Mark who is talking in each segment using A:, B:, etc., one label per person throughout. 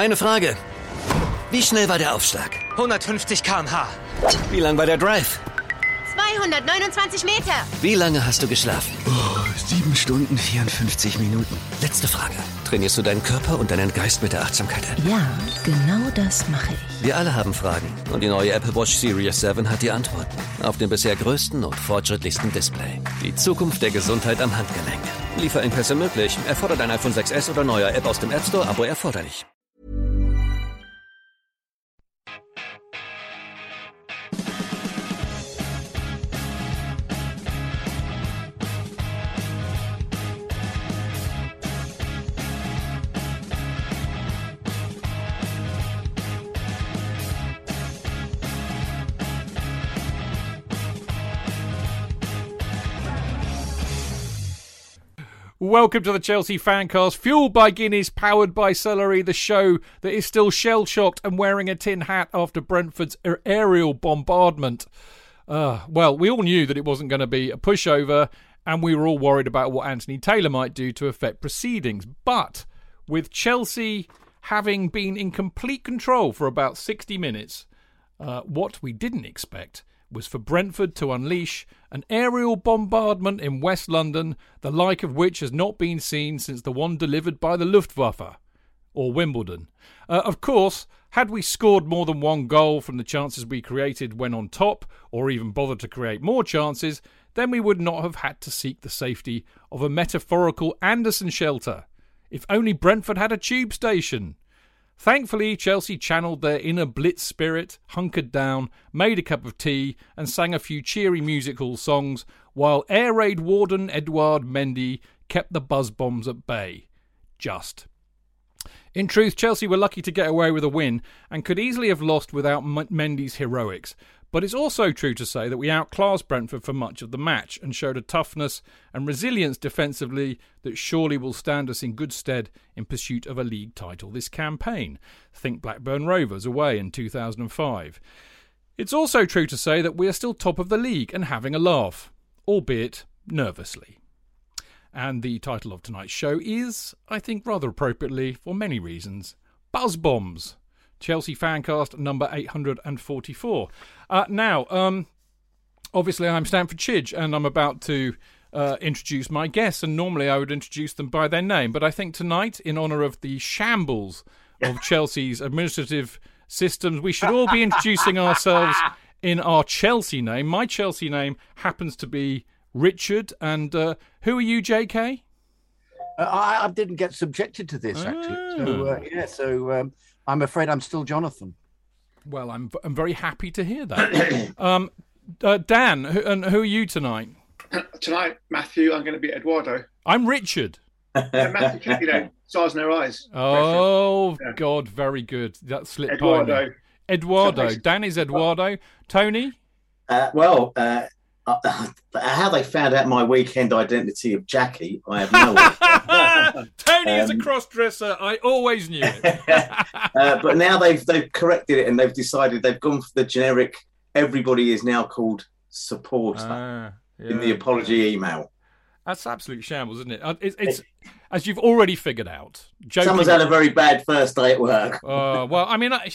A: Eine Frage. Wie schnell war der Aufschlag?
B: 150 km/h.
A: Wie lang war der Drive?
C: 229 Meter.
A: Wie lange hast du geschlafen?
D: Oh, sieben Stunden 54 Minuten.
A: Letzte Frage. Trainierst du deinen Körper und deinen Geist mit der Achtsamkeit-App?
E: Ja, genau das mache ich.
A: Wir alle haben Fragen und die neue Apple Watch Series 7 hat die Antworten. Auf dem bisher größten und fortschrittlichsten Display. Die Zukunft der Gesundheit am Handgelenk. Lieferengpässe möglich. Erfordert ein iPhone 6s oder neuer App aus dem App Store, Abo erforderlich.
F: Welcome to the Chelsea Fancast, fueled by Guinness, powered by Celery, the show that is still shell shocked and wearing a tin hat after Brentford's aerial bombardment. Uh, well, we all knew that it wasn't going to be a pushover, and we were all worried about what Anthony Taylor might do to affect proceedings. But with Chelsea having been in complete control for about 60 minutes, uh, what we didn't expect was for Brentford to unleash an aerial bombardment in West London, the like of which has not been seen since the one delivered by the Luftwaffe or Wimbledon. Uh, of course, had we scored more than one goal from the chances we created when on top, or even bothered to create more chances, then we would not have had to seek the safety of a metaphorical Anderson shelter. If only Brentford had a tube station. Thankfully, Chelsea channeled their inner blitz spirit, hunkered down, made a cup of tea, and sang a few cheery musical songs, while air raid warden Edouard Mendy kept the buzz bombs at bay. Just. In truth, Chelsea were lucky to get away with a win and could easily have lost without M- Mendy's heroics. But it's also true to say that we outclassed Brentford for much of the match and showed a toughness and resilience defensively that surely will stand us in good stead in pursuit of a league title this campaign. Think Blackburn Rovers away in 2005. It's also true to say that we are still top of the league and having a laugh, albeit nervously. And the title of tonight's show is, I think rather appropriately, for many reasons, Buzz Bombs. Chelsea Fancast number 844. Uh, now, um, obviously, I'm Stamford Chidge, and I'm about to uh, introduce my guests. And normally, I would introduce them by their name, but I think tonight, in honour of the shambles of Chelsea's administrative systems, we should all be introducing ourselves in our Chelsea name. My Chelsea name happens to be Richard, and uh, who are you, J.K.?
G: Uh, I, I didn't get subjected to this actually. So uh, yeah, so um, I'm afraid I'm still Jonathan.
F: Well, I'm I'm very happy to hear that. um, uh, Dan, who, and who are you tonight?
H: Tonight, Matthew, I'm going to be Eduardo.
F: I'm Richard.
H: Yeah, Matthew, you know, stars in their eyes.
F: Oh
H: Yeah.
F: God, very good. That slipped by
H: Eduardo.
F: me. Eduardo.
H: Somebody's-
F: Dan is Eduardo. Tony.
I: Uh, well, uh, how they found out my weekend identity of Jackie, I have no idea.
F: Tony is a
I: Um,
F: cross-dresser. I always knew it.
I: uh, but now they've they've corrected it and they've decided they've gone for the generic. Everybody is now called supporter
F: Ah,
I: in the apology email.
F: That's absolute shambles, isn't it? Uh, It's, it's as you've already figured out. Joking
I: Someone's had a very bad first day at work.
F: Uh, well, I mean, I,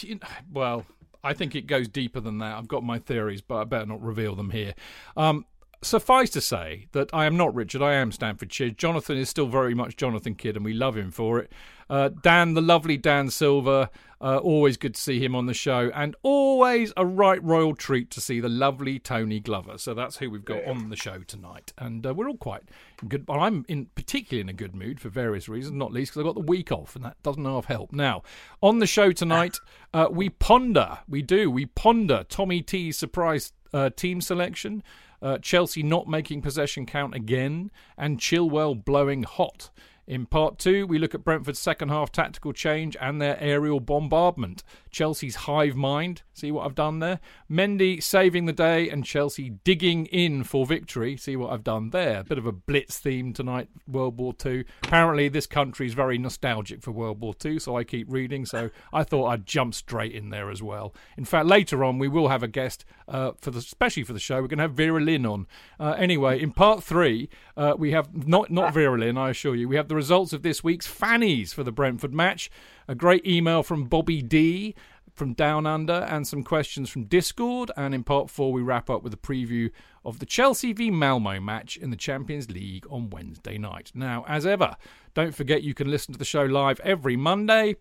F: well, I think it goes deeper than that. I've got my theories, but I better not reveal them here. Um, suffice to say that I am not Richard. I am Stamford Chidge. Jonathan is still very much Jonathan Kydd, and we love him for it. Uh, Dan, the lovely Dan Silver, uh, always good to see him on the show, and always a right royal treat to see the lovely Tony Glover. So that's who we've got on the show tonight, and uh, we're all quite good. Well, I'm in particularly in a good mood for various reasons, not least because I got the week off, and that doesn't half help. Now, on the show tonight, uh, we ponder, we do, we ponder Tommy T's surprise uh, team selection, uh, Chelsea not making possession count again, and Chilwell blowing hot. In part two, we look at Brentford's second half tactical change and their aerial bombardment. Chelsea's hive mind, see what I've done there? Mendy saving the day and Chelsea digging in for victory, see what I've done there? Bit of a blitz theme tonight, World War II. Apparently, this country is very nostalgic for World War II, so I keep reading, so I thought I'd jump straight in there as well. In fact, later on, we will have a guest, uh, for the especially for the show, we're going to have Vera Lynn on. Uh, anyway, in part three, uh, we have not, not Vera Lynn, I assure you, we have the the results of this week's fannies for the Brentford match. A great email from Bobby D from Down Under and some questions from Discord. And in part four, we wrap up with a preview of the Chelsea v Malmo match in the Champions League on Wednesday night. Now, as ever, don't forget you can listen to the show live every Monday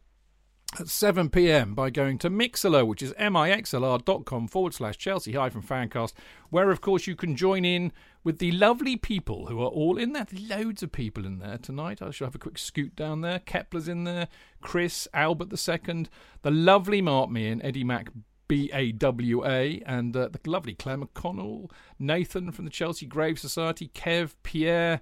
F: at 7 pm by going to Mixlr, which is mixlr.com forward slash Chelsea hyphen fancast, where of course you can join in with the lovely people who are all in there. Loads of people in there tonight. I shall have a quick scoot down there. Kepler's in there, Chris, Albert II, the lovely Mark Meehan, Eddie Mac. B A W A and uh, the lovely Claire McConnell, Nathan from the Chelsea Grave Society, Kev, Pierre,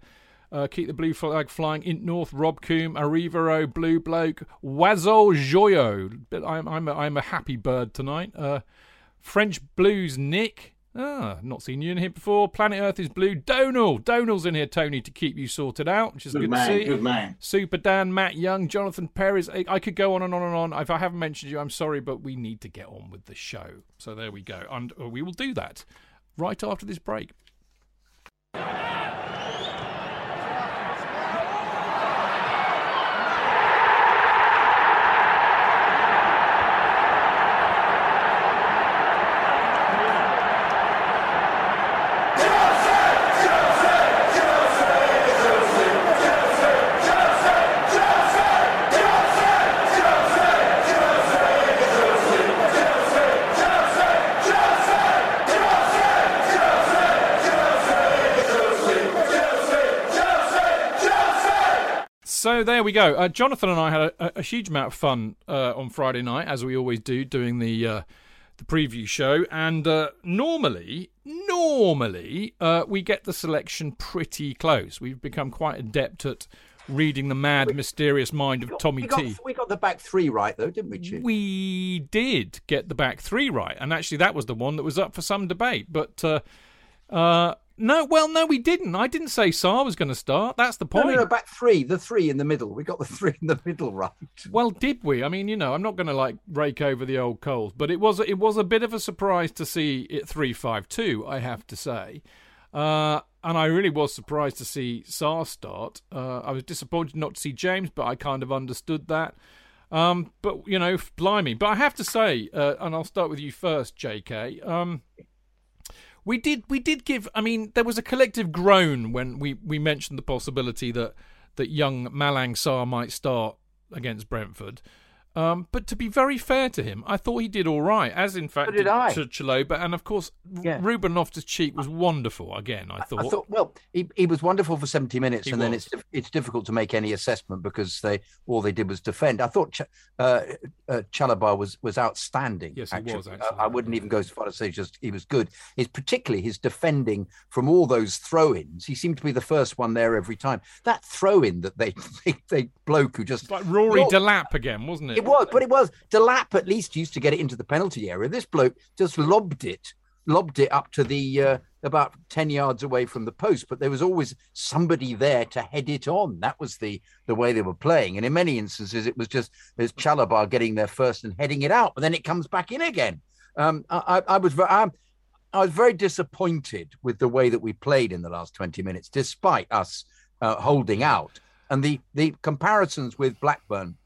F: uh, keep the blue flag flying. Int North, Rob Coombe, Arivero, Blue Bloke, Wazo Joyo. I'm, I'm, a, I'm a happy bird tonight. Uh, French Blues, Nick. Ah, not seen you in here before. Planet Earth is blue. Donal. Donal's in here, Tony, to keep you sorted out, which is good,
I: Good man,
F: to see.
I: good man.
F: Super Dan, Matt Young, Jonathan Perez. I, I could go on and on and on. If I haven't mentioned you, I'm sorry, but we need to get on with the show. So there we go. And uh, we will do that right after this break. So there we go. Uh, Jonathan and I had a, a huge amount of fun uh, on Friday night, as we always do, doing the uh, the preview show. And uh, normally, normally uh, we get the selection pretty close. We've become quite adept at reading the mad, mysterious mind of Tommy
G: we got,
F: T.
G: we got the back three right though, didn't we? Chief?
F: We did get the back three right, and actually that was the one that was up for some debate. But uh, uh, no, well, no, we didn't. I didn't say Sarr was going to start. That's the
G: No,
F: point.
G: no, no, back three, the three in the middle. We got the three in the middle right.
F: Well, did we? I mean, you know, I'm not going to like rake over the old coals, but it was it was a bit of a surprise to see it three five two. I have to say, uh, and I really was surprised to see Sarr start. Uh, I was disappointed not to see James, but I kind of understood that. Um, but you know, blimey! But I have to say, uh, and I'll start with you first, J.K. Um, we did we did give. I mean, there was a collective groan when we we mentioned the possibility that that young Malang Sarr might start against Brentford. Um, but to be very fair to him, I thought he did all right, as in fact
G: did.
F: Ch- Chalobah, and of course
G: Yeah.
F: Ruben Loftus Cheek was wonderful again. I thought.
G: I thought, well, he, he was wonderful for 70 minutes,
F: He
G: and then it's it's difficult to make any assessment because they all they did was defend. I thought Ch- uh, uh, Chalobah was was outstanding.
F: Yes, he was,
G: I-
F: actually,
G: I, wouldn't even go as far as say just he was good. It's particularly his defending from all those throw-ins. He seemed to be the first one there every time. That throw-in that they they, they bloke who just
F: It's like Rory Delap again, wasn't it?
G: It was, but it was. Delap at least used to get it into the penalty area. This bloke just lobbed it, lobbed it up to the uh, about ten yards away from the post. But there was always somebody there to head it on. That was the the way they were playing. And in many instances, it was just there's Chalobah getting there first and heading it out, but then it comes back in again. Um, I, I, I was I'm, I was very disappointed with the way that we played in the last 20 minutes, despite us uh, holding out. And the the comparisons with Blackburn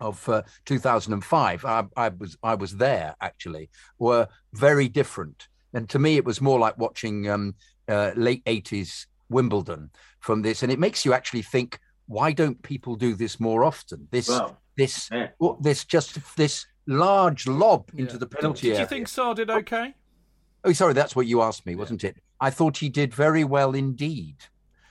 G: of uh, 2005, I, I was I was there actually, were very different. And to me, it was more like watching um, uh, late 80s Wimbledon from this, and it makes you actually think, why don't people do this more often? This
I: Well,
G: this
I: yeah.
G: well, this just this large lob into
F: Yeah.
G: the
F: Did,
G: penalty
F: did you think Sarr did okay?
G: Oh, sorry, that's what you asked me, wasn't it? I thought he did very well indeed.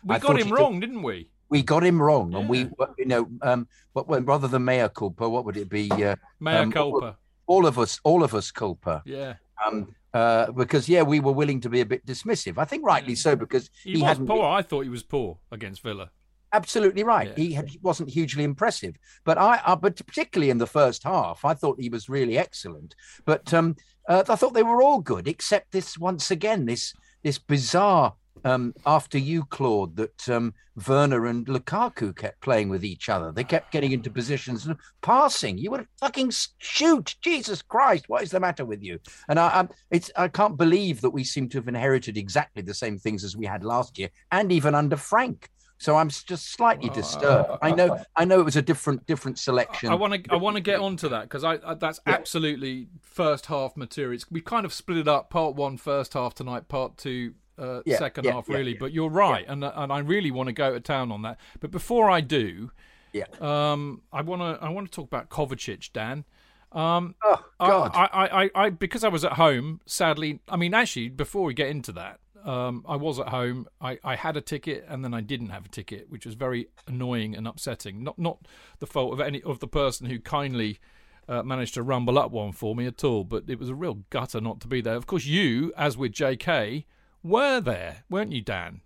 F: We
G: I
F: got him
G: he did-
F: wrong, didn't we?
G: We got him wrong, and we, you know, um, what, well, rather than mea culpa, what would it be? Uh,
F: Mea
G: Um,
F: culpa.
G: all of us, all of us culpa,
F: Yeah.
G: um, uh, because yeah, we were willing to be a bit dismissive. I think rightly so because
F: He,
G: he,
F: was poor.
G: been-
F: I thought he was poor against Villa.
G: absolutely right.
F: Yeah.
G: He had, wasn't hugely impressive, but I, uh, but particularly in the first half, I thought he was really excellent. But um, uh, I thought they were all good, except this once again, this this bizarre um, after you, Claude, that um, Werner and Lukaku kept playing with each other. They kept getting into positions and passing. You would fucking shoot, Jesus Christ! What is the matter with you? And I, I, it's I can't believe that we seem to have inherited exactly the same things as we had last year, and even under Frank So I'm just slightly disturbed. I know, I know it was a different, different selection.
F: I want to I want to get onto that because I, I that's absolutely first half material. It's, we kind of split it up: part one, first half tonight; part two, uh,
G: Yeah,
F: second
G: yeah,
F: half.
G: yeah,
F: Really, but you're right, and and I really want to go to town on that. But before I do,
G: yeah.
F: um, I want to I want to talk about Kovacic, Dan. Um,
G: oh God.
F: I, I, I, I, because I was at home. Sadly, I mean, actually, before we get into that, um, I was at home. I, I had a ticket, and then I didn't have a ticket, which was very annoying and upsetting. Not, not the fault of any of the person who kindly uh, managed to rumble up one for me at all, but it was a real gutter not to be there. Of course, you, as with J.K., were there, weren't you, Dan?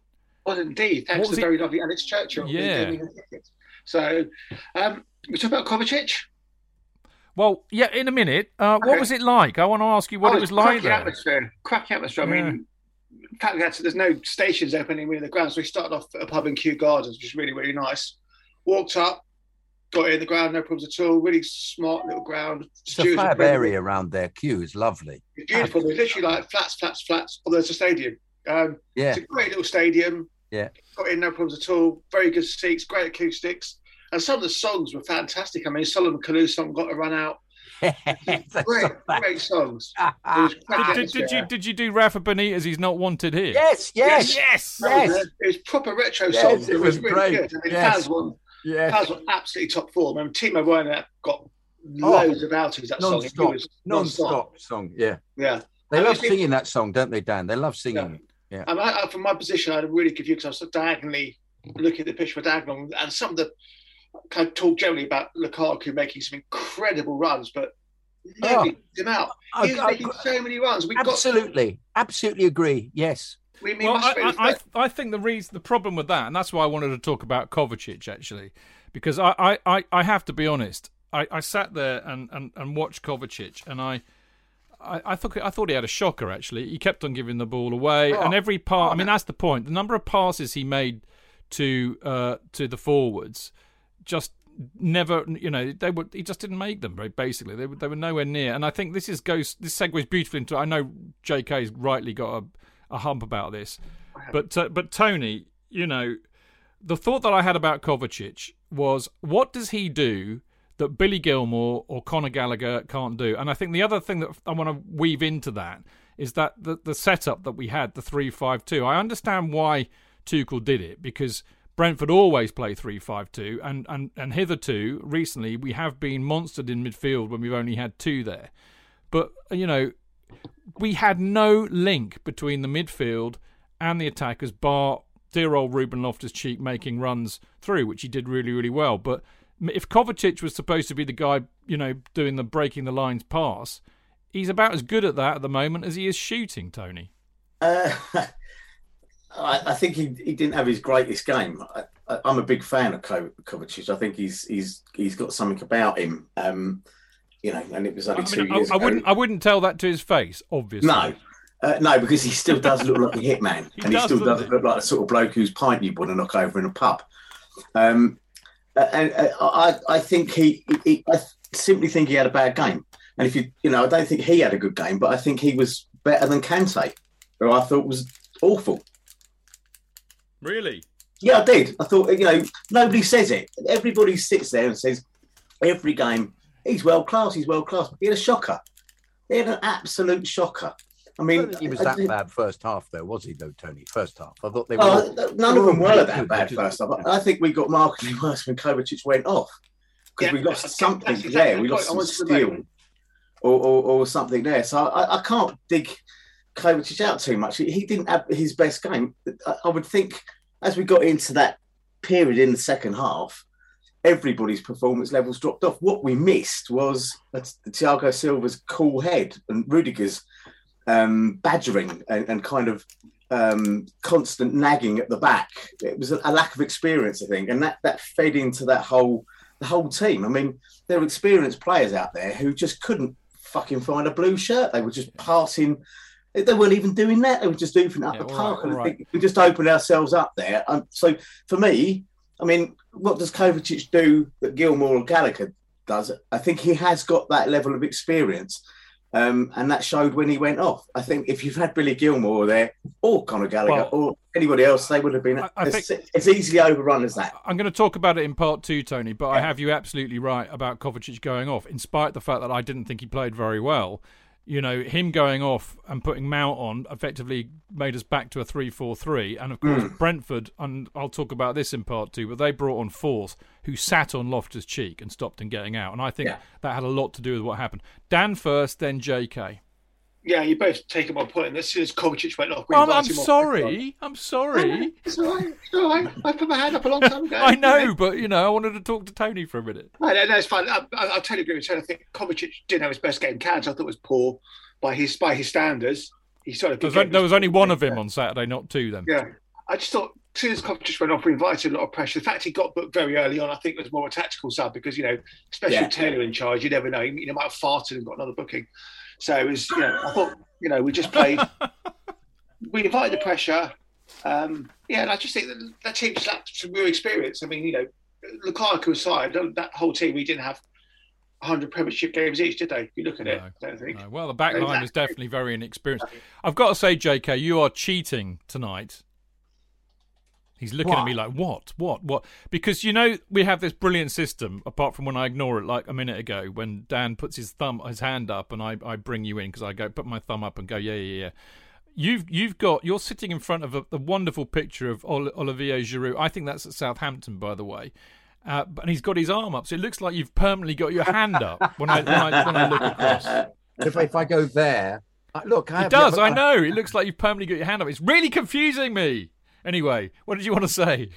H: Was indeed. Thanks
F: What
H: to
F: was
H: the very lovely Alex Churchill.
F: Yeah.
H: gave me the tickets. So, um, we talk about Kovacic.
F: Well, yeah, in a minute. Uh, What was it like? I want to ask you what
H: Oh,
F: it was like
H: cracking
F: there.
H: atmosphere. Cracking atmosphere. I mean, fact, we there's no stations open anywhere in the ground, so we started off at a pub in Kew Gardens, which is really, really nice. Walked up, got in the ground, no problems at all. Really smart little ground.
G: it's a
H: Stewards were
G: fab area around there. Kew is lovely.
H: It's beautiful. There's literally like flats, flats, flats. Oh, there's a stadium. Um,
G: Yeah,
H: It's a great little stadium.
G: Yeah.
H: Got in, no problems at all. Very good seats, great acoustics. And some of the songs were fantastic. I mean, Solomon Kalou song got to run out. Great, great songs. It
F: Did, did, did you did you do Rafa Benitez? He's not wanted here.
G: yes, yes,
F: Yes.
H: That was
G: yes.
H: it. It was proper retro
G: Yes,
H: songs.
G: it was
H: really
G: great.
H: good. I mean,
G: Yes.
H: fans were
G: yes.
H: fans were absolutely top form. I mean, Timo Werner got
G: Oh.
H: loads of outings that song. It
G: Non-stop,
H: was
G: non-stop song. Yeah,
H: Yeah.
G: they
H: I
G: love
H: mean,
G: singing that song, don't they, Dan? They love singing. It.
H: And um, I, I, from my position, I had a really confused because I was diagonally looking at the pitch for diagonal, and some of the kind of talk generally about Lukaku making some incredible runs, but nobody oh. picked him out.
G: I-
H: He
G: I-
H: making so many runs. We got
G: Absolutely, absolutely agree. Yes,
H: we, we
F: Well,
H: must
F: I, I, I, I think the reason, the problem with that, and that's why I wanted to talk about Kovacic actually, because I, I, I, I have to be honest. I, I sat there and, and, and watched Kovacic, and I, I, I thought I thought he had a shocker. Actually, he kept on giving the ball away,
G: Oh.
F: and every part. I mean, that's the point. The number of passes he made to uh, to the forwards, just never. You know, they were. He just didn't make them. Basically, they were they were nowhere near. And I think this is goes. This segues beautifully into. I know J.K.'s rightly got a, a hump about this, but uh, but Tony, you know, the thought that I had about Kovacic was, what does he do that Billy Gilmour or Conor Gallagher can't do? And I think the other thing that I want to weave into that is that the, the setup that we had, the three-five-two. I understand why Tuchel did it because Brentford always play three-five-two, and, and, and hitherto, recently, we have been monstered in midfield when we've only had two there. But, you know, we had no link between the midfield and the attackers, bar dear old Ruben Loftus Cheek making runs through, which he did really, really well. But if Kovacic was supposed to be the guy, you know, doing the breaking the lines pass, he's about as good at that at the moment as he is shooting, Tony.
I: Uh, I, I think he, he didn't have his greatest game. I, I, I'm a big fan of Ko- Kovacic. I think he's he's he's got something about him. Um, you know, and it was only
F: I,
I: two
F: mean, I,
I: years
F: I
I: ago.
F: wouldn't, I wouldn't tell that to his face, obviously.
I: No, uh, no, because he still does look like a hitman, and he
F: does,
I: still
F: doesn't he?
I: look like the sort of bloke whose pint you want to knock over in a pub. Um, and uh, I, I think he, he, I simply think he had a bad game. And if you, you know, I don't think he had a good game, but I think he was better than Kante, who I thought was awful.
F: Really?
I: Yeah, I did. I thought, you know, nobody says it. Everybody sits there and says every game he's world class. He's world class. He had a shocker. He had an absolute shocker. I
G: I
I: mean,
G: he was
I: I-
G: that bad first half, though, was he? Though Tony, first half, I thought they oh, were.
I: Oh,
G: all-
I: none of them were that
G: good,
I: bad first half. I think we got markedly worse when Kovacic went off because
H: Yeah,
I: we lost something
H: exactly
I: there. We lost some
H: wanted to
I: skill
H: make.
I: or, or, or something there. So I, I can't dig Kovacic out too much. He, he didn't have his best game. I, I would think as we got into that period in the second half, everybody's performance levels dropped off. What we missed was that's Thiago Silva's cool head and Rudiger's um, badgering and, and kind of um, constant nagging at the back. It was a, a lack of experience, I think, and that that fed into that whole the whole team. I mean, there were experienced players out there who just couldn't fucking find a blue shirt. They were just passing. They weren't even doing that. They were just doing up
F: Yeah,
I: the park.
F: right,
I: and think we just opened ourselves up there. Um, so for me, I mean, what does Kovacic do that Gilmour or Gallagher does? I think he has got that level of experience. Um, and that showed when he went off. I think if you've had Billy Gilmour there or Conor Gallagher
F: Well-
I: or anybody else, they would have been
F: I- I
I: as,
F: think-
I: as easily overrun as that.
F: I'm going to talk about it in part two, Tony, but I have you absolutely right about Kovacic going off, in spite of the fact that I didn't think he played very well. You know, him going off and putting Mount on effectively made us back to a 3 4 3. And of hmm. course, Brentford, and I'll talk about this in part two, but they brought on Forth, who sat on Loftus Cheek and stopped him getting out. And I think
I: Yeah.
F: that had a lot to do with what happened. Dan first, then JK.
H: Yeah, you both taken my point. And as soon as Kovacic went off, we
F: I'm, I'm
H: invited him off.
F: sorry. I'm sorry.
H: It's all right. It's all right. I put my hand up a long time ago.
F: I know, but, you know, I wanted to talk to Tony for a minute.
H: No, no, no, it's fine. I, I, I'll tell you, agree with Tony. I think Kovacic didn't have his best game. Cans, I thought was poor by his by his standards. He sort of
F: There was, on- there was only one of him on Saturday, not two then.
H: Yeah, I just thought as soon as Kovacic went off, we invited a lot of pressure. The fact he got booked very early on, I think, was more a tactical sub because you know, especially
I: Yeah.
H: Taylor in charge, you never know. He, he might have farted and got another booking. So it was, you know, I thought, you know, we just played. we invited the pressure. Um, yeah, and I just think that that team just lacked some real experience. I mean, you know, Lukaku aside, that whole team, we didn't have 100 Premiership games each, did they? If you look at it, I don't think.
F: No, well, the back line was definitely very inexperienced. I've got to say, JK, you are cheating tonight. He's looking at me like, what? What? What? Because, you know, we have this brilliant system, apart from when I ignore it like a minute ago, when Dan puts his thumb, his hand up, and I, I bring you in because I go, put my thumb up and go, yeah, yeah, yeah. You've you've got you're sitting in front of a, a wonderful picture of Olivier Giroud. I think that's at Southampton, by the way. Uh, and he's got his arm up, so it looks like you've permanently got your hand up when I when I, when I look across.
G: If, I- if I go there, I- look, I
F: It
G: have
F: does,
G: never-
F: I know. It looks like you've permanently got your hand up. It's really confusing me. Anyway, what did you want to say?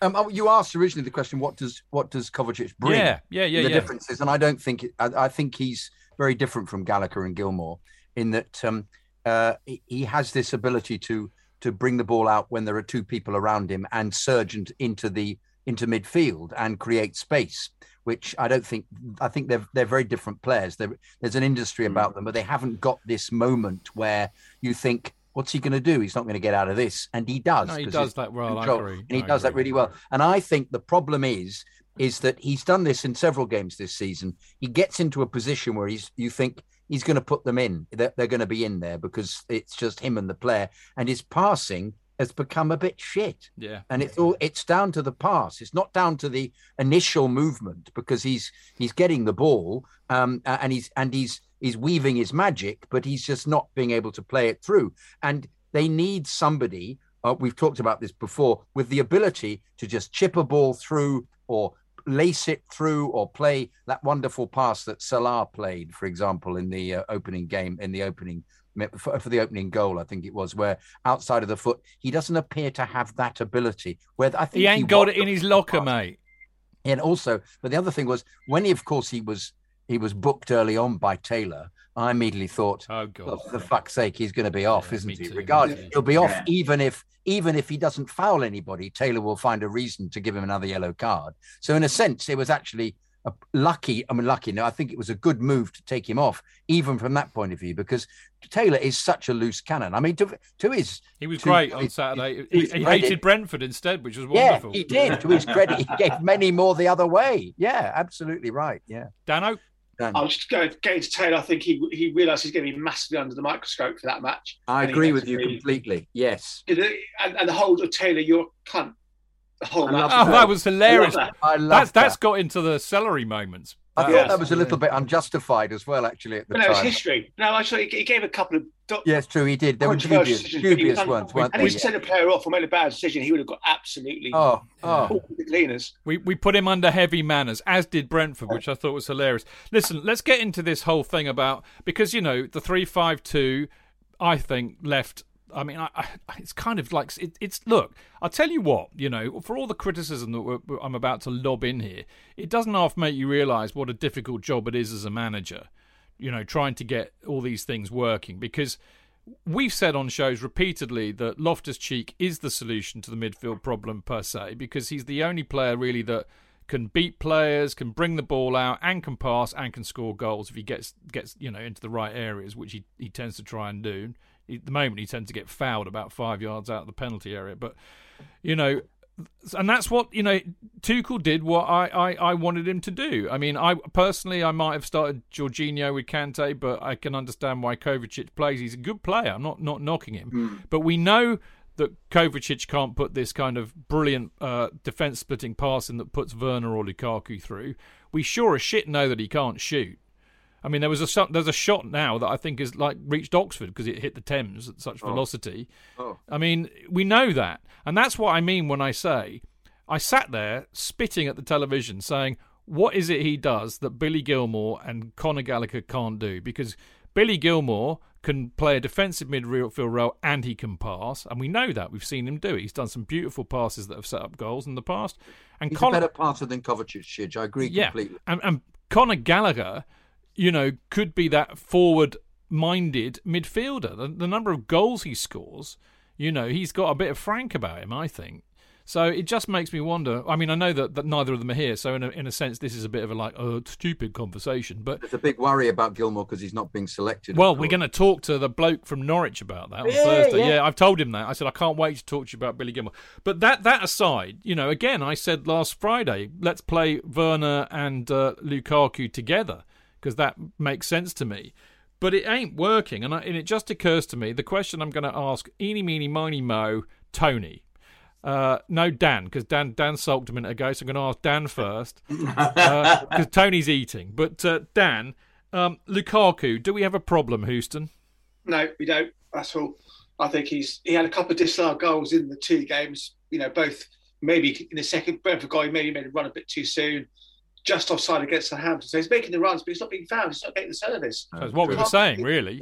G: Um, oh, you asked originally the question, what does what does Kovacic bring?
F: Yeah, yeah, yeah,
G: the
F: yeah.
G: differences, and I don't think it, I, I think he's very different from Gallagher and Gilmour in that um, uh, he, has this ability to to bring the ball out when there are two people around him and surge int- into the into midfield and create space. Which I don't think. I think they're they're very different players. There, there's an industry about them, but they haven't got this moment where you think, "What's he going to do? He's not going to get out of this," and he does.
F: No, he does that well. I agree.
G: and he
F: I
G: does that really well. And I think the problem is is that he's done this in several games this season. He gets into a position where he's you think he's going to put them in. They're, they're going to be in there because it's just him and the player, and his passing has become a bit shit.
F: Yeah.
G: And it's all it's down to the pass. It's not down to the initial movement because he's he's getting the ball um, and he's and he's he's weaving his magic, but he's just not being able to play it through. And they need somebody. Uh, we've talked about this before with the ability to just chip a ball through or lace it through or play that wonderful pass that Salah played, for example, in the uh, opening game in the opening for, for the opening goal, I think it was, where outside of the foot, he doesn't appear to have that ability. Where I think
F: He ain't got it in his locker, mate.
G: and also, but the other thing was when he, of course, he was he was booked early on by Taylor. I immediately thought,
F: Oh god.
G: well, for the fuck's sake, he's going to be off,
F: Yeah,
G: isn't he?
F: too,
G: Regardless,
F: me too.
G: he'll be off
I: Yeah.
G: even if even if he doesn't foul anybody. Taylor will find a reason to give him another yellow card. So in a sense, it was actually a lucky. I mean, lucky. No, I think it was a good move to take him off, even from that point of view, because Taylor is such a loose cannon. I mean, to to his
F: He was
G: to
F: great on
G: his-
F: Saturday. He,
G: his
F: he
G: credit-
F: hated Brentford instead, which was wonderful.
G: Yeah,
F: wonderful.
G: he did. To his credit, he gave many more the other way. Yeah, absolutely right. Yeah.
F: Dano,
G: Dan.
H: I was just going, going to Taylor. I think he he realised he's going to be massively under the microscope for that match.
G: I agree with you
H: be-
G: completely. Yes.
H: And, and the whole of Taylor, you're a cunt. The whole
G: I
H: match.
F: oh, that was hilarious.
H: I love
G: I love
F: That's that's
G: that.
F: got into the celery moments.
G: I
F: That
G: thought
F: was-
G: that was a little bit unjustified as well, actually, at the
H: But no, it's history. No, actually, he gave a couple of do-
G: Yes, true, he did. They were
H: controversial
G: dubious,
H: decisions, but he
G: dubious ones,
H: un-
G: weren't
H: And
G: they?
H: he sent a player off or made a bad decision. He would have got absolutely
G: Oh, oh.
H: the cleaners.
F: We we put him under heavy manners, as did Brentford, which I thought was hilarious. Listen, let's get into this whole thing about because you know the three five two, I think left. I mean, I, I, it's kind of like it, it's. Look, I'll tell you what. You know, for all the criticism that I'm about to lob in here, it doesn't half make you realise what a difficult job it is as a manager. You know, trying to get all these things working because we've said on shows repeatedly that Loftus Cheek is the solution to the midfield problem per se, because he's the only player really that can beat players, can bring the ball out, and can pass and can score goals if he gets gets you know into the right areas, which he, he tends to try and do. At the moment, he tends to get fouled about five yards out of the penalty area, but you know and that's what you know. Tuchel did what I, I, I wanted him to do. I mean, I personally I might have started Jorginho with Kante, but I can understand why Kovacic plays. He's a good player. I'm not not knocking him,
I: Hmm.
F: but we know that Kovacic can't put this kind of brilliant uh, defense splitting passing that puts Werner or Lukaku through. We sure as shit know that he can't shoot. I mean, there was a there's a shot now that I think is like reached Oxford because it hit the Thames at such oh. velocity.
G: Oh.
F: I mean, we know that, and that's what I mean when I say I sat there spitting at the television, saying, "What is it he does that Billy Gilmour and Conor Gallagher can't do?" Because Billy Gilmour can play a defensive midfield role and he can pass, and we know that we've seen him do it. He's done some beautiful passes that have set up goals in the past, and
G: He's
F: Conor
G: a better passer than Kovacic, I agree
F: yeah,
G: completely.
F: and, and Conor Gallagher, you know, could be that forward-minded midfielder. The, the number of goals he scores, you know, he's got a bit of frank about him. I think. So it just makes me wonder. I mean, I know that, that neither of them are here, so in a, in a sense, this is a bit of a like a stupid conversation. But
G: There's a big worry about Gilmour because he's not being selected.
F: well, we're going to talk to the bloke from Norwich about that on
G: Yeah,
F: Thursday.
G: yeah.
F: Yeah. I've told him that. I said I can't wait to talk to you about Billy Gilmour. But that that aside, you know, again, I said last Friday, let's play Werner and uh, Lukaku together because that makes sense to me. But it ain't working, and, I, and it just occurs to me the question I'm going to ask: Eeny, meeny, miny, mo, Tony. Uh, no, Dan, because Dan Dan sulked a minute ago, so I'm going to ask Dan first because Tony's eating. But uh, Dan, um, Lukaku, do we have a problem, Houston?
H: No, we don't. That's all. I think he's he had a couple of disallowed goals in the two games. You know, both maybe in the second Brentford goal, he maybe made a run a bit too soon, just offside against the Southampton. So he's making the runs, but he's not being found. He's not getting the service.
F: That's what we were saying, really.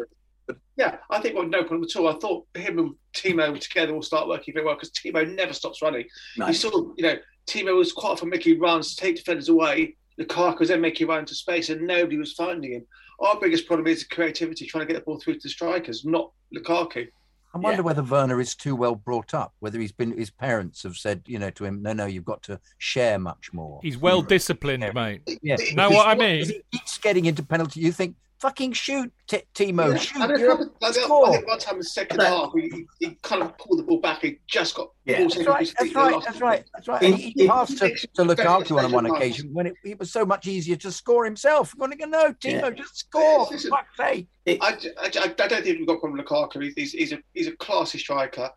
H: Yeah, I think well, no problem at all. I thought him and Timo together will start working very well because Timo never stops running.
I: No.
H: You saw, you know, Timo was quite often making runs to take defenders away. Lukaku was then making runs into space, and nobody was finding him. Our biggest problem is the creativity, trying to get the ball through to the strikers, not Lukaku.
G: I wonder
I: Yeah.
G: whether Werner is too well brought up. Whether he's been his parents have said, you know, to him, no, no, you've got to share much more.
F: He's well disciplined, mate.
G: Yeah.
F: Know what I
G: Because
F: mean?
G: he keeps getting into penalty. You think, fucking shoot, T- Timo,
H: Yeah.
G: shoot.
H: I,
G: you're
H: I,
G: a-
H: think- I I
G: score.
H: think one time in the second
I: But-
H: half, he, he- he kind of pulled the ball back. He just got
I: Yeah.
H: ball
G: That's right.
H: off his
G: That's
H: feet
G: right. That's right. That's right. He, he passed to,
H: it-
G: to Lukaku on one
H: it-
G: occasion when it, it was so much easier to score himself. You're going to go, no, Timo,
I: Yeah.
G: just score. For
H: Listen.
G: fuck's sake.
H: I, I, I don't think we've got a problem with Lukaku. He's, he's, he's a he's a classy striker.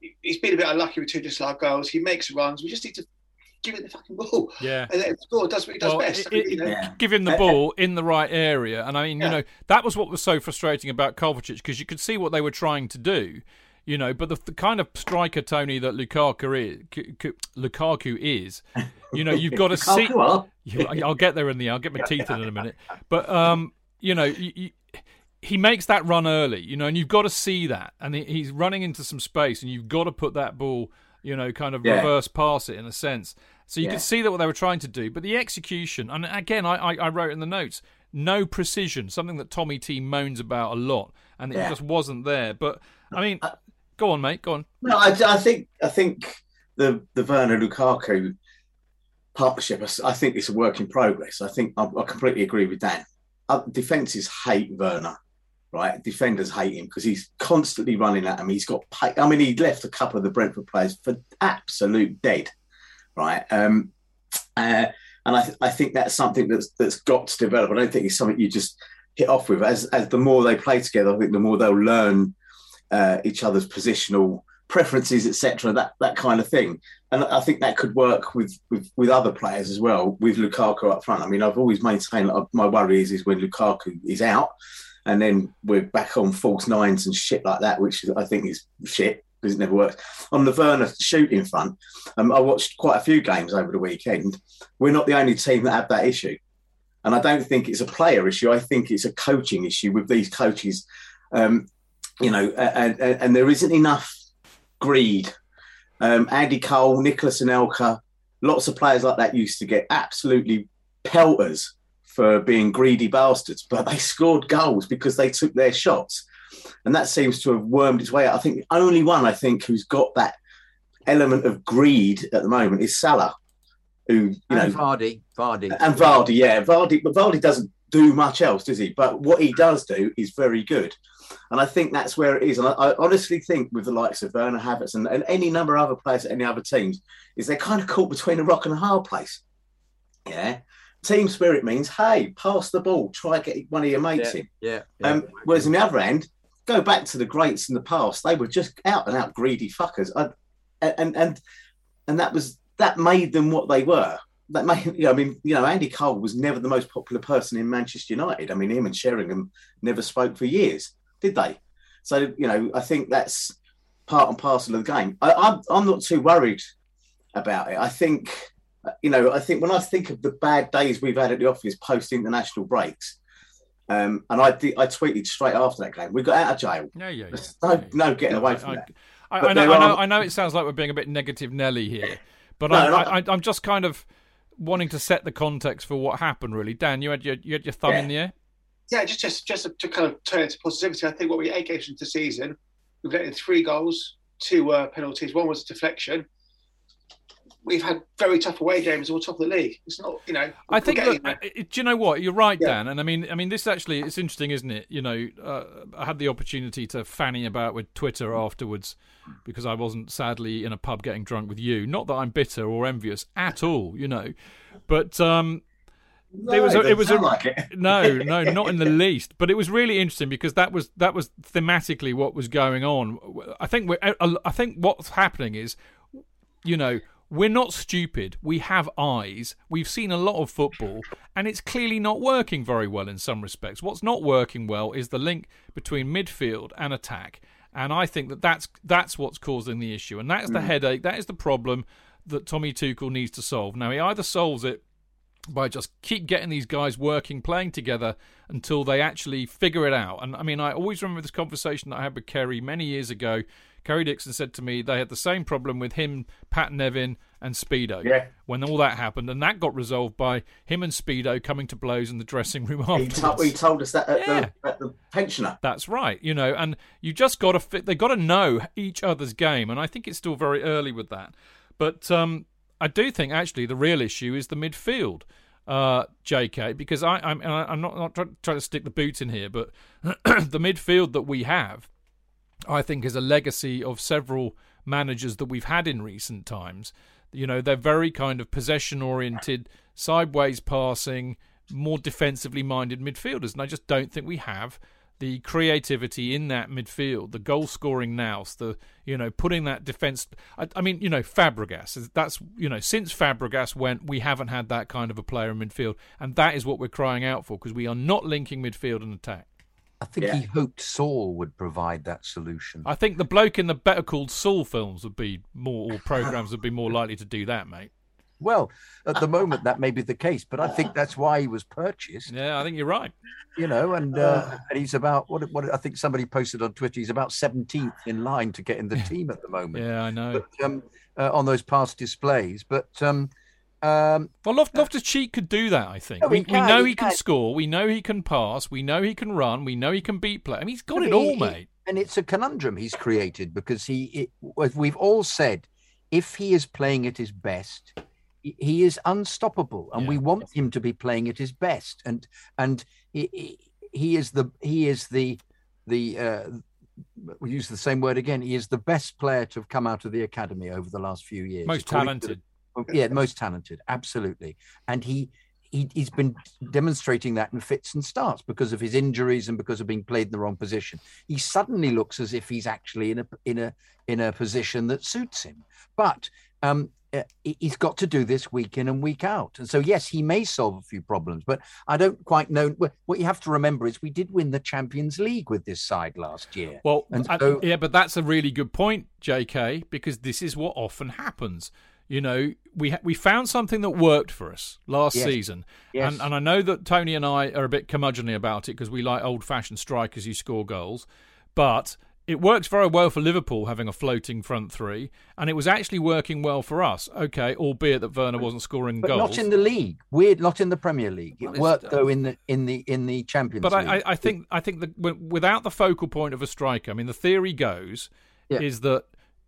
H: He- He's been a bit unlucky with two disallowed goals. He makes runs. We just need to give him the fucking ball
F: Yeah.
H: and then score. Does what he does
F: Well,
H: best.
F: it-
H: I mean, you know.
I: Yeah.
F: Give him the
I: Uh, uh,
F: ball in the right area, and I mean, you know, that was what was so frustrating about Kovacic because you could see what they were trying to do, you know. But the, the kind of striker Tony that Lukaku is, K- K- Lukaku is, you know, you've got to see.
I: Lukaku.
F: You- I'll get there in the. I'll get my teeth in in a minute. But um, you know, you, you, he makes that run early, you know, and you've got to see that, and he, he's running into some space, and you've got to put that ball, you know, kind of
I: Yeah.
F: reverse pass it in a sense. So you
I: Yeah.
F: could see that what they were trying to do, but the execution, and again, I, I, I wrote in the notes, no precision, something that Tommy T moans about a lot, and it
I: Yeah.
F: just wasn't there. But I mean, go on, mate, go on.
I: No, I, I think I think the the Werner Lukaku partnership. I, think it's a work in progress. I think I, I completely agree with Dan. Uh, defenses hate Werner, right? Defenders hate him because he's constantly running at him. He's got. pa- I mean, he left a couple of the Brentford players for absolute dead, right? Um, uh, and I, th- I think that's something that's that's got to develop. I don't think it's something you just hit off with. As as the more they play together, I think the more they'll learn uh, each other's positional preferences, etc. That that kind of thing. And I think that could work with, with with other players as well. With Lukaku up front, I mean, I've always maintained my worry is is when Lukaku is out, and then we're back on false nines and shit like that, which I think is shit because it never works. On the Werner shooting front, um, I watched quite a few games over the weekend. We're not the only team that have that issue. And I don't think it's a player issue. I think it's a coaching issue with these coaches. Um, you know, and, and, and there isn't enough greed. Um, Andy Cole, Nicolas Anelka, lots of players like that used to get absolutely pelters for being greedy bastards, but they scored goals because they took their shots. And that seems to have wormed its way out. I think the only one I think who's got that element of greed at the moment is Salah, who, you know,
G: Vardy, Vardy.
I: and Vardy, yeah, Vardy, but Vardy doesn't do much else, does he? But what he does do is very good. And I think that's where it is. And I, I honestly think with the likes of Werner Havertz and, and, any number of other players at any other teams, is they're kind of caught between a rock and a hard place. Yeah. Team spirit means, hey, pass the ball, try get one of your mates
G: yeah,
I: in.
G: Yeah, yeah.
I: Um, whereas on the other end, go back to the greats in the past, they were just out and out greedy fuckers. I, and and and that was that made them what they were that may, you know, I mean, you know, Andy Cole was never the most popular person in Manchester United. I mean, him and Sheringham never spoke for years, did they? So, you know, I think that's part and parcel of the game. I, I'm, I'm not too worried about it. I think, uh, you know, I think when I think of the bad days we've had at the office post international breaks, um, and I I tweeted straight after that game, we got out of jail.
F: Yeah, yeah, yeah.
I: No,
F: yeah, yeah.
I: no getting away
F: I,
I: from
F: I,
I: that.
F: I, I, know,
I: there
F: I know, I know. It sounds like we're being a bit negative Nelly here, but
I: No,
F: I'm,
I: no.
F: I, I, I'm just kind of wanting to set the context for what happened. Really, Dan, you had your you had your thumb
I: Yeah.
F: in the air.
H: Yeah, just just just to kind of turn it to positivity. I think what we eight games into the season, we've let in three goals, two uh, penalties. One was a deflection. We've had very tough away games. We're top of the league. It's not, you know.
F: I think. Look, uh, do you know what? You're right,
H: Yeah.
F: Dan. And I mean, I mean, this actually it's interesting, isn't it? You know, uh, I had the opportunity to fanny about with Twitter afterwards because I wasn't sadly in a pub getting drunk with you. Not that I'm bitter or envious at all, you know, but um, there was a, it was a
I: like it.
F: no, no, not in the least. But it was really interesting because that was that was thematically what was going on. I think we're, I I think what's happening is, you know, we're not stupid. We have eyes. We've seen a lot of football, and it's clearly not working very well in some respects. What's not working well is the link between midfield and attack. And I think that that's that's what's causing the issue, and that's the mm. headache. That is the problem that Tommy Tuchel needs to solve. Now he either solves it by just keep getting these guys working, playing together until they actually figure it out. And I mean, I always remember this conversation that I had with Kerry many years ago. Kerry Dixon said to me they had the same problem with him, Pat Nevin, and Speedo
I: Yeah.
F: when all that happened, and that got resolved by him and Speedo coming to blows in the dressing room
I: He,
F: afterwards.
I: he told us that at,
F: Yeah.
I: the, at the pensioner.
F: That's right, you know, and you just got to fit. They got to know each other's game, and I think it's still very early with that. But um, I do think actually the real issue is the midfield, uh, J.K. Because I, I'm, I- I'm not, not trying to stick the boot in here, but the midfield that we have, I think, is a legacy of several managers that we've had in recent times. You know, they're very kind of possession oriented, sideways passing, more defensively minded midfielders. And I just don't think we have the creativity in that midfield, the goal scoring nous, the, you know, putting that defence. I, I mean, you know, Fabregas, that's, you know, since Fabregas went, we haven't had that kind of a player in midfield. And that is what we're crying out for because we are not linking midfield and attack.
G: I think
I: Yeah.
G: he hoped Saul would provide that solution.
F: I think the bloke in the Better Call Saul films would be more, or programs would be more likely to do that, mate.
G: Well, at the moment that may be the case, but I think that's why he was purchased.
F: Yeah, I think you're right.
G: You know, and uh, and he's about what what I think somebody posted on Twitter. He's about seventeenth in line to get in the team at the moment.
F: Yeah, I know.
G: But, um, uh, on those past displays, but um, um,
F: Well, Loft, Loftus Cheek could do that. I think
G: No,
F: we,
G: he
F: we
G: can,
F: know
G: he
F: he can
G: can.
F: score. We know he can pass. We know he can run. We know he can beat play. I mean, he's got
G: I
F: it
G: mean,
F: all,
G: he-
F: mate.
G: and it's a conundrum he's created because he, it, we've all said, if he is playing at his best, he- he is unstoppable, and
F: Yeah.
G: we want him to be playing at his best. And and he, he, he is the he is the the uh, we use the same word again. He is the best player to have come out of the academy over the last few years.
F: Most talented.
G: Yeah, most talented, absolutely. And he, he he's been demonstrating that in fits and starts because of his injuries and because of being played in the wrong position. He suddenly looks as if he's actually in a in a in a position that suits him. But um, he- he's got to do this week in and week out. And so, yes, he may solve a few problems, but I don't quite know. What you have to remember is we did win the Champions League with this side last year.
F: Well,
G: And
F: I- yeah, but that's a really good point, J.K. Because this is what often happens. You know, we ha- we found something that worked for us last
G: Yes.
F: season,
G: Yes.
F: and and I know that Tony and I are a bit curmudgeonly about it because we like old-fashioned strikers who score goals, but it works very well for Liverpool having a floating front three, and it was actually working well for us. Okay, albeit that Werner wasn't scoring
G: but
F: goals.
G: not in the league. Weird, not in the Premier League. It worked though in the in the in the Champions
F: But
G: League.
F: I, I, I think I think that without the focal point of a striker, I mean, the theory goes
G: Yeah.
F: is that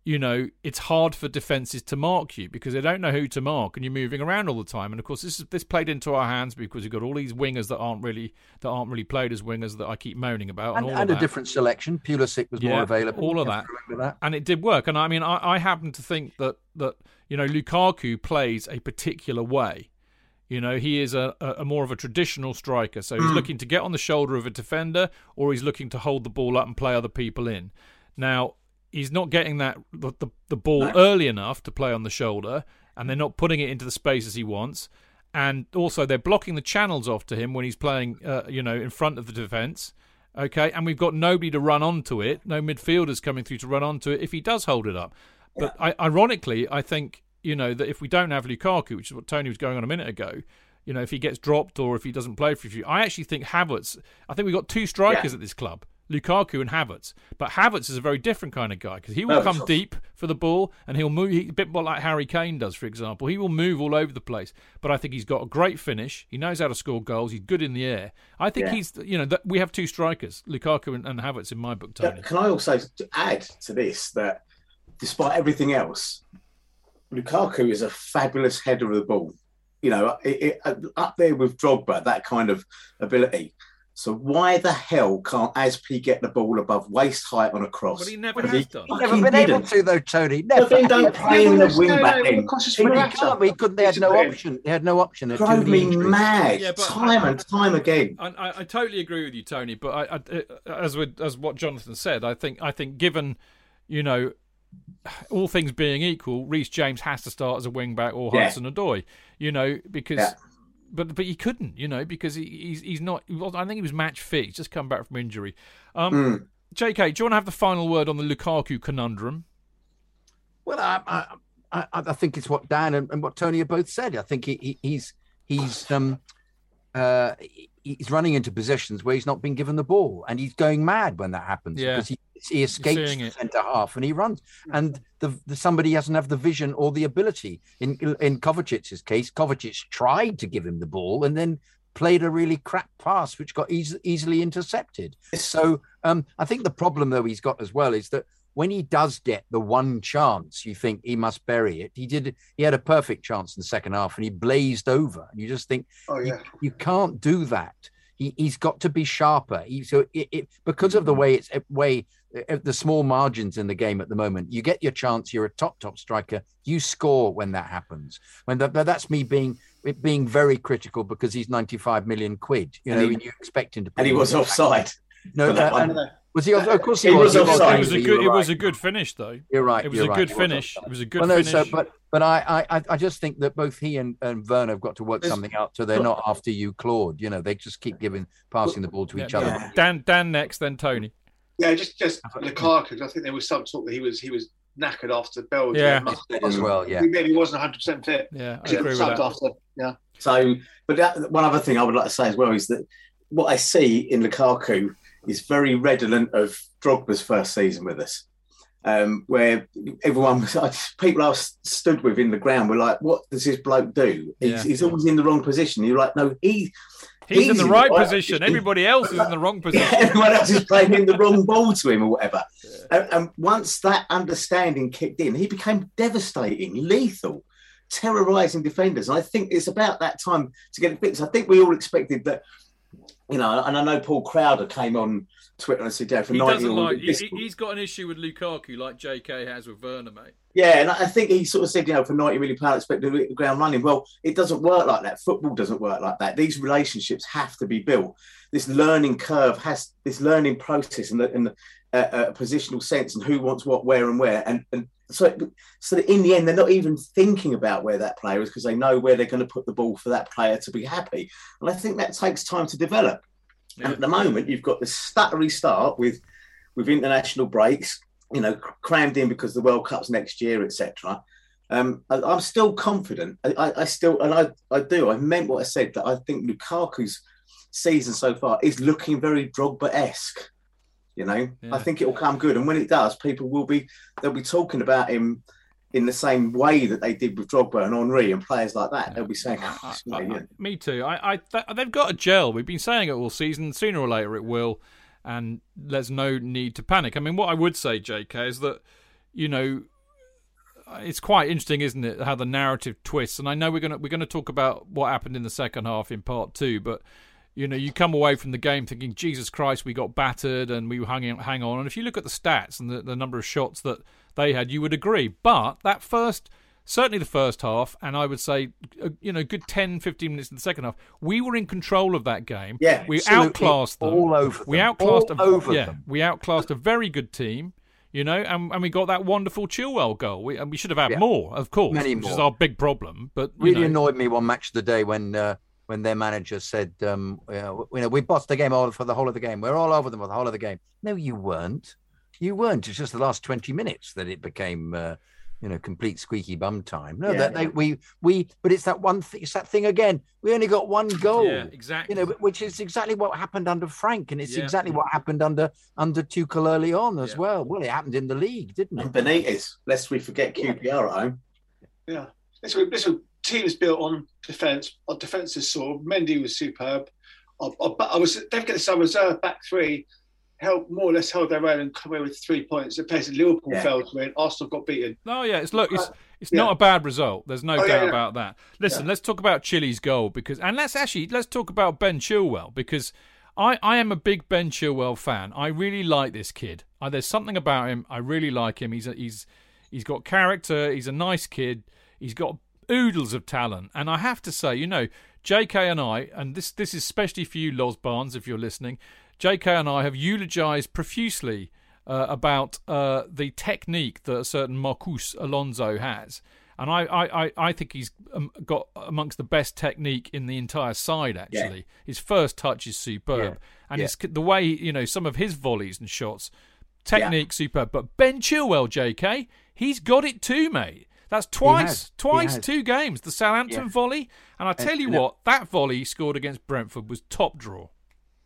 F: you know, it's hard for defenses to mark you because they don't know who to mark, and you're moving around all the time. And of course, this is this played into our hands because you've got all these wingers that aren't really that aren't really played as wingers that I keep moaning about,
G: and,
F: and,
G: and
F: a
G: that. different selection. Pulisic was yeah, more available.
F: All of that. that. and it did work. And I mean, I, I happen to think that that you know Lukaku plays a particular way. You know, he is a, a, more of a traditional striker. So he's mm. looking to get on the shoulder of a defender or he's looking to hold the ball up and play other people in. Now, he's not getting that the, the, the ball no. early enough to play on the shoulder, and they're not putting it into the spaces he wants. And also, they're blocking the channels off to him when he's playing, uh, you know, in front of the defence. Okay, and we've got nobody to run onto it. No midfielders coming through to run onto it if he does hold it up. But I, ironically, I think you know that if we don't have Lukaku, which is what Tony was going on a minute ago, you know, if he gets dropped or if he doesn't play for you, I actually think Havertz. I think we've got two strikers yeah. at this club. Lukaku and Havertz. But Havertz is a very different kind of guy because he will come deep for the ball and he'll move he, a bit more like Harry Kane does, for example. He will move all over the place. But I think he's got a great finish. He knows how to score goals. He's good in the air. I think yeah. he's, you know, th- we have two strikers, Lukaku and, and Havertz in my book, Tony.
I: Can I also add to this that despite everything else, Lukaku is a fabulous header of the ball. You know, it, it, uh, up there with Drogba, that kind of ability. So why the hell can't Azpi get the ball above waist height on a cross?
F: But he never has he, done.
G: He's never been
I: didn't.
G: able to though, Tony. Never.
I: But don't play him the wing back then.
G: He, he couldn't. They had no option. They had no option.
I: It Drove me mad yeah, time I, and time again.
F: I, I, I, totally agree with you, Tony. But I, uh, as with as what Jonathan said, I think I think given you know all things being equal, Reece James has to start as a wing back or Hudson yeah. Odoi. You know because. Yeah but but he couldn't, you know, because he, he's he's not. I think he was match fit. He's just come back from injury. Um, mm. J.K., do you want to have the final word on the Lukaku conundrum?
G: Well, I I, I think it's what Dan and, and, what Tony have both said. I think he, he, he's he's um uh he's running into positions where he's not been given the ball, and he's going mad when that happens
F: yeah.
G: because he he escapes the centre half and he runs. And the, the, somebody doesn't have the vision or the ability. In in Kovacic's case, Kovacic tried to give him the ball and then played a really crap pass which got easy, easily intercepted. So um, I think the problem though he's got as well is that when he does get the one chance, you think he must bury it. He did. He had a perfect chance in the second half, and he blazed over. And you just think, oh, yeah. you, you can't do that. He, has got to be sharper. He, so it, it, because of the way it's way the small margins in the game at the moment. You get your chance. You're a top top striker. You score when that happens. When that, that's me being being very critical because he's 95 million quid. You know, and, he, and you expect him to.
I: And he was offside.
G: No, uh, was he? Of course, he,
I: he
G: was.
I: was offside.
F: It was a good. It was a good finish, though.
G: You're right.
F: It was a
G: right.
F: good finish. It was a good
G: well, no,
F: finish.
G: So, but but I, I I just think that both he and, and Werner have got to work something out so they're not after you, Claude. You know, they just keep giving passing the ball to each other.
F: Dan Dan next, then Tony.
H: Yeah, just just Lukaku. I think there was some talk that he was he was knackered after Belgium.
F: Yeah,
G: as well. Yeah,
H: he maybe wasn't 100 percent fit.
F: Yeah, I agree with that.
H: After, yeah.
I: So, but that, one other thing I would like to say as well is that what I see in Lukaku is very redolent of Drogba's first season with us. Um, where everyone, was, people I stood with in the ground were like, "What does this bloke do? He's, yeah. he's always in the wrong position." You're like, "No, he
F: He's, he's in the right, right position. Everybody else is in the wrong position.
I: Yeah, everyone else is playing in the wrong ball to him or whatever. Yeah. And, and, once that understanding kicked in, he became devastating, lethal, terrorizing defenders. And I think it's about that time to get it fixed. I think we all expected that, you know, and I know Paul Crowder came on Twitter and said, yeah, for
F: he
I: 90
F: doesn't like, he, has got an issue with Lukaku like JK has with Werner, mate.
I: Yeah, and I think he sort of said, you know, for 90 million to hit the ground running. Well, it doesn't work like that. Football doesn't work like that. These relationships have to be built. This learning curve has this learning process and in, the, uh, uh, positional sense and who wants what, where, and where. And, and so, so that in the end, they're not even thinking about where that player is because they know where they're going to put the ball for that player to be happy. And I think that takes time to develop. Yeah. And at the moment, you've got this stuttery start with with international breaks, you know, crammed in because the World Cup's next year, etc. Um, I, am still confident. I, I, still, and I, I do. I meant what I said. That I think Lukaku's season so far is looking very Drogba-esque. You know, yeah. I think it will come good, and when it does, people will be they'll be talking about him in the same way that they did with Drogba and Henry and players like that. They'll be saying, oh, I,
F: I, "Me too." I, I th- they've got a gel. We've been saying it all season. Sooner or later, it will, and there's no need to panic. I mean, what I would say, J.K., is that you know it's quite interesting, isn't it, how the narrative twists? And I know we're gonna we're gonna talk about what happened in the second half in part two, but you know, you come away from the game thinking, Jesus Christ, we got battered and we hung hang on. And if you look at the stats and the, the number of shots that they had, you would agree. But that first certainly the first half, and I would say, uh, you know, good 10, 15 minutes in the second half, we were in control of that game.
G: Yeah,
F: we outclassed them.
G: All over them.
F: We outclassed
G: all
F: a,
G: over
F: yeah,
G: them.
F: we outclassed a very good team. You know, and, and we got that wonderful Chilwell goal. We, and we should have had
G: Yeah.
F: more, of course,
G: Many
F: which is
G: more.
F: our big problem. But
G: really
F: know,
G: annoyed me one match of the day when uh, when their manager said, um, you know, you know, we bossed the game all for the whole of the game. We're all over them for the whole of the game. No, you weren't. You weren't. It's just the last twenty minutes that it became, uh, you know, complete squeaky bum time. No,
I: Yeah.
G: that they we we. But it's that one. Th- it's that thing again. We only got one goal.
F: yeah, exactly.
G: You know, which is exactly what happened under Frank, and it's
F: Yeah.
G: exactly what happened under under Tuchel early on as
F: Yeah.
G: well. Well, it happened in the league, didn't
I: And
G: it?
I: Benitez, lest we forget QPR at home.
H: Yeah, this one, this one, team is built on defence. Our defence is sore. Mendy was superb. I, I, I was don't forget this. Our reserve back three held more or less held their own and come away with three points. The place Liverpool
I: Yeah.
H: fell to win. Arsenal got beaten.
F: Oh yeah, it's look, it's uh, it's
H: yeah.
F: not a bad result. There's no
H: Oh, yeah,
F: doubt
H: yeah.
F: about that. Listen,
H: Yeah.
F: let's talk about Chile's goal because, and let's actually let's talk about Ben Chilwell because I I am a big Ben Chilwell fan. I really like this kid. I, there's something about him. I really like him. He's a, he's he's got character. He's a nice kid. He's got oodles of talent. And I have to say, you know, J.K. and I, and this this is especially for you, Los Barnes, if you're listening. J.K. and I have eulogized profusely uh, about uh, the technique that a certain Marcos Alonso has. And I, I, I, think he's got amongst the best technique in the entire side, actually. His first touch is superb. And
G: Yeah.
F: his, the way, you know, some of his volleys and shots, technique superb. But Ben Chilwell, JK, he's got it too, mate. That's twice, twice two games. The Southampton
G: Yeah.
F: volley. And I tell you what, that volley he scored against Brentford was top draw.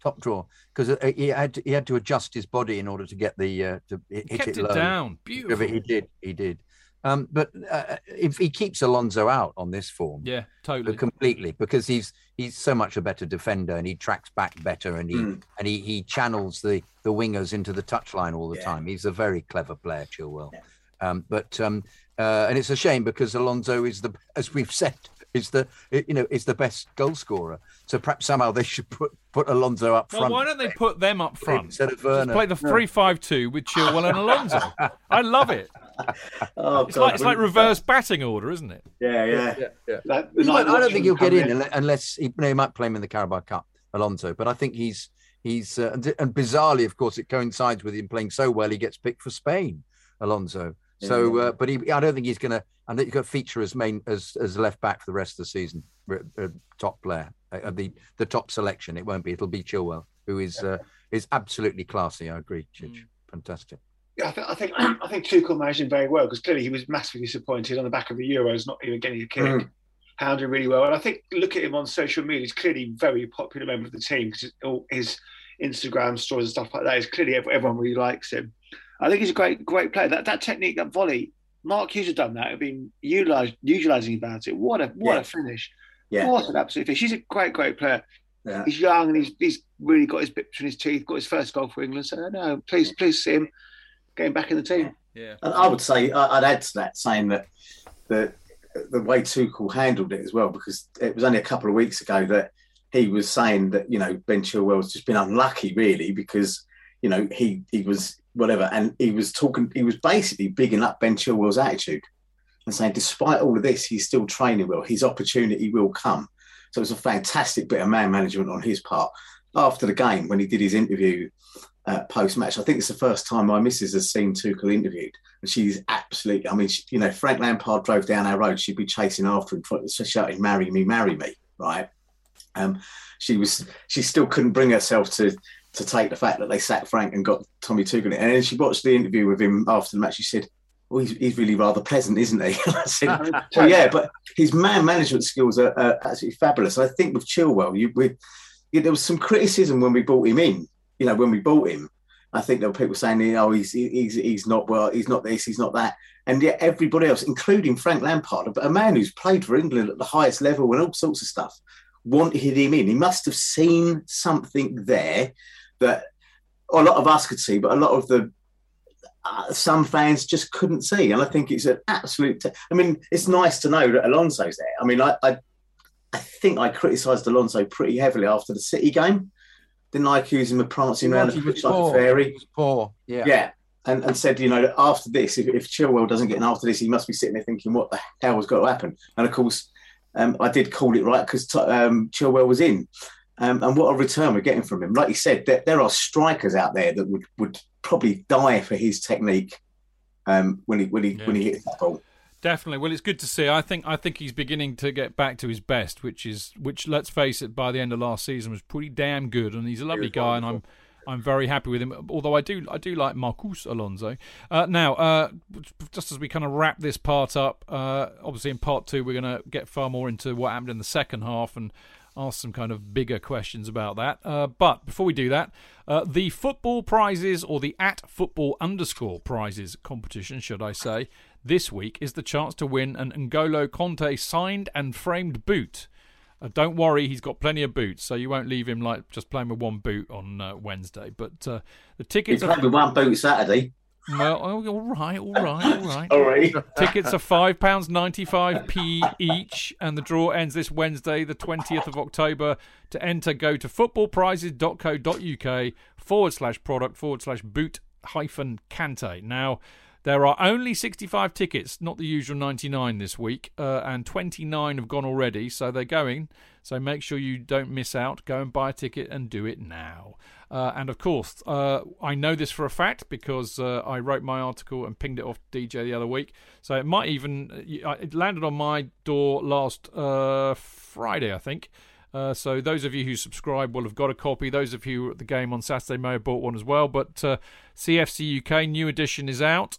G: Top draw because he had to, he had to adjust his body in order to get the uh, to hit
F: He kept
G: it
F: it
G: low.
F: down. Beautiful.
G: he did, he did. Um, but uh, if he keeps Alonso out on this form,
F: Yeah,
G: uh,
F: totally.
G: completely, because he's he's so much a better defender and he tracks back better and he
I: Mm.
G: and he, he channels the the wingers into the touchline all the
I: Yeah.
G: time. He's a very clever player, Chilwell.
I: Yeah.
G: Um, but um, uh, and it's a shame because Alonso is the, as we've said, is the you know is the best goal scorer. So perhaps somehow they should put put Alonso up
F: Well,
G: front
F: why don't they put them up front?
G: instead of
F: Just play the three-five-two with Chilwell and Alonso. I love it.
I: Oh,
F: It's like it's like reverse batting order, isn't it?
I: Yeah, yeah.
H: Like,
G: He might- I don't think he'll get in
H: in.
G: unless he, no, he might play him in the Carabao Cup, Alonso. But I think he's he's uh, and, and bizarrely, of course, it coincides with him playing so well. He gets picked for Spain, Alonso. So, uh, but he, I don't think he's going to. I think he's going to feature as main as as left back for the rest of the season. Uh, uh, top player, uh, the the top selection. It won't be. It'll be Chilwell, who is uh, is absolutely classy. I agree, Chidge. Fantastic.
H: Yeah, I, th- I think I think Tuchel managed him very well because clearly he was massively disappointed on the back of the Euros, not even getting a kick.
I: Mm.
H: Handled really well, and I think look at him on social media. He's clearly a very popular member of the team because all his Instagram stories and stuff like that is clearly everyone really likes him. I think he's a great great player. That that technique, that volley, Mark Hughes had done that. Have been utilised, utilising about it. What a what
I: Yeah.
H: a finish!
I: Yeah.
H: What an absolute finish! He's a great great player.
I: Yeah.
H: He's young and he's he's really got his bit between his teeth. Got his first goal for England. So no, please please see him getting back in the team.
F: Yeah.
I: And I would say I- I'd add to that saying that the the way Tuchel handled it as well, because it was only a couple of weeks ago that he was saying that you know Ben Chilwell's just been unlucky really because you know he he was whatever and he was talking he was basically bigging up Ben Chilwell's attitude and saying despite all of this he's still training well his opportunity will come so it was a fantastic bit of man management on his part after the game when he did his interview uh, post match. I think it's the first time my missus has seen Tuchel interviewed, and she's absolutely. I mean, she, you know, Frank Lampard drove down our road, she'd be chasing after him, shouting, "Marry me, marry me!" Right? Um, she was. She still couldn't bring herself to to take the fact that they sacked Frank and got Tommy in. And then she watched the interview with him after the match. She said. Well, he's, he's really rather pleasant, isn't he? I said, well, yeah, but his man management skills are, are absolutely fabulous. I think with Chilwell, you, we, yeah, there was some criticism when we brought him in. You know, when we bought him, I think there were people saying, "Oh, he's he's he's not well, he's not this, he's not that," and yet everybody else, including Frank Lampard, a man who's played for England at the highest level and all sorts of stuff, wanted him in. He must have seen something there that a lot of us could see, but a lot of the uh, some fans just couldn't see. And I think it's an absolute. T- I mean, it's nice to know that Alonso's there. I mean, I, I, I think I criticised Alonso pretty heavily after the City game. Didn't I accuse him of prancing around the pitch like a fairy?
G: Poor, yeah.
I: Yeah. And, and said, you know, after this, if, if Chilwell doesn't get in after this, he must be sitting there thinking, what the hell has got to happen? And of course, um, I did call it right because um, Chilwell was in. Um, and what a return we're getting from him. Like you said, there, there, are strikers out there that would, would probably die for his technique um, when he when he yeah. when he hits that ball.
F: Definitely. Well, it's good to see. I think I think he's beginning to get back to his best, which is which. Let's face it, by the end of last season was pretty damn good, and he's a lovely guy, wonderful. and I'm I'm very happy with him. Although I do I do like Marcos Alonso. Uh, now, uh, just as we kind of wrap this part up, uh, obviously in part two we're going to get far more into what happened in the second half and ask some kind of bigger questions about that. Uh, but before we do that, uh, the football prizes or the at football underscore prizes competition, should I say, this week is the chance to win an N'Golo Kanté signed and framed boot. Uh, don't worry, he's got plenty of boots, so you won't leave him like just playing with one boot on uh, Wednesday. But uh, the tickets.
I: He's playing with one boot Saturday.
F: Well, oh, all right, all right, all right.
I: all right.
F: Tickets are five pounds ninety-five p each, and the draw ends this Wednesday, the twentieth of October. To enter, go to footballprizes.co.uk forward slash product forward slash boot hyphen kante. Now. There are only 65 tickets, not the usual 99 this week, uh, and 29 have gone already, so they're going. So make sure you don't miss out. Go and buy a ticket and do it now. Uh, and of course, uh, I know this for a fact because uh, I wrote my article and pinged it off DJ the other week. So it might even uh, it landed on my door last uh, Friday, I think. Uh, so those of you who subscribe will have got a copy. Those of you at the game on Saturday may have bought one as well. But CFC UK new edition is out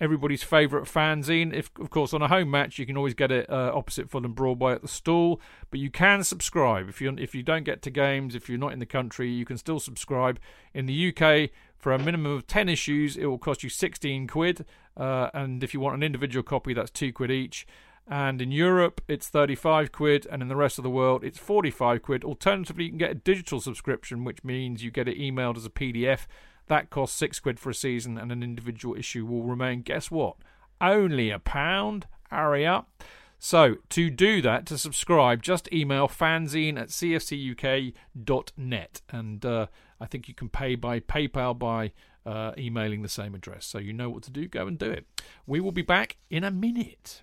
F: everybody's favourite fanzine. If, of course, on a home match, you can always get it uh, opposite Fulham Broadway at the stall. But you can subscribe if you if you don't get to games, if you're not in the country, you can still subscribe. In the UK, for a minimum of ten issues, it will cost you 16 quid, uh, and if you want an individual copy, that's two quid each. And in Europe, it's 35 quid, and in the rest of the world, it's 45 quid. Alternatively, you can get a digital subscription, which means you get it emailed as a PDF that costs six quid for a season, and an individual issue will remain, guess what? Only a pound. Hurry up. So, to do that, to subscribe, just email fanzine at cfcuk.net. And uh, I think you can pay by PayPal by uh, emailing the same address. So, you know what to do. Go and do it. We will be back in a minute.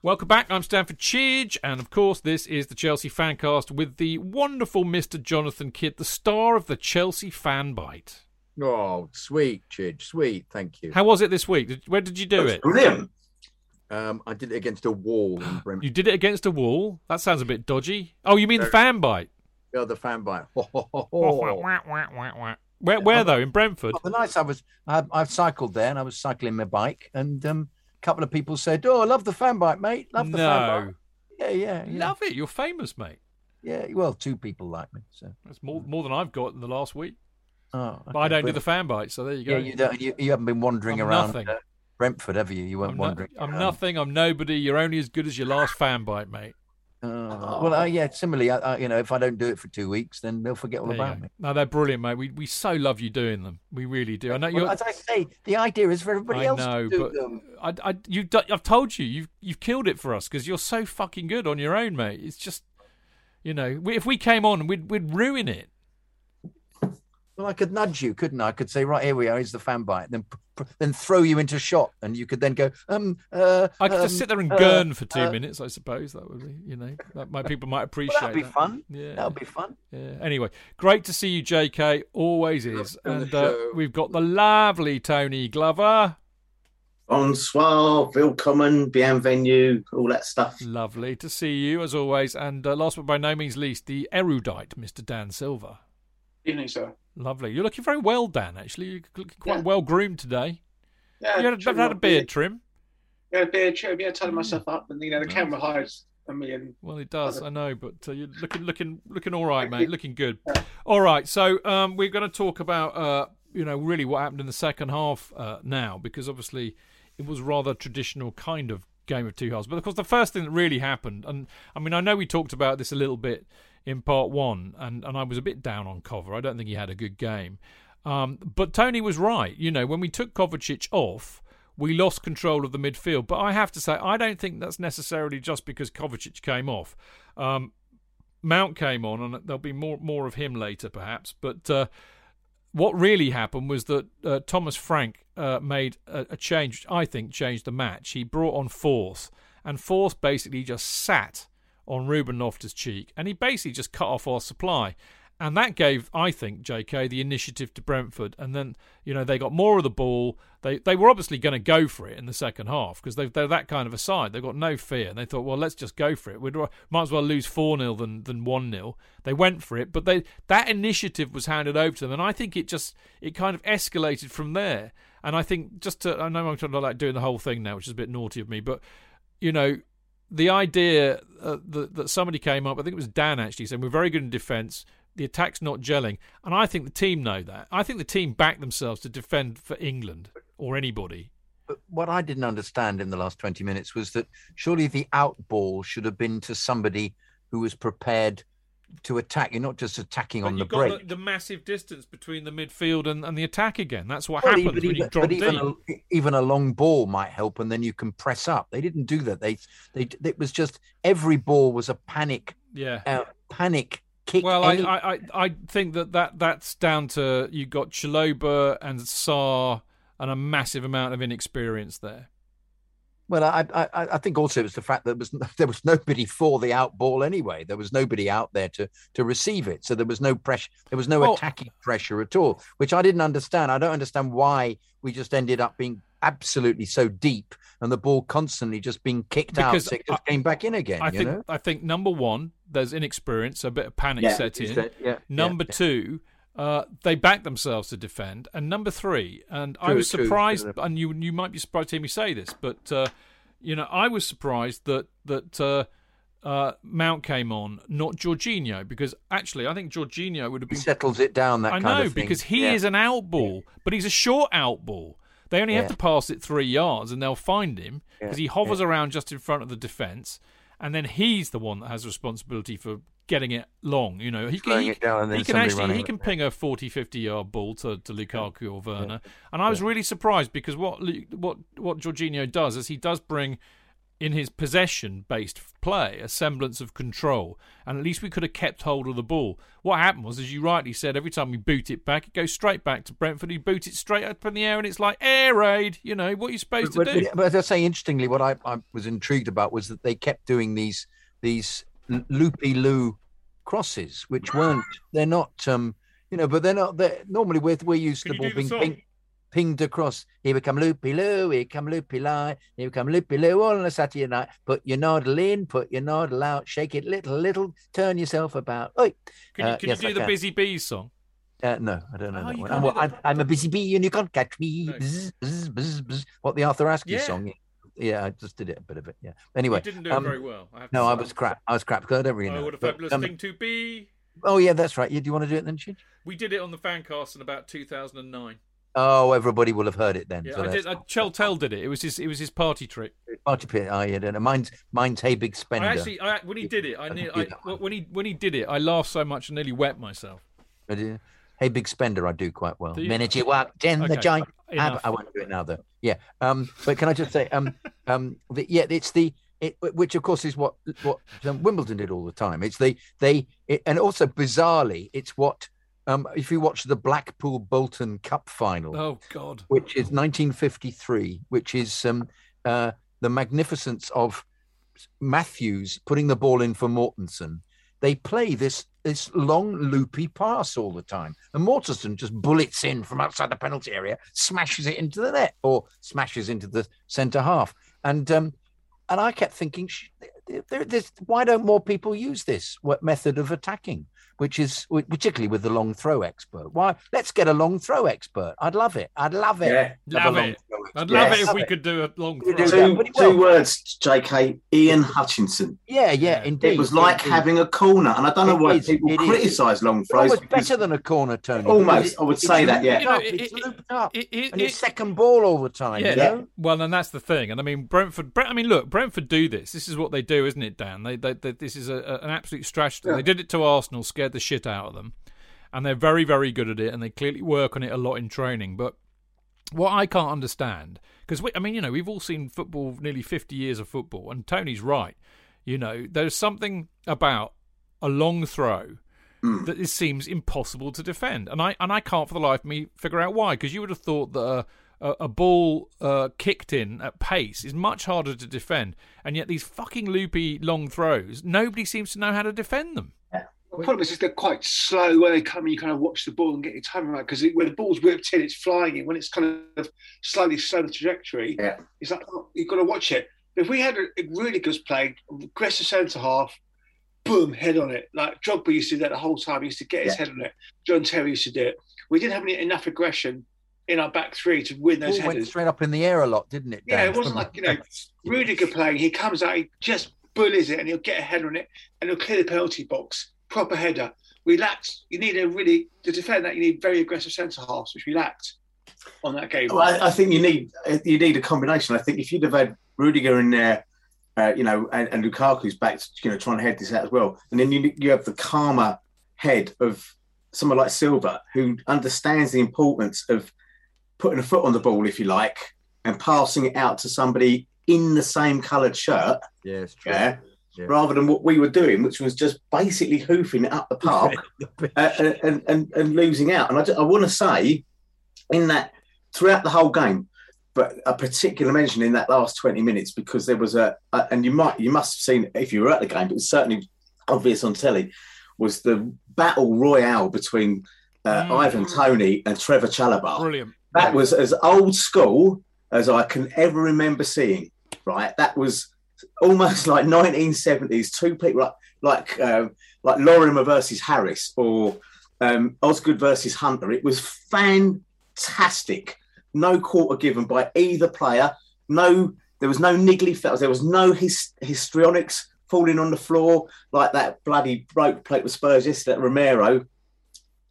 F: Welcome back. I'm Stamford Chidge, and of course, this is the Chelsea Fancast with the wonderful Mr. Jonathan Kydd, the star of the Chelsea Fan Bite.
G: Oh, sweet, Chidge, sweet. Thank you.
F: How was it this week? Where did you do it?
I: Brilliant.
G: Um, I did it against a wall in Brentford.
F: You did it against a wall? That sounds a bit dodgy. Oh, you mean the fan bite?
G: Yeah, the fan bite.
F: where, where though? In Brentford?
G: Oh, the nice. I was. I, I've cycled there, and I was cycling my bike, and um, couple of people said, "Oh, I love the fan bite, mate. Love the
F: no.
G: fan bite." Yeah, yeah, yeah.
F: Love it. You're famous, mate.
G: Yeah, well, two people like me, so
F: that's more more than I've got in the last week.
G: Oh, okay.
F: but I don't do the fan bite, so there you go.
G: Yeah, you don't. You, you haven't been wandering
F: I'm
G: around uh, Brentford, have you? You weren't
F: I'm
G: wandering.
F: No, I'm nothing. I'm nobody. You're only as good as your last fan bite, mate.
G: Uh, well, uh, yeah. Similarly, I, I, you know, if I don't do it for two weeks, then they'll forget all
F: there
G: about me.
F: No, they're brilliant, mate. We we so love you doing them. We really do. I know.
G: Well, as I say, the idea is for everybody
F: I
G: else
F: know,
G: to do them.
F: I, I, you, I've told you, you've you've killed it for us because you're so fucking good on your own, mate. It's just, you know, we, if we came on, we'd we'd ruin it.
G: Well, I could nudge you, couldn't I? I could say, right here we are. Here's the fan bite. Then, then throw you into shot, and you could then go. Um, uh,
F: I could
G: um,
F: just sit there and
G: uh,
F: gurn for two
G: uh,
F: minutes. I suppose that would be, you know, that my people might appreciate.
G: Well, that'd be
F: that.
G: fun.
F: Yeah,
G: that'd be fun.
F: Yeah. Anyway, great to see you, J.K. Always is, and uh, we've got the lovely Tony Glover.
I: Bonsoir, willkommen, bienvenue, all that stuff.
F: Lovely to see you as always, and uh, last but by no means least, the erudite Mr. Dan Silver.
H: Evening, sir.
F: Lovely. You're looking very well, Dan. Actually, you're looking quite
H: Yeah.
F: well groomed today.
H: Yeah,
F: you had, had a
H: my
F: beard trim.
H: Yeah, beard trim. Yeah, tidying myself up, and you know the camera hides a million.
F: Well, it does. I know, but uh, you're looking, looking, looking all right, mate. Looking good. All right. So um, we're going to talk about, uh, you know, really what happened in the second half uh, now, because obviously it was rather traditional kind of game of two halves. But of course, the first thing that really happened, and I mean, I know we talked about this a little bit in part one, and, and I was a bit down on Kova. I don't think he had a good game. Um, but Tony was right. You know, when we took Kovacic off, we lost control of the midfield. But I have to say, I don't think that's necessarily just because Kovacic came off. Um, Mount came on, and there'll be more more of him later, perhaps. But uh, what really happened was that uh, Thomas Frank uh, made a, a change. I think changed the match. He brought on Forth, and Forth basically just sat on Ruben Loftus Cheek, and he basically just cut off our supply. And that gave, I think, JK the initiative to Brentford. And then, you know, they got more of the ball. They they were obviously going to go for it in the second half because they're that kind of a side. They've got no fear. And they thought, well, let's just go for it. We'd might as well lose 4 0 than, than 1 0. They went for it. But they that initiative was handed over to them. And I think it just, it kind of escalated from there. And I think just to, I know I'm trying to like doing the whole thing now, which is a bit naughty of me, but, you know, the idea uh, that, that somebody came up, I think it was Dan actually, saying we're very good in defence. The attack's not gelling, and I think the team know that. I think the team back themselves to defend for England or anybody.
G: But what I didn't understand in the last 20 minutes was that surely the out ball should have been to somebody who was prepared to attack. You're not just attacking on the break.
F: the, the massive distance between the midfield and, and the attack again. That's what
G: Well,
F: happens you
G: even-
F: drop
G: but even a, even a long ball might help, and then you can press up. They didn't do that. They, they, it was just every ball was a panic,
F: yeah.
G: uh, panic kick.
F: Well, I,
G: any-
F: I, I, I think that, that that's down to you got Chalobah and Sarr and a massive amount of inexperience there.
G: Well, I, I, I I think also it was the fact that there was there was nobody for the out ball anyway. There was nobody out there to to receive it, so there was no pressure. There was no
F: Oh.
G: attacking pressure at all, which I didn't understand. I don't understand why we just ended up being absolutely so deep and the ball constantly just being kicked out.
F: Because
G: So it just came back in again.
F: I
G: you
F: think
G: know?
F: I think number one, there's inexperience, a bit of panic
G: Yeah,
F: set in.
G: that- yeah,
F: number
G: yeah, yeah.
F: Uh, they back themselves to defend, and number three, and I was
G: true,
F: surprised,
G: true.
F: and you you might be surprised to hear me say this, but uh, you know I was surprised that that. Uh, uh, Mount came on, not Jorginho, because actually I think Jorginho would have
G: He
F: been
G: settles it down. That
F: I
G: kind
F: know
G: of thing.
F: because he
G: Yeah.
F: is an out ball, but he's a short out ball. They only have to pass it three yards and they'll find him
G: Yeah,
F: because he hovers around just in front of the defence, and then he's the one that has responsibility for getting it long. You know, he can he,
G: it down and then
F: he can actually he can
G: it.
F: ping a 40, 50 yard ball to, to Lukaku or Werner, and I was really surprised because what what what Jorginho does is he does bring in his possession based play a semblance of control and at least we could have kept hold of the ball. What happened was as you rightly said every time we boot it back it goes straight back to brentford he boot it straight up in the air and it's like air raid you know what are you supposed
G: but,
F: to do?
G: but- but as I say, interestingly, what I, I was intrigued about was that they kept doing these these loopy loo crosses, which weren't they're not um you know, but they're not. They're normally we're we're used
F: Can
G: to the ball being ping, pinged across. Here we come loopy loo, here come loopy lie, here we come loopy loo all on a Saturday night. Put your noddle in, put your noddle out, shake it little little, turn yourself about. Oi.
F: can you,
G: Uh,
F: can
G: yes,
F: you
G: I
F: do the
G: can.
F: busy bees song
G: Uh, no, I don't know
F: Oh,
G: that one. I'm,
F: do
G: I'm. I'm a busy bee and you can't catch me.
F: No.
G: Bzz, bzz, bzz. What the Arthur Askey
F: Yeah.
G: song? Yeah, I just did it a bit of it. Yeah. Anyway,
F: you didn't do
G: um,
F: it very well I have
G: No, I was crap. I was crap because I don't really
F: oh
G: know.
F: what a
G: But,
F: fabulous
G: um,
F: thing to be
G: oh yeah, that's right. Yeah, do you want to do it then,
F: we did it on the fancast in about 2009
G: Oh, everybody will have heard it then.
F: yeah
G: so
F: i did uh, Cheltel did it it was his it was his party trick
G: Party pit. Oh, yeah, don't know. Mine's mine's Hey Big Spender.
F: I actually, I, when he did it, I,
G: I
F: ne- I when he when he did it, I laughed so much I nearly wet myself.
G: I do. Hey Big Spender, I do quite well. Minute you walked
F: Okay,
G: the
F: giant.
G: I, I won't do it now though. Yeah. Um. But can I just say, um, um, the, yeah, it's the it, which of course is what what um, Wimbledon did all the time. It's the they it, and also bizarrely, it's what um if you watch the Blackpool Bolton Cup final,
F: Oh God!
G: which is 1953, which is um uh the magnificence of Matthews putting the ball in for Mortensen. They play this this long loopy pass all the time, and Mortensen just bullets in from outside the penalty area, smashes it into the net, or smashes into the centre half. And um, and I kept thinking, why don't more people use this method of attacking, which is particularly with the long throw expert? Why? Let's get a long throw expert. I'd love it. I'd love it.
I: Yeah.
F: Love
G: Have
F: it. I'd love
I: Yes.
F: it if we could do a long throw.
I: Two, two
G: will.
I: words, JK. Ian Hutchinson.
G: Yeah, yeah, indeed.
I: It was like
G: Indeed.
I: having a corner, and I don't know
G: It
I: why
G: is,
I: people criticise long throws.
G: almost
I: because-
G: better than a corner, Tony.
I: Almost,
G: because
I: I would
G: it's
I: say that, yeah.
F: You know,
G: up, it's
F: it-
G: looped up,
F: it- it-
G: and it's second ball all the time.
F: Yeah.
G: you know?
F: Well, and that's the thing. And I mean, Brentford. Brent, I mean, look, Brentford do this. This is what they do, isn't it, Dan? They, they, they this is a, a- an absolute strategy. They did it to Arsenal, scared the shit out of them, and they're very, very good at it. And they clearly work on it a lot in training. But what I can't understand, because I mean, you know, we've all seen football, nearly fifty years of football, and Tony's right. You know, there's something about a long throw that it seems impossible to defend, and I and I can't for the life of me figure out why. Because you would have thought that a, a, a ball uh, kicked in at pace is much harder to defend, and yet these fucking loopy long throws, nobody seems to know how to defend them.
H: The problem is, is they're quite slow when they come and you kind of watch the ball and get your timing right because when the ball's whipped in, it's flying in. When it's kind of slightly slow the trajectory,
I: Yeah.
H: it's like oh, you've got to watch it. But if we had a, a really good play, aggressive centre half, boom, head on it. Like Drogba used to do that the whole time. He used to get his
I: Yeah.
H: head on it. John Terry used to do it. We didn't have any, enough aggression in our back three to win those
G: Ball went
H: headers.
G: straight up in the air a lot, didn't it?
H: Yeah, it wasn't like, you know, Rudiger playing. He comes out, he just bullies it and he'll get a head on it and he'll clear the penalty box. Proper header. We lacked, you need a really, to defend that, you need very aggressive centre halves, which we lacked on that game.
I: Well, I, I think you need you need a combination. I think if you'd have had Rudiger in there, uh, you know, and, and Lukaku's back, you know, trying to head this out as well, and then you you have the calmer head of someone like Silva who understands the importance of putting a foot on the ball, if you like, and passing it out to somebody in the same coloured shirt.
G: yeah, it's true.
I: Yeah.
G: Yeah.
I: Rather than what we were doing, which was just basically hoofing it up the park uh, and, and and losing out. And I, I want to say, in that throughout the whole game, but a particular mention in that last twenty minutes because there was a, a and you might you must have seen if you were at the game, but it's certainly obvious on telly, was the battle royale between uh,
F: Mm.
I: Ivan Toney and Trevor Chalobah.
F: Brilliant.
I: That was as old school as I can ever remember seeing. Right, that was almost like 1970s. Two people like like um, like Lorimer versus Harris or um, Osgood versus Hunter. It was fantastic. No quarter given by either player. No, there was no niggly fouls. There was no his, histrionics falling on the floor like that bloody broke plate with Spurs yesterday Romero.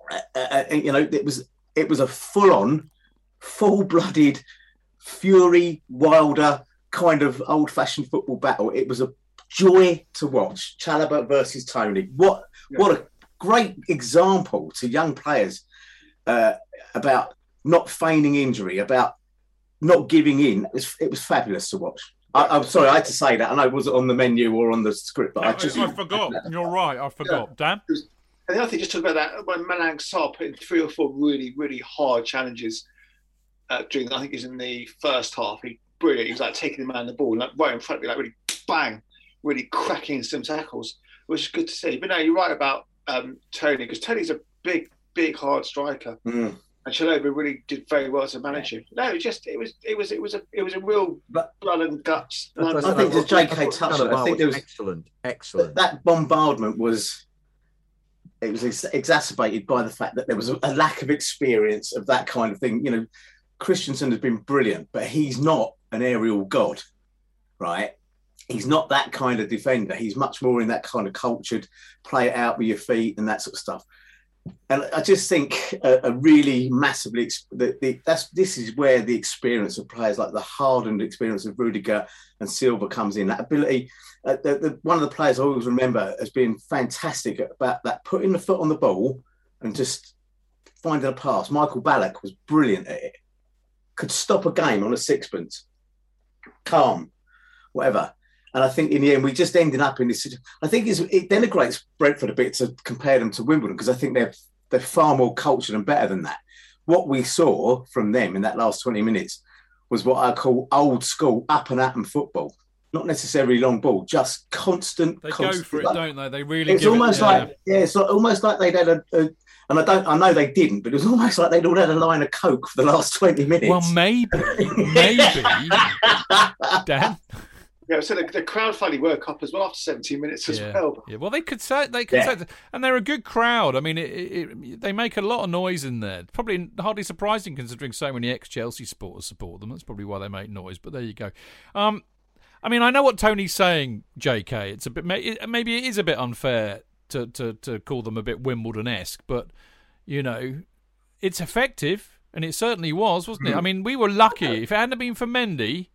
I: Uh, uh, uh, you know, it was it was a full on, full blooded, fury, wilder kind of old fashioned football battle. It was a joy to watch. Chalobah versus Toney. What what a great example to young players uh, about not feigning injury, about not giving in. It was, it was fabulous to watch. I, I'm sorry, I had to say that. And I know it wasn't on the menu or on the script, but I just
F: I forgot. You're right. I forgot. Dan.
H: And the other thing, just talk about that, when Malang Sarr put in three or four really, really hard challenges uh, during, I think it was in the first half. He brilliant. He was like taking the man the ball, like right in front of me, like really bang, really cracking some tackles, which is good to see. But no, you're right about um, Toney because Toney's a big, big, hard striker,
I: Mm.
H: and Chalobah really did very well to manage him. No, it just it was it was it was a it was a real
I: But-
H: blood and guts.
G: That's
I: I think
G: thought-
I: the JK
G: I
I: touched it. I think there was-
G: excellent, excellent.
I: that bombardment was it was ex- exacerbated by the fact that there was a, a lack of experience of that kind of thing. You know, Christensen has been brilliant, but he's not an aerial god, right? He's not that kind of defender. He's much more in that kind of cultured, play it out with your feet and that sort of stuff. And I just think a, a really massively the, that's this is where the experience of players like the hardened experience of Rudiger and Silva comes in. That ability, uh, the, the, one of the players I always remember as being fantastic about that, putting the foot on the ball and just finding a pass. Michael Ballack was brilliant at it. Could stop a game on a sixpence, calm, whatever. And I think in the end, we just ended up in this. I think it's, it denigrates Brentford a bit to compare them to Wimbledon because I think they're they're far more cultured and better than that. What we saw from them in that last twenty minutes was what I call old school up and at 'em football. Not necessarily long ball, just constant.
F: They go
I: constant,
F: for it,
I: like-
F: don't they? They really.
I: it's almost
F: it, yeah.
I: like yeah, it's like, almost like they'd had a, a, and I don't, I know they didn't, but it was almost like they'd all had a line of coke for the last twenty minutes.
F: Well, maybe, maybe, Dan.
H: Yeah, so the, the crowd finally woke up as well after 17 minutes as
F: yeah.
H: well.
F: Yeah, well, they could say they could
I: Yeah.
F: say, and they're a good crowd. I mean, it, it, it, they make a lot of noise in there. Probably hardly surprising considering so many ex-Chelsea supporters support them. That's probably why they make noise. But there you go. Um, I mean, I know what Tony's saying, J.K. It's a bit maybe it is a bit unfair to to to call them a bit Wimbledon-esque, but you know, it's effective, and it certainly was, wasn't it? I mean, we were lucky. If it hadn't been for Mendy,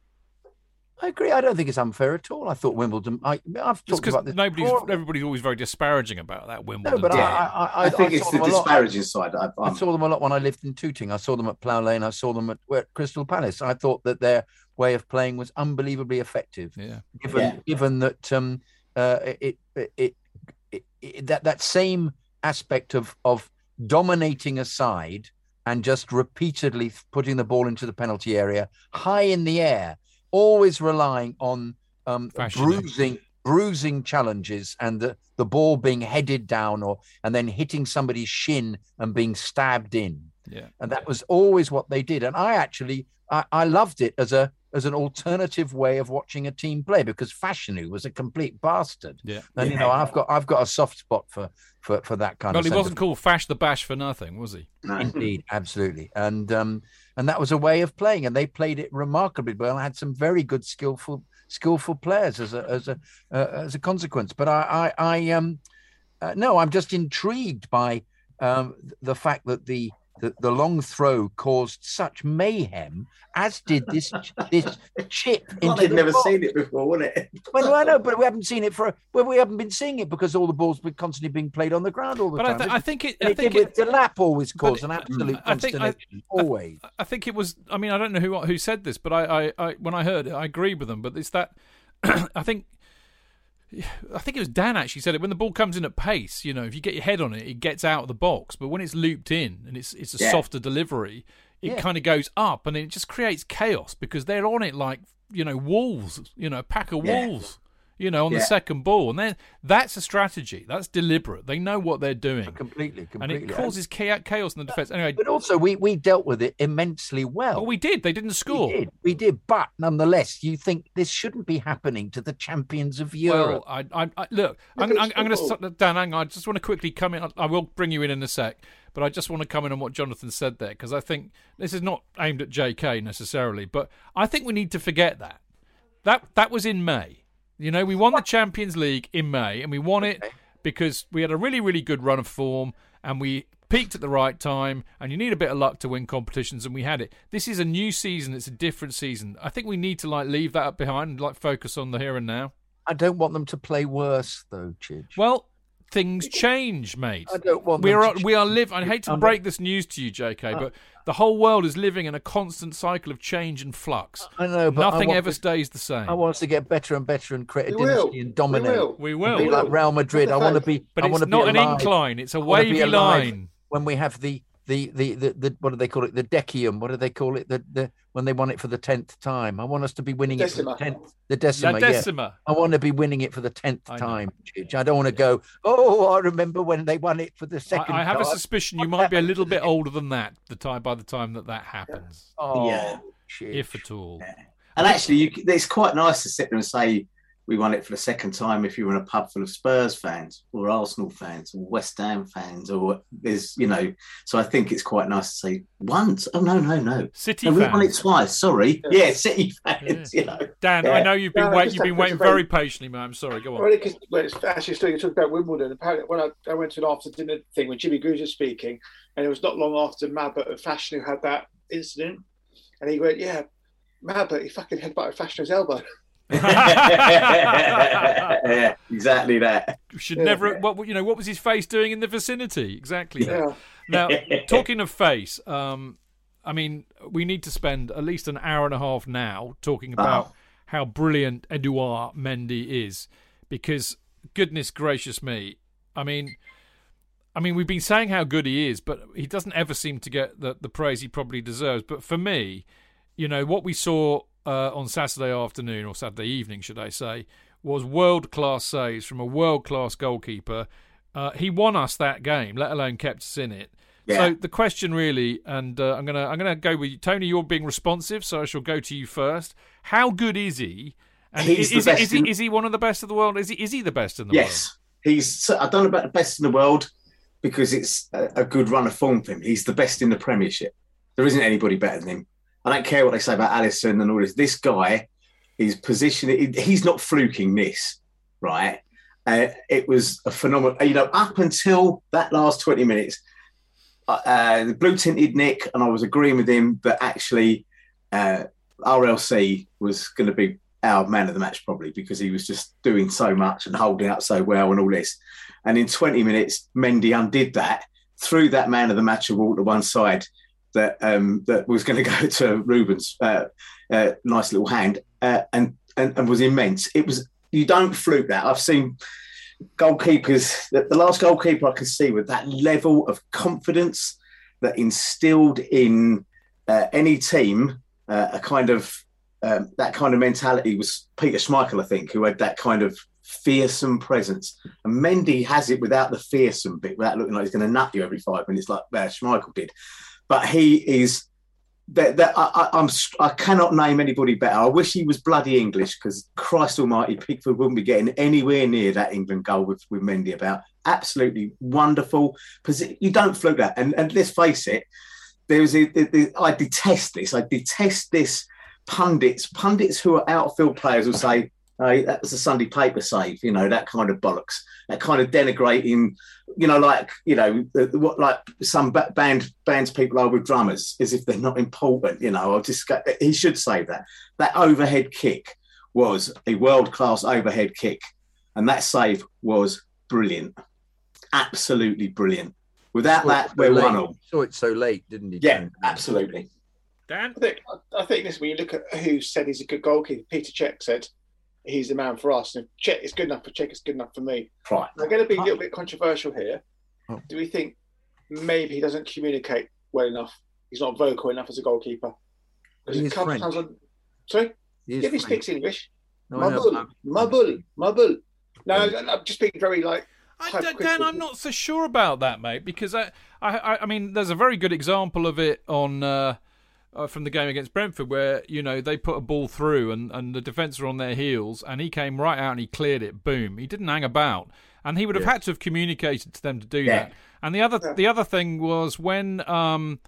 G: I agree. I don't think it's unfair at all. I thought Wimbledon. I, I've
F: just
G: talked
F: because
G: about this.
F: nobody's
G: before.
F: everybody's always very disparaging about that Wimbledon.
G: No, but I. I, I,
I: I think
G: I
I: it's the
G: them a lot.
I: disparaging side. I,
G: I saw them a lot when I lived in Tooting. I saw them at Plough Lane. I saw them at, at Crystal Palace. I thought that their way of playing was unbelievably effective.
F: yeah.
G: Given
I: Yeah.
G: given that um, uh, it, it, it, it, it that that same aspect of of dominating a side and just repeatedly putting the ball into the penalty area high in the air, always relying on um, bruising bruising challenges and the, the ball being headed down or and then hitting somebody's shin and being stabbed in.
F: Yeah.
G: and that was always what they did. And i actually i, I loved it as a as an alternative way of watching a team play because Fashanu was a complete bastard
F: Yeah.
G: and you know i've got i've got a soft spot for for for that kind
F: Well,
G: of
F: he wasn't called Fash the Bash for nothing, was he?
G: Indeed, absolutely, and um, and that was a way of playing, and they played it remarkably well. I had some very good, skillful, skillful players as a as a uh, as a consequence. But I, I, I um, uh, no, I'm just intrigued by um, the fact that the, the the long throw caused such mayhem, as did this this chip
I: Well,
G: into
I: they'd
G: the
I: never
G: box.
I: seen it before, wouldn't it?
G: Well, I know, but we haven't seen it for well, we haven't been seeing it because all the balls been constantly being played on the ground all the
F: But I,
G: time.
F: th- I think it. I
G: it
F: think it,
G: the lap always
F: but
G: caused an mm, absolute
F: I think I-
G: consternation. always.
F: I think it was. I mean, I don't know who who said this, but I, I, I when I heard it, I agree with them. But it's that I think. I think it was Dan actually said it when the ball comes in at pace. You know, if you get your head on it, it gets out of the box. But when it's looped in and it's it's a
I: Yeah.
F: softer delivery, it
G: Yeah.
F: kind of goes up and it just creates chaos because they're on it like you know wolves. You know, a pack of
I: Yeah.
F: wolves. You know, on the second ball, and then that's a strategy. That's deliberate. They know what they're doing,
G: completely, completely.
F: and it causes chaos in the defense. Anyway,
G: But also, we we dealt with it immensely well.
F: well, we did. They didn't score.
G: We did, we did. But nonetheless, you think this shouldn't be happening to the champions of Europe.
F: Well, I, I, I look. I'm, I'm, I'm going to. Dan. Hang on, I just want to quickly come in. I, I will bring you in in a sec, but I just want to come in on what Jonathan said there because I think this is not aimed at J.K. necessarily, but I think we need to forget that. That that was in May. You know, we won the Champions League in May, and we won it because we had a really, really good run of form, and we peaked at the right time. And you need a bit of luck to win competitions, and we had it. This is a new season; it's a different season. I think we need to like leave that up behind and like focus on the here and now.
G: I don't want them to play worse, though, Chidge.
F: Well, things change, mate.
G: I don't want
F: we
G: them
F: are
G: to
F: we are live. I hate to break this news to you, J.K., uh, but the whole world is living in a constant cycle of change and flux.
G: I know, but
F: Nothing
G: want
F: ever
G: us-
F: stays the same.
G: I want us to get better and better and create a
H: We will.
G: dynasty and dominate.
H: We will.
F: we
G: Be
F: will,
G: like Real Madrid. I want to be.
F: but
G: I
F: it's
G: want to
F: not
G: be
F: an incline; it's a wavy line.
G: When we have the the, the the the what do they call it? The decium. What do they call it? The the when they won it for the tenth time. I want us to be winning it for the tenth. The
F: La
G: decima. yeah. I want to be winning it for the tenth time, Chidge. I don't want to go. Oh, I remember when they won it for the second.
F: I, I have a
G: time."
F: suspicion you might be a little bit
G: it?
F: older than that. The time by the time that that happens,
G: Oh,
I: Yeah.
F: If at all.
I: And actually, you, it's quite nice to sit there and say we won it for the second time if you were in a pub full of Spurs fans or Arsenal fans or West Ham fans or there's, you know. So I think it's quite nice to say once. Oh no, no, no.
F: City
I: No, we won it twice. Sorry.
H: Yeah.
I: Yeah, City fans. You know.
F: Dan,
I: Yeah.
F: I know you've been
H: No, I
F: wait,
H: just
F: you've been waiting very patiently, man. I'm sorry. Go on.
H: Well, because well, it's actually still you talk about Wimbledon. Apparently, when I, I went to an after dinner thing when Jimmy Greaves was speaking, and it was not long after Mabbutt and Fashanu had that incident, and he went, "Yeah, Mabbutt, he fucking headbutted Fashanu's elbow."
I: yeah, exactly that.
F: Should
H: Yeah.
F: never. What you know? What was his face doing in the vicinity? Exactly. That.
H: Yeah.
F: Now, talking of face, um, I mean, we need to spend at least an hour and a half now talking about
I: Oh.
F: how brilliant Edouard Mendy is, because goodness gracious me, I mean, I mean, we've been saying how good he is, but he doesn't ever seem to get the the praise he probably deserves. But for me, you know, what we saw uh, on Saturday afternoon or Saturday evening, should I say, was world class saves from a world class goalkeeper. Uh, he won us that game, let alone kept us in it.
I: Yeah.
F: So the question really, and uh, I'm gonna I'm gonna go with you. Tony. You're being responsive, so I shall go to you first. How good is he? And
I: He's
F: is,
I: the
F: is, is, he, is he one of the best of the world? Is he, is he the best in the world?
I: Yes, he's. I don't know about the best in the world because it's a, a good run of form for him. He's the best in the Premiership. There isn't anybody better than him. I don't care what they say about Alisson and all this. This guy, is positioning. he's not fluking this, right? Uh, it was a phenomenal. You know, up until that last twenty minutes, uh, uh, the blue tinted Nick and I was agreeing with him that actually uh, RLC was going to be our man of the match probably because he was just doing so much and holding up so well and all this. And in 20 minutes, Mendy undid that, threw that man of the match award to one side that um, that was going to go to Ruben's uh, uh, nice little hand uh, and, and and was immense. It was you don't fluke that. I've seen goalkeepers. The, the last goalkeeper I can see with that level of confidence that instilled in uh, any team uh, a kind of um, that kind of mentality was Peter Schmeichel, I think, who had that kind of fearsome presence. And Mendy has it without the fearsome bit, without looking like he's going to nut you every five minutes, like uh, Schmeichel did. But he is. That, that I, I, I'm I cannot name anybody better. I wish he was bloody English because Christ Almighty, Pickford wouldn't be getting anywhere near that England goal with, with Mendy about. Absolutely wonderful. Posi- You don't fluke that. And, and let's face it, there's I detest this. I detest this pundits, pundits who are outfield players will say, "Hey, that was a Sunday paper save," you know, that kind of bollocks, that kind of denigrating, you know, like you know, the- the- what like some band bands people are with drummers, as if they're not important, you know. I'll just go- he should say that that overhead kick was a world class overhead kick, and that save was brilliant, absolutely brilliant. Without that,
G: so
I: we're
G: late.
I: one all.
G: Saw it so late, didn't he?
I: Yeah, absolutely.
F: Dan?
H: I think, I think this when you look at who said he's a good goalkeeper, Peter Cech said he's the man for us. And if is good enough for Cech, it's good enough for me.
I: Right.
H: I'm going to be a little bit controversial here.
G: Oh.
H: Do we think maybe he doesn't communicate well enough? He's not vocal enough as a goalkeeper. Because
G: He
H: comes
G: French.
H: comes on. Sorry?
G: He is
H: yeah, he speaks English.
G: No, I know,
H: Mabul,
G: I'm-
H: mabul, mabul. No, I'm just being very like.
F: I, Dan. I'm not so sure about that, mate, because I, I, I- I mean, there's a very good example of it on uh, uh, from the game against Brentford, where you know they put a ball through and, and the defence are on their heels, and he came right out and he cleared it. Boom! He didn't hang about, and he would have
G: Yeah.
F: had to have communicated to them to do
I: Yeah.
F: that. And the other, the other thing was when um,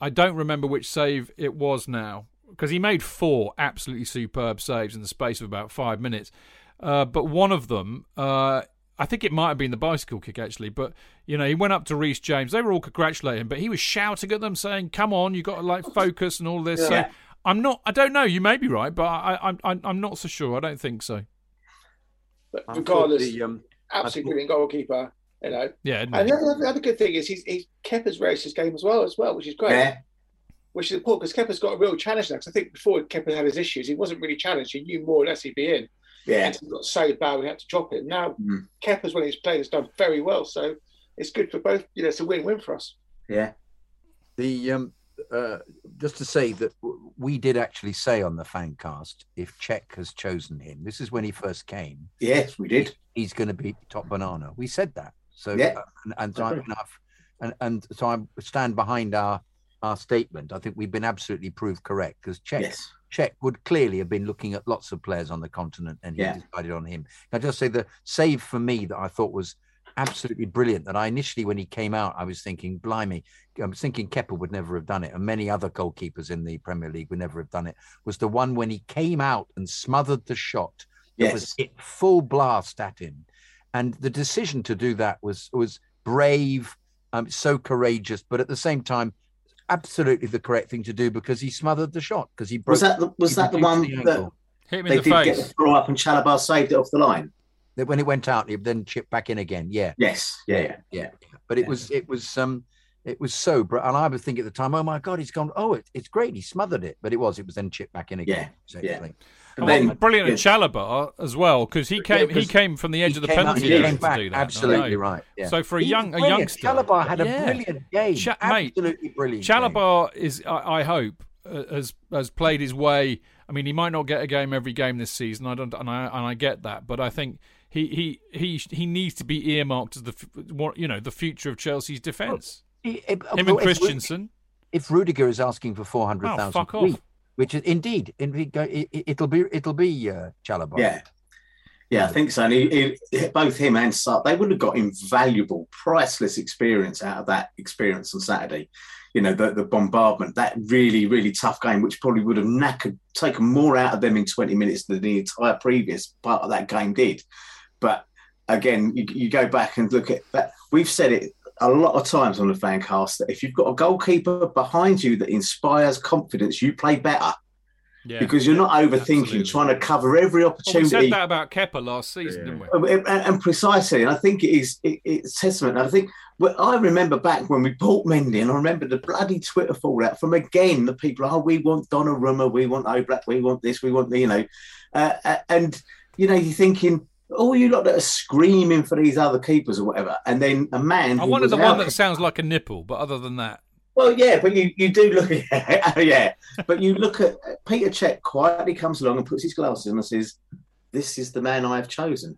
F: I don't remember which save it was now, because he made four absolutely superb saves in the space of about five minutes. Uh, but one of them, uh, I think it might have been the bicycle kick actually. But you know, he went up to Reece James. They were all congratulating him, but he was shouting at them, saying, "Come on, you got to like focus and all this."
I: Yeah.
F: So I'm not. I don't know. You may be right, but I, I, I'm, I'm not so sure. I don't think so.
H: But regardless,
G: the, um,
H: absolutely brilliant goalkeeper. You know,
F: Yeah. isn't
H: and the other, the other good thing is he's he's Kepa's raced his game as well as well, which is great.
I: Yeah.
H: Which is important because Kepa's got a real challenge now. Because I think before Kepa had his issues, he wasn't really challenged. He knew more or less he'd be in.
I: Yeah.
H: He got so bad we had to drop it. Now
I: Mm.
H: Kepa's when he's played has done very well, so it's good for both. You know, it's a win-win for us.
I: Yeah.
G: The um, uh, just to say that we did actually say on the fan cast if Cech has chosen him, this is when he first came.
I: Yes, we did.
G: He's going to be top banana. We said that. So
I: Yeah.
G: uh, and, and so I've, and and so I stand behind our our statement. I think we've been absolutely proved correct because Cech
I: Yes.
G: Cech would clearly have been looking at lots of players on the continent and he
I: Yeah.
G: decided on him. Can I just say the save for me that I thought was absolutely brilliant that I initially when he came out I was thinking blimey I was thinking Kepa would never have done it and many other goalkeepers in the Premier League would never have done it was the one when he came out and smothered the shot that was
I: Yes.
G: hit full blast at him and the decision to do that was was brave um so courageous but at the same time absolutely the correct thing to do because he smothered the shot because he broke
I: Was that the, was that the one
G: the
I: that.
F: Hit him
I: they
F: in the
I: did get the throw up and Chalobah saved it off the line?
G: that when it went out, it then chipped back in again. Yeah,
I: Yes. Yeah. Yeah.
G: yeah. But it
I: Yeah.
G: was it was um it was so br- and I was thinking at the time, oh my god, he's gone. Oh, it, it's great. He smothered it, but it was. It was then chipped back in again.
I: Yeah,
G: effectively.
F: And
I: then-
F: what- brilliant
I: yeah.
F: at Chalobah as well because he came he came from the edge of the penalty area to
G: back.
F: do that.
G: Absolutely right. Yeah.
F: So for a
G: He
F: young a
G: brilliant.
F: youngster,
G: Chalobah had a
F: Yeah.
G: brilliant game.
F: Mate,
G: Absolutely brilliant. game.
F: Chalobah is, I, I hope, uh, has has played his way. I mean, he might not get a game every game this season. I don't, and I and I get that, but I think he he he he needs to be earmarked as the what you know the future of Chelsea's defence.
G: If-
F: Him
G: well,
F: and
G: if
F: Christensen.
G: If Rudiger is asking for four hundred
F: Oh,
G: thousand,
F: fuck
G: we,
F: off.
G: Which is indeed, indeed it, it'll be it'll be uh, Chalobah.
I: Yeah. Yeah, I think so. And he, he, both him and Sarr, they would have got invaluable, priceless experience out of that experience on Saturday. You know, the, the bombardment, that really, really tough game, which probably would have knackered, taken more out of them in 20 minutes than the entire previous part of that game did. But again, you, you go back and look at that. We've said it a lot of times on the fan cast that if you've got a goalkeeper behind you that inspires confidence, you play better.
F: Yeah.
I: Because you're not overthinking,
F: Absolutely.
I: trying to cover every
F: Well, we
I: opportunity.
F: said that about Kepa last season, didn't we?
I: And, and precisely, and I think it is it, it's testament. I think well, I remember back when we bought Mendy, and I remember the bloody Twitter fallout from again the people. Oh, we want Donnarumma, we want Oblak, we want this, we want the, you know, uh, uh, and you know you're thinking, oh, you lot that are screaming for these other keepers or whatever, and then a man.
F: I wanted the one that sounds like a nipple, but other than that,
I: well, yeah, but you, you do look at yeah, but you look at Peter Cech quietly comes along and puts his glasses on and says, "This is the man I have chosen."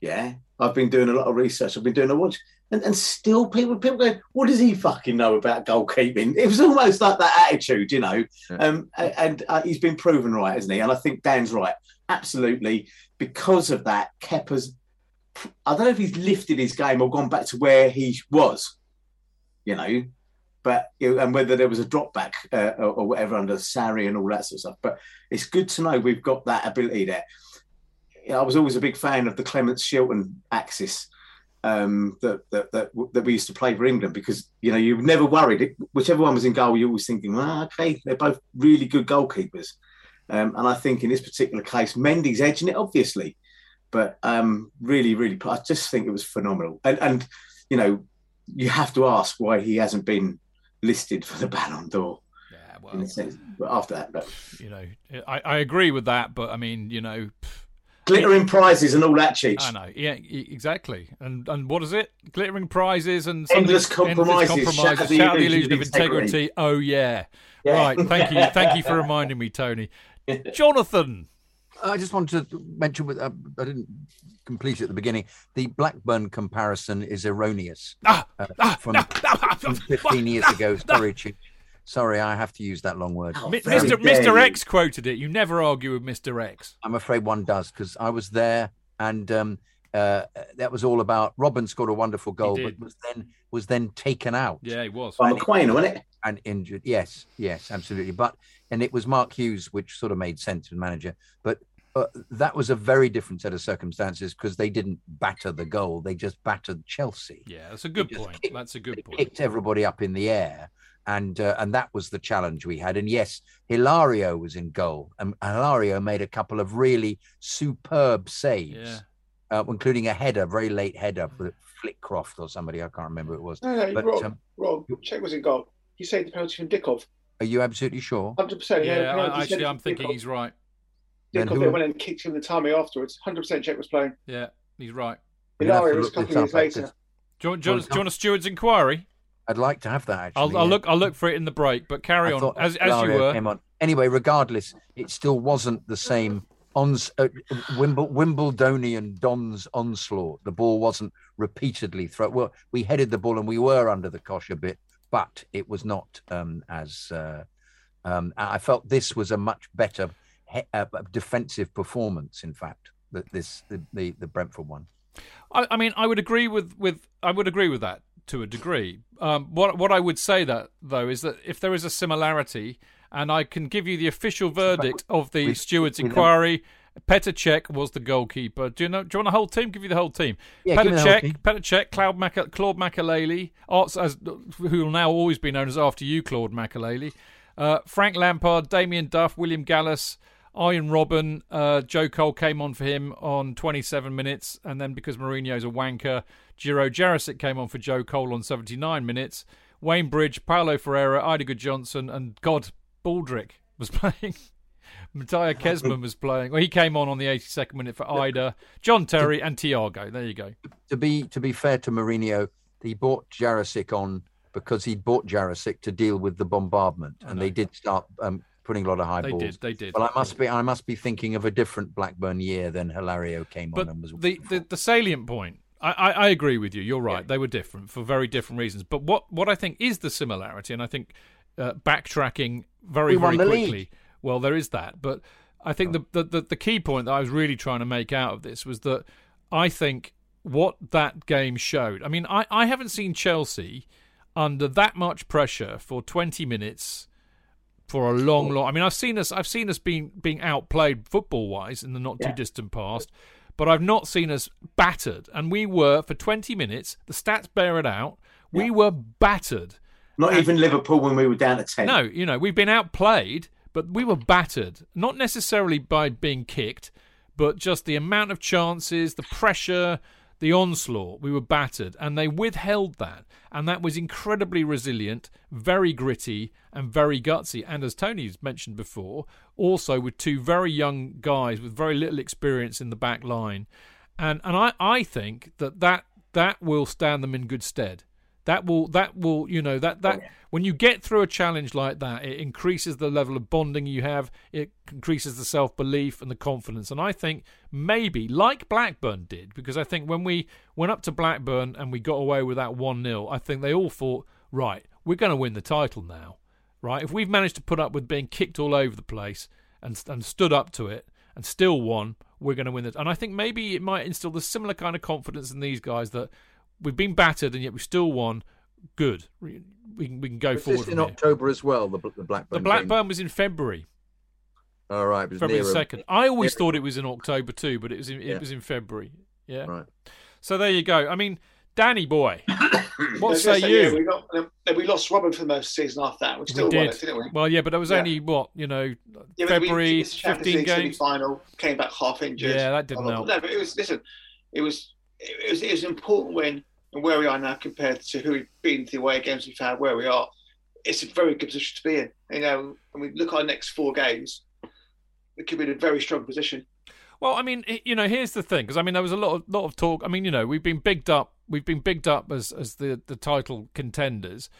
I: Yeah, I've been doing a lot of research. I've been doing a watch, and, and still people people go, "What does he fucking know about goalkeeping?" It was almost like that attitude, you know. Um, a- and uh, he's been proven right, hasn't he? And I think Dan's right, absolutely. Because of that, Kepa's. I don't know if he's lifted his game or gone back to where he was, you know but and whether there was a drop back uh, or, whatever under Sarri and all that sort of stuff. But it's good to know we've got that ability there. I was always a big fan of the Clemence Shilton axis um, that, that that that we used to play for England because you know you never worried. Whichever one was in goal, you were always thinking, well, okay, they're both really good goalkeepers. Um, and I think in this particular case, Mendy's edging it, obviously, but um, really, really, I just think it was phenomenal. And, and you know, you have to ask why he hasn't been listed for the Ballon d'Or.
F: Yeah,
I: well, in a sense. But after that, but
F: you know, I, I agree with that, but I mean, you know,
I: glittering prizes and all that, Cheech.
F: I know, yeah, exactly. And and what is it? Glittering prizes and
I: Endless compromises, shatter the
F: shatter the
I: illusion of
F: integrity.
I: integrity.
F: Oh yeah.
G: Yeah.
F: right. Thank you, thank you for reminding me, Tony. Jonathan.
G: I just wanted to mention with uh, I didn't complete it at the beginning. The Blackburn comparison is erroneous.
F: Ah,
G: uh, from, from 15 years ago. Sorry, Chief. Sorry, I have to use that long word.
F: Mi- Mr. Mr. X quoted it. You never argue with Mr. X.
G: I'm afraid one does because I was there, and um, uh, that was all about. Robben scored a wonderful goal, but was then was then taken out.
F: Yeah, he was.
I: By McQueen, wasn't it?
G: And injured. Yes, yes, absolutely. But and it was Mark Hughes, which sort of made sense as manager. But uh, that was a very different set of circumstances because they didn't batter the goal; they just battered Chelsea.
F: Yeah, that's a good point. That's a good point.
G: Kicked everybody up in the air. And uh, and that was the challenge we had. And yes, Hilario was in goal, and Hilario made a couple of really superb saves,
F: Yeah.
G: uh, including a header, very late header for Flitcroft or somebody I can't remember who it was.
H: No, no,
G: But,
H: Rob,
G: um,
H: Rob, Cech was in goal. He saved the penalty from Dickov.
G: Are you absolutely sure?
H: 100%.
F: Yeah,
H: no,
F: I, actually, I'm thinking he's right.
G: Then
H: Dickov
G: who-
H: went and kicked him in the tummy afterwards. 100% Cech was playing.
F: Yeah, he's right.
G: We're have to
H: Hilario was a
G: look
H: couple
G: this
H: of years
G: up,
H: later.
G: because
F: Do you, want, do, you want, do you want a steward's inquiry?
G: I'd like to have that. Actually,
F: I'll, I'll
G: yeah.
F: look. I'll look for it in the break. But carry
G: I
F: on as as you were.
G: came on. Anyway, regardless, it still wasn't the same ons uh, Wimble, Wimbledonian Don's onslaught. The ball wasn't repeatedly thrown. Well, we headed the ball and we were under the cosh a bit, but it was not um, as. Uh, um, I felt this was a much better he- uh, defensive performance. In fact, that this the, the the Brentford one.
F: I, I mean, I would agree with, with I would agree with that to a degree. Um, what what I would say that though is that if there is a similarity, and I can give you the official verdict of the
G: with-
F: stewards'
G: with-
F: inquiry. Cech was the goalkeeper. Do you know? Do you want the whole team? Give you the whole team.
G: Yeah, give me
F: Petr
G: the whole
F: Cech,
G: team.
F: Petr Cech, Claude, Mac- Claude Makelele, Arts, as who will now always be known as after you, Claude Makelele, uh, Frank Lampard, Damien Duff, William Gallas, Arjen Robben, uh, Joe Cole came on for him on 27 minutes, and then because Mourinho's a wanker, Jiří Jarošík came on for Joe Cole on 79 minutes. Wayne Bridge, Paulo Ferreira, Eidur Gudjohnsen, and God Baldrick was playing. Mateja Kezman was playing. Well, he came on on the 82nd minute for Eidur, John Terry, and Tiago. There you go.
G: to be to be fair to Mourinho, he bought Jarošík on because he'd bought Jarošík to deal with the bombardment, and they did start um, putting a lot of high
F: They
G: balls.
F: They did, they did.
G: Well, I must be I must be thinking of a different Blackburn year than Hilario came
F: But
G: on and was.
F: the, the the salient point, I, I, I agree with you. You're right. They were different for very different reasons. But what what I think is the similarity, and I think uh, backtracking very
G: We won
F: very
G: the league.
F: Well, there is that, but I think the, the the the key point that I was really trying to make out of this was that I think what that game showed. I mean, I, I haven't seen Chelsea under that much pressure for 20 minutes for a long, long. I mean, I've seen us. I've seen us being being outplayed football wise in the not too distant past, but I've not seen us battered. And we were for 20 minutes. The stats bear it out. We were battered.
I: Not even Liverpool when we were down to 10.
F: No, you know, we've been outplayed, but we were battered. Not necessarily by being kicked, but just the amount of chances, the pressure, the onslaught. We were battered, and they withheld that. And that was incredibly resilient, very gritty, and very gutsy. And as Tony's mentioned before, also with two very young guys with very little experience in the back line. And, and I, I think that, that that will stand them in good stead. That will that will you know that that oh, when you get through a challenge like that, it increases the level of bonding you have. It increases the self belief and the confidence. And I think maybe like Blackburn did, because I think when we went up to Blackburn and we got away with that one 0 I think they all thought, right, we're going to win the title now, right? If we've managed to put up with being kicked all over the place and and stood up to it and still won, we're going to win it. And I think maybe it might instill the similar kind of confidence in these guys that we've been battered and yet we still won. Good, we, we can we can go
G: Was
F: forward
G: this
F: from
G: in
F: here.
G: October as well? The, the Blackburn.
F: The Blackburn was in February,
G: All right, it was
F: February second. I always
G: nearer.
F: thought it was in October too, but it was in, it
G: Yeah.
F: was in February. Yeah.
G: Right.
F: So there you go. I mean, Danny boy, what
H: I was
F: say you?
H: yeah, we, got, uh, we lost Robben for the most of the season after that. We still
F: we
H: won
F: did.
H: it, didn't we?
F: Well, yeah, but that was
H: Yeah.
F: only what you know,
H: Yeah, but we-
F: February, fifteen
H: League
F: games.
H: Final came back half injured.
F: Yeah, that didn't
H: Blah, blah,
F: help.
H: No, but it was listen. It was it was it was an important win, and where we are now compared to who we've been to the away games we've had, where we are, it's a very good position to be in. You know, and we look at our next four games, we could be in a very strong position.
F: Well, I mean, you know, here's the thing, because I mean, there was a lot of lot of talk. I mean, you know, we've been bigged up, we've been bigged up as as the the title contenders.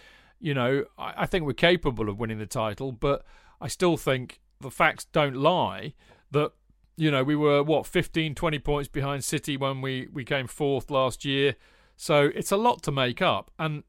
F: You know, I, I think we're capable of winning the title, but I still think the facts don't lie that you know we were what 15 20 points behind city when we we came fourth last year so it's a lot to make up and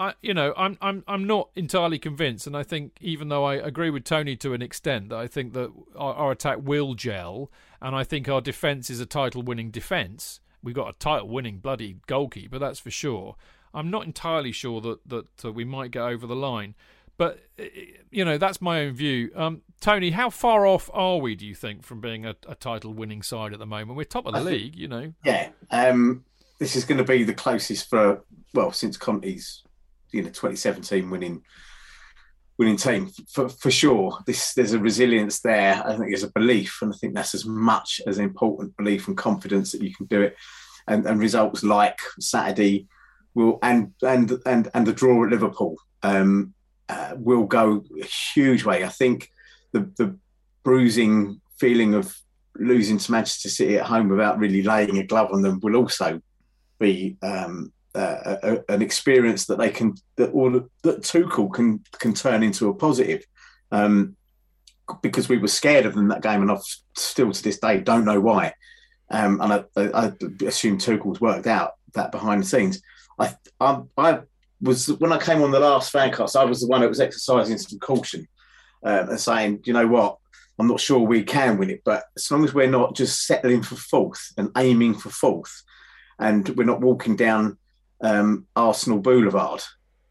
F: I, you know, I'm I'm I'm not entirely convinced, and I think even though I agree with Tony to an extent, that I think that our, our attack will gel, and I think our defence is a title-winning defence. We've got a title-winning bloody goalkeeper, but that's for sure. I'm not entirely sure that that uh, we might get over the line, but uh, you know that's my own view. Um, Tony, how far off are we? Do you think from being a, a title-winning side at the moment? We're top of the
I: I think-
F: league, you know.
I: Yeah, um, this is going to be the closest for well since Conte's you know 2017 winning winning team for for sure. This there's a resilience there. I think there's a belief, and I think that's as much as important belief and confidence that you can do it. And, and results like Saturday will and and and and the draw at Liverpool um, uh, will go a huge way. I think the the bruising feeling of losing to Manchester City at home without really laying a glove on them will also be um, uh, a, a- an experience that they can that all that Tuchel can can turn into a positive. Um, because we were scared of them that game, and I've still to this day don't know why. Um, and I, I, I assume Tuchel's worked out that behind the scenes. I, I, I was when I came on the last fancast, I was the one that was exercising some caution um, and saying, you know what, I'm not sure we can win it, but as long as we're not just settling for fourth and aiming for fourth, and we're not walking down um, Arsenal Boulevard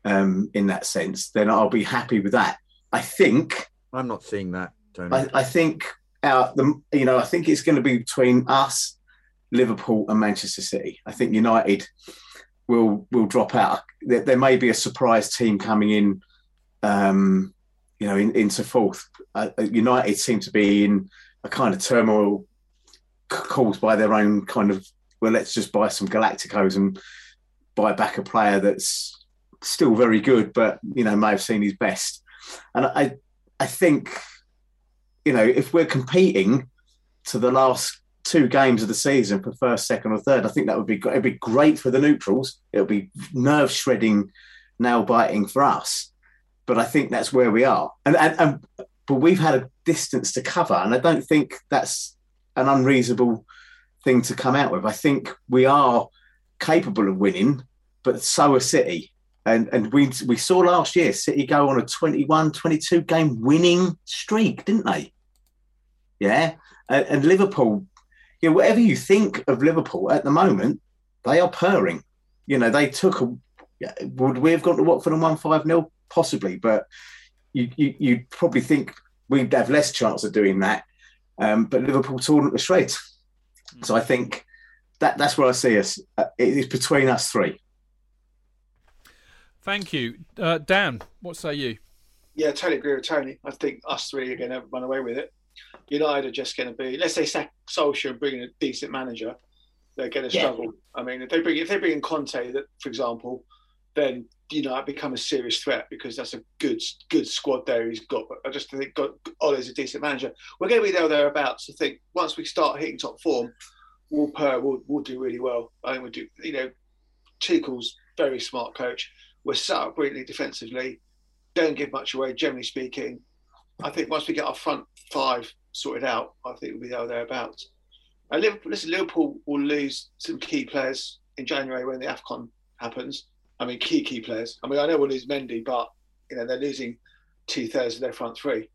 I: um, in that sense, then I'll be happy with that. I think.
G: I'm not seeing that, Tony.
I: I, I think out the you know I think it's going to be between us, Liverpool, and Manchester City. I think United will will drop out. There, there may be a surprise team coming in, um, you know, in, into fourth. Uh, United seem to be in a kind of turmoil caused by their own kind of well, let's just buy some Galacticos and buy back a player that's still very good, but you know may have seen his best. And I, I think, you know, if we're competing to the last two games of the season for first, second, or third, I think that would be it'd be great for the neutrals. It'll be nerve shredding, nail biting for us. But I think that's where we are, and, and and but we've had a distance to cover, and I don't think that's an unreasonable thing to come out with. I think we are capable of winning, but so are City. And and we we saw last year City go on a 21, 22 game winning streak, didn't they? Yeah. And, and Liverpool, you know, whatever you think of Liverpool at the moment, they are purring. You know, they took a. Would we have gone to Watford and won 5 0? Possibly, but you, you, you'd probably think we'd have less chance of doing that. Um, but Liverpool torn at the shreds. So I think that that's where I see us. Uh, it is between us three.
F: Thank you, uh, Dan. What say you?
H: Yeah, totally agree with Tony. I think us three are going to run away with it. United are just going to be, let's say, sack Solskjaer and bring in a decent manager. They're going to
I: Yeah.
H: struggle. I mean, if they bring if they bring in Conte, that for example, then you United become a serious threat because that's a good good squad there he's got. But I just think got, Ole's a decent manager. We're going to be there thereabouts. I think once we start hitting top form, we'll purr, we'll, we'll do really well. I think we'll do. You know, Tuchel's very smart coach. We're set up brilliantly defensively. Don't give much away, generally speaking. I think once we get our front five sorted out, I think we'll be there thereabouts. Uh, and Liverpool, listen, Liverpool will lose some key players in January when the AFCON happens. I mean, key, key players. I mean, I know we'll lose Mendy, but, you know, they're losing two thirds of their front three,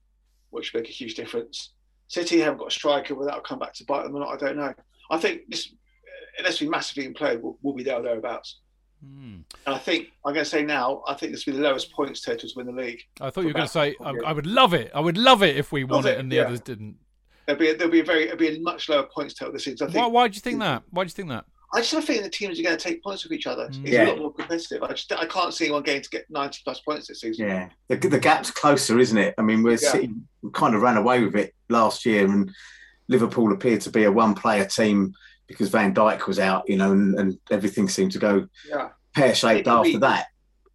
H: which will make a huge difference. City haven't got a striker, whether that'll come back to bite them or not, I don't know. I think this, uh, unless we massively implode, we'll, we'll be there thereabouts.
F: Hmm.
H: And I think, I'm going to say now, I think this will be the lowest points total to win the league.
F: I thought you were going to say I, I would love it. I would love it if we won it
H: it,
F: and the
H: yeah.
F: others didn't.
H: There'll be, there'll be a very, it'll be a much lower points total this season. I think
F: Why, why do you think that? Why do you think that?
H: I just have a feeling the teams are going to take points with each other. It's
I: Yeah.
H: a lot more competitive. I just I can't see anyone getting to get 90 plus points this season.
I: Yeah, the, the gap's closer, isn't it? I mean, we're
H: Yeah.
I: City kind of ran away with it last year, and Liverpool appeared to be a one-player team because Van Dijk was out, you know, and, and everything seemed to go
H: Yeah.
I: pear-shaped after
H: be
I: that.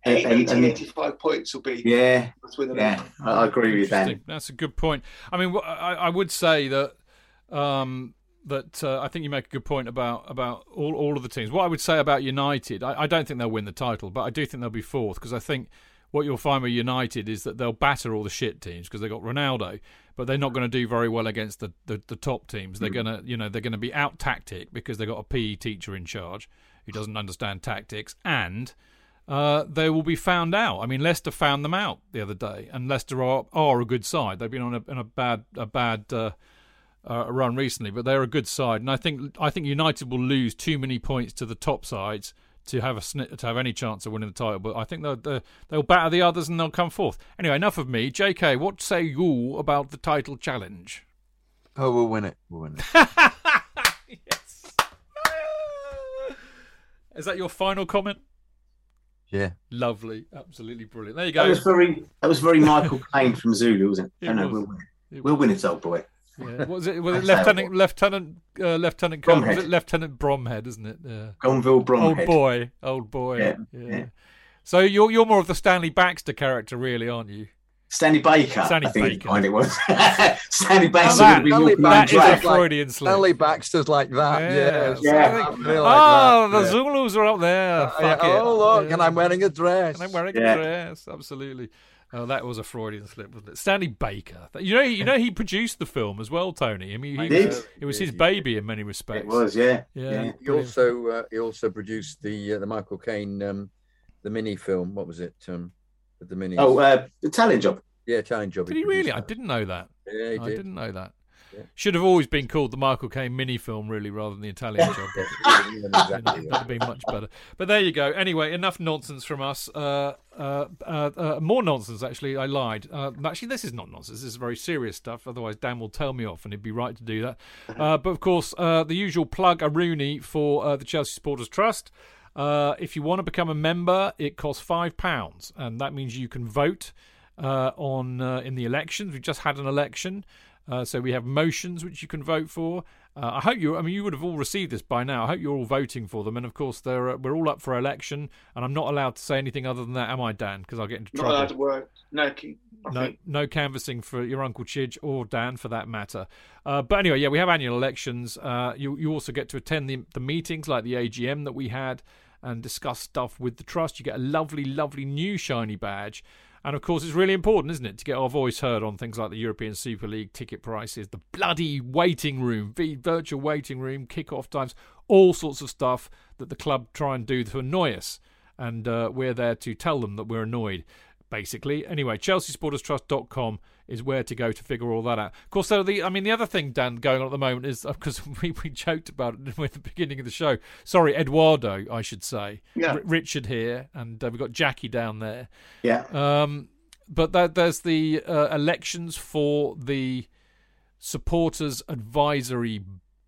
H: Eight-
I: And-
H: 80,
I: and-
H: 85 points will be.
I: yeah,
H: Let's win the
I: yeah. I, I agree with that.
F: That's a good point. I mean, I, I would say that um, that uh, I think you make a good point about about all, all of the teams. What I would say about United, I, I don't think they'll win the title, but I do think they'll be fourth because I think what you'll find with United is that they'll batter all the shit teams because they've got Ronaldo, but they're not going to do very well against the, the, the top teams. They're
I: Mm.
F: going to you know they're going to be out tactic because they've got a PE teacher in charge who doesn't understand tactics and uh, they will be found out. I mean, Leicester found them out the other day, and Leicester are, are a good side. They've been on a, on a bad a bad uh, uh, run recently, but they're a good side. And I think I think United will lose too many points to the top sides to have a sni- to have any chance of winning the title. But I think they'll they'll, they'll batter the others and they'll come forth. Anyway, enough of me. J.K., what say you about the title challenge?
G: Oh, we'll win it. We'll win it. yes.
F: Is that your final comment?
G: Yeah.
F: Lovely, absolutely brilliant. There you go.
I: That
F: go.
I: was very that was very Michael Caine from Zulu, wasn't it?
F: It
I: no, no,
F: was.
I: we'll win it.
F: It
I: We'll win it, old boy.
F: Yeah. What was it? Was it
I: That's how it
F: Lieutenant Lieutenant uh, Lieutenant Colonel? Was
I: Bromhead.
F: it Lieutenant Bromhead? Isn't it? Yeah.
I: Gonville Bromhead.
F: Old boy, old boy.
I: Yeah,
F: Yeah.
I: yeah.
F: So you're you're more of the Stanley Baxter character, really, aren't you?
I: Stanley Baker,
F: Stanley
I: I think
F: Baker.
I: Baker. it was. Stanley Baxter
F: that-
I: would be
G: Stanley
I: walking on
F: that is a
I: track.
F: Freudian slip.
G: Stanley Baxter's like that.
F: Yeah.
G: Yeah.
I: Yeah.
G: like
F: oh,
G: that.
F: the
G: Yeah.
F: Zulus are up there.
G: Uh,
F: Fuck
G: yeah,
F: it.
G: Oh, look,
F: Yeah.
G: and I'm wearing a dress.
F: And I'm wearing
I: Yeah.
F: a dress. Absolutely. Oh, that was a Freudian slip, wasn't it? Stanley Baker. You know, you know, he produced the film as well, Tony. I mean, he,
I: He did.
F: it was his baby in many respects.
I: It was, yeah.
F: Yeah.
I: yeah.
G: He also uh, he also produced the uh, the Michael Caine um, the mini film. What was it? Um, the mini.
I: Oh, uh, Italian job.
G: yeah, Italian job.
F: Did he really? I didn't know that.
G: Yeah, he
F: I
G: did.
F: didn't know that. Should have always been called the Michael Caine mini film, really, rather than the Italian job.
G: Exactly
F: That'd been much better. But there you go. Anyway, enough nonsense from us. Uh, uh, uh, uh, more nonsense, actually. I lied. Uh, actually, this is not nonsense. This is very serious stuff. Otherwise, Dan will tell me off, and he'd be right to do that. Uh, but of course, uh, the usual plug a Rooney for uh, the Chelsea Supporters Trust. Uh, if you want to become a member, it costs five pounds, and that means you can vote uh, on uh, in the elections. We've just had an election. Uh, so we have motions which you can vote for. Uh, I hope you. I mean, you would have all received this by now. I hope you're all voting for them. And of course, they're, uh, we're all up for election. And I'm not allowed to say anything other than that, am I, Dan? Because I'll get into
H: Not
F: trouble.
H: allowed to work. No, I
F: No,
H: think.
F: no canvassing for your Uncle Chidge or Dan for that matter. Uh, but anyway, yeah, we have annual elections. Uh, you you also get to attend the, the meetings like the AGM that we had and discuss stuff with the trust. You get a lovely, lovely new shiny badge. And of course, it's really important, isn't it, to get our voice heard on things like the European Super League ticket prices, the bloody waiting room, the virtual waiting room, kick-off times, all sorts of stuff that the club try and do to annoy us. and uh, we're there to tell them that we're annoyed. Basically, anyway, ChelseaSupportersTrust.com is where to go to figure all that out. Of course, so the I mean, the other thing, Dan, going on at the moment is because we, we joked about it at the beginning of the show. Sorry, Eduardo, I should say.
H: Yeah.
F: R- Richard here, and uh, we've got Jackie down there.
I: Yeah.
F: Um, but that, there's the uh, elections for the supporters advisory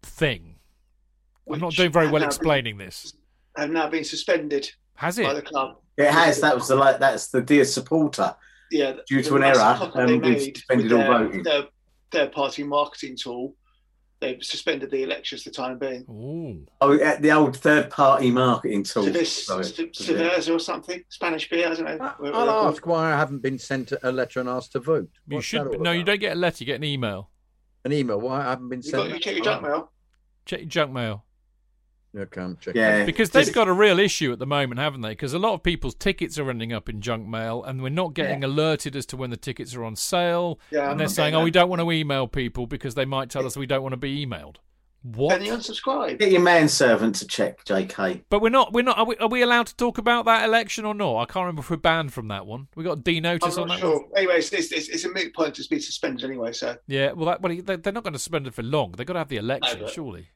F: thing. I'm not doing very well
H: now
F: explaining this.
H: Have now been suspended
F: Has
H: by the club.
I: It has. That was the like. That's the dear supporter.
H: Yeah,
I: Due to an error, um,
H: they
I: we've suspended all voting.
H: Their third party marketing tool. They've suspended the elections for the time being.
F: Ooh.
I: Oh, yeah, the old third-party marketing tool.
H: Civis,
I: Sorry.
H: Cerveza or something, Spanish beer. I don't know. whatever they're
G: I'll
H: called.
G: ask why I haven't been sent a letter and asked to vote.
F: You should.
G: that all
F: No, you don't get a letter. You get an email.
G: An email. Why I haven't been
H: You
G: sent?
H: got you check your junk mail.
F: Check your junk mail.
G: Okay, I'm checking.
I: Yeah.
F: Because they've got a real issue at the moment, haven't they? Because a lot of people's tickets are ending up in junk mail, and we're not getting alerted as to when the tickets are on sale.
H: Yeah,
F: and they're saying,
H: getting
F: "Oh, we don't want to email people because they might tell us we don't want to be emailed." What?
H: Then you unsubscribe.
I: Get your manservant to check, J.K.
F: But we're not. We're not. Are we, are we allowed to talk about that election or not? I can't remember if we're banned from that one. We got
H: I'm
F: on that
H: sure. Anyway, it's, it's, it's, it's a moot point to be suspended anyway. So
F: Yeah. Well, that, well, they- they're not going to suspend it for long. They've got to have the election,
H: but-
F: surely.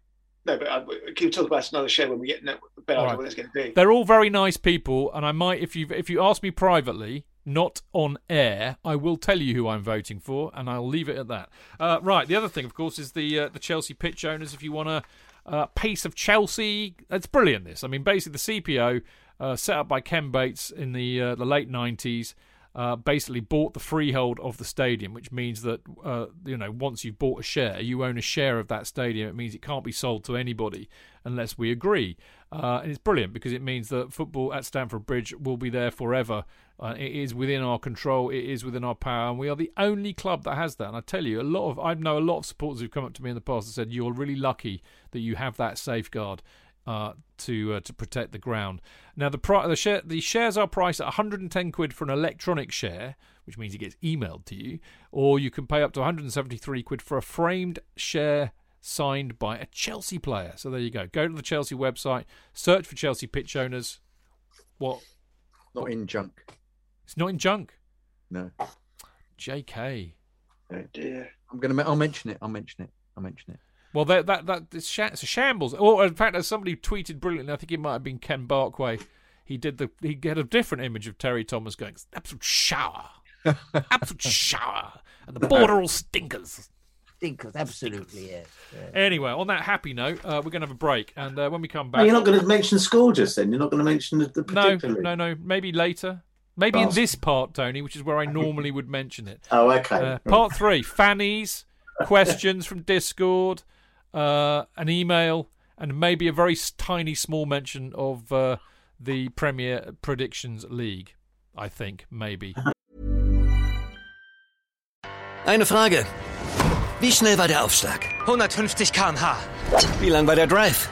H: No, but I, we can talk about another show when we get no, a better idea
F: right.
H: what it's going to be.
F: They're all very nice people, and I might, if you if you ask me privately, not on air, I will tell you who I'm voting for, and I'll leave it at that. Uh, right. The other thing, of course, is the uh, the Chelsea pitch owners. If you want a uh, piece of Chelsea, it's brilliant. This, I mean, basically the CPO uh, set up by Ken Bates in the uh, the late '90s. Uh, basically bought the freehold of the stadium, which means that uh, you know once you've bought a share, you own a share of that stadium. It means it can't be sold to anybody unless we agree, uh, and it's brilliant because it means that football at Stamford Bridge will be there forever. Uh, it is within our control. It is within our power, and we are the only club that has that. And I tell you, a lot of I know a lot of supporters who've come up to me in the past and said you're really lucky that you have that safeguard uh, to uh, to protect the ground. Now the pri- the, share- the shares are priced at 110 quid for an electronic share, which means it gets emailed to you, or you can pay up to 173 quid for a framed share signed by a Chelsea player. So there you go. Go to the Chelsea website, search for Chelsea pitch owners. What?
G: Not in junk.
F: It's not in junk.
G: No.
F: JK.
H: Oh dear.
G: I'm gonna. I'll mention it. I'll mention it. I'll mention it.
F: Well, that that that it's, sha- it's a shambles. Or in fact, as somebody tweeted brilliantly, I think it might have been Ken Barkway. He did the he had a different image of Terry Thomas going absolute shower, absolute shower, and the border all stinkers.
G: Stinkers, absolutely, yes.
F: Anyway, on that happy note, uh, we're gonna have a break, and uh, when we come
I: Oh,
F: back,
I: you're not going to mention school just then? You're not going to mention the, the
F: no,
I: particular?
F: no, no, maybe later, maybe in this part, Tony, which is where I normally would mention it.
I: Oh, okay.
F: Uh, part three: fannies, questions from Discord, uh, an email, and maybe a very tiny, small mention of uh, the Premier Predictions League. I think maybe.
A: Eine Frage. Wie schnell war der Aufschlag?
J: 150 km/h.
A: Wie lang war der Drive?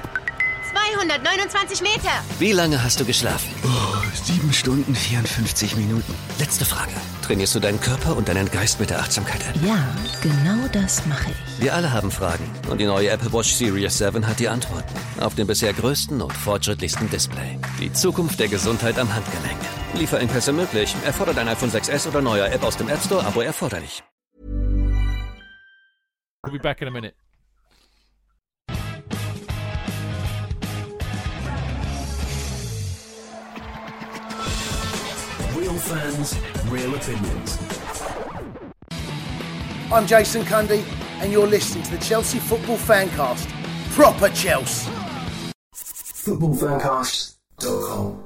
C: 229 Meter.
A: Wie lange hast du geschlafen?
D: Sieben Stunden, 54 Minuten.
A: Letzte Frage. Trainierst du deinen Körper und deinen Geist mit der Achtsamkeit?
E: Ja, genau das mache ich.
A: Wir alle haben Fragen und die neue Apple Watch Series 7 hat die Antworten. Auf dem bisher größten und fortschrittlichsten Display. Die Zukunft der Gesundheit am Handgelenk. Lieferengpässe möglich. Erfordert ein iPhone 6S oder neuer App aus dem App Store, Abo erforderlich.
F: We'll be back in a minute.
B: Fans, real opinions.
K: I'm Jason Cundy, and you're listening to the Chelsea Football Fancast. Proper Chelsea.
B: Footballfancast.com.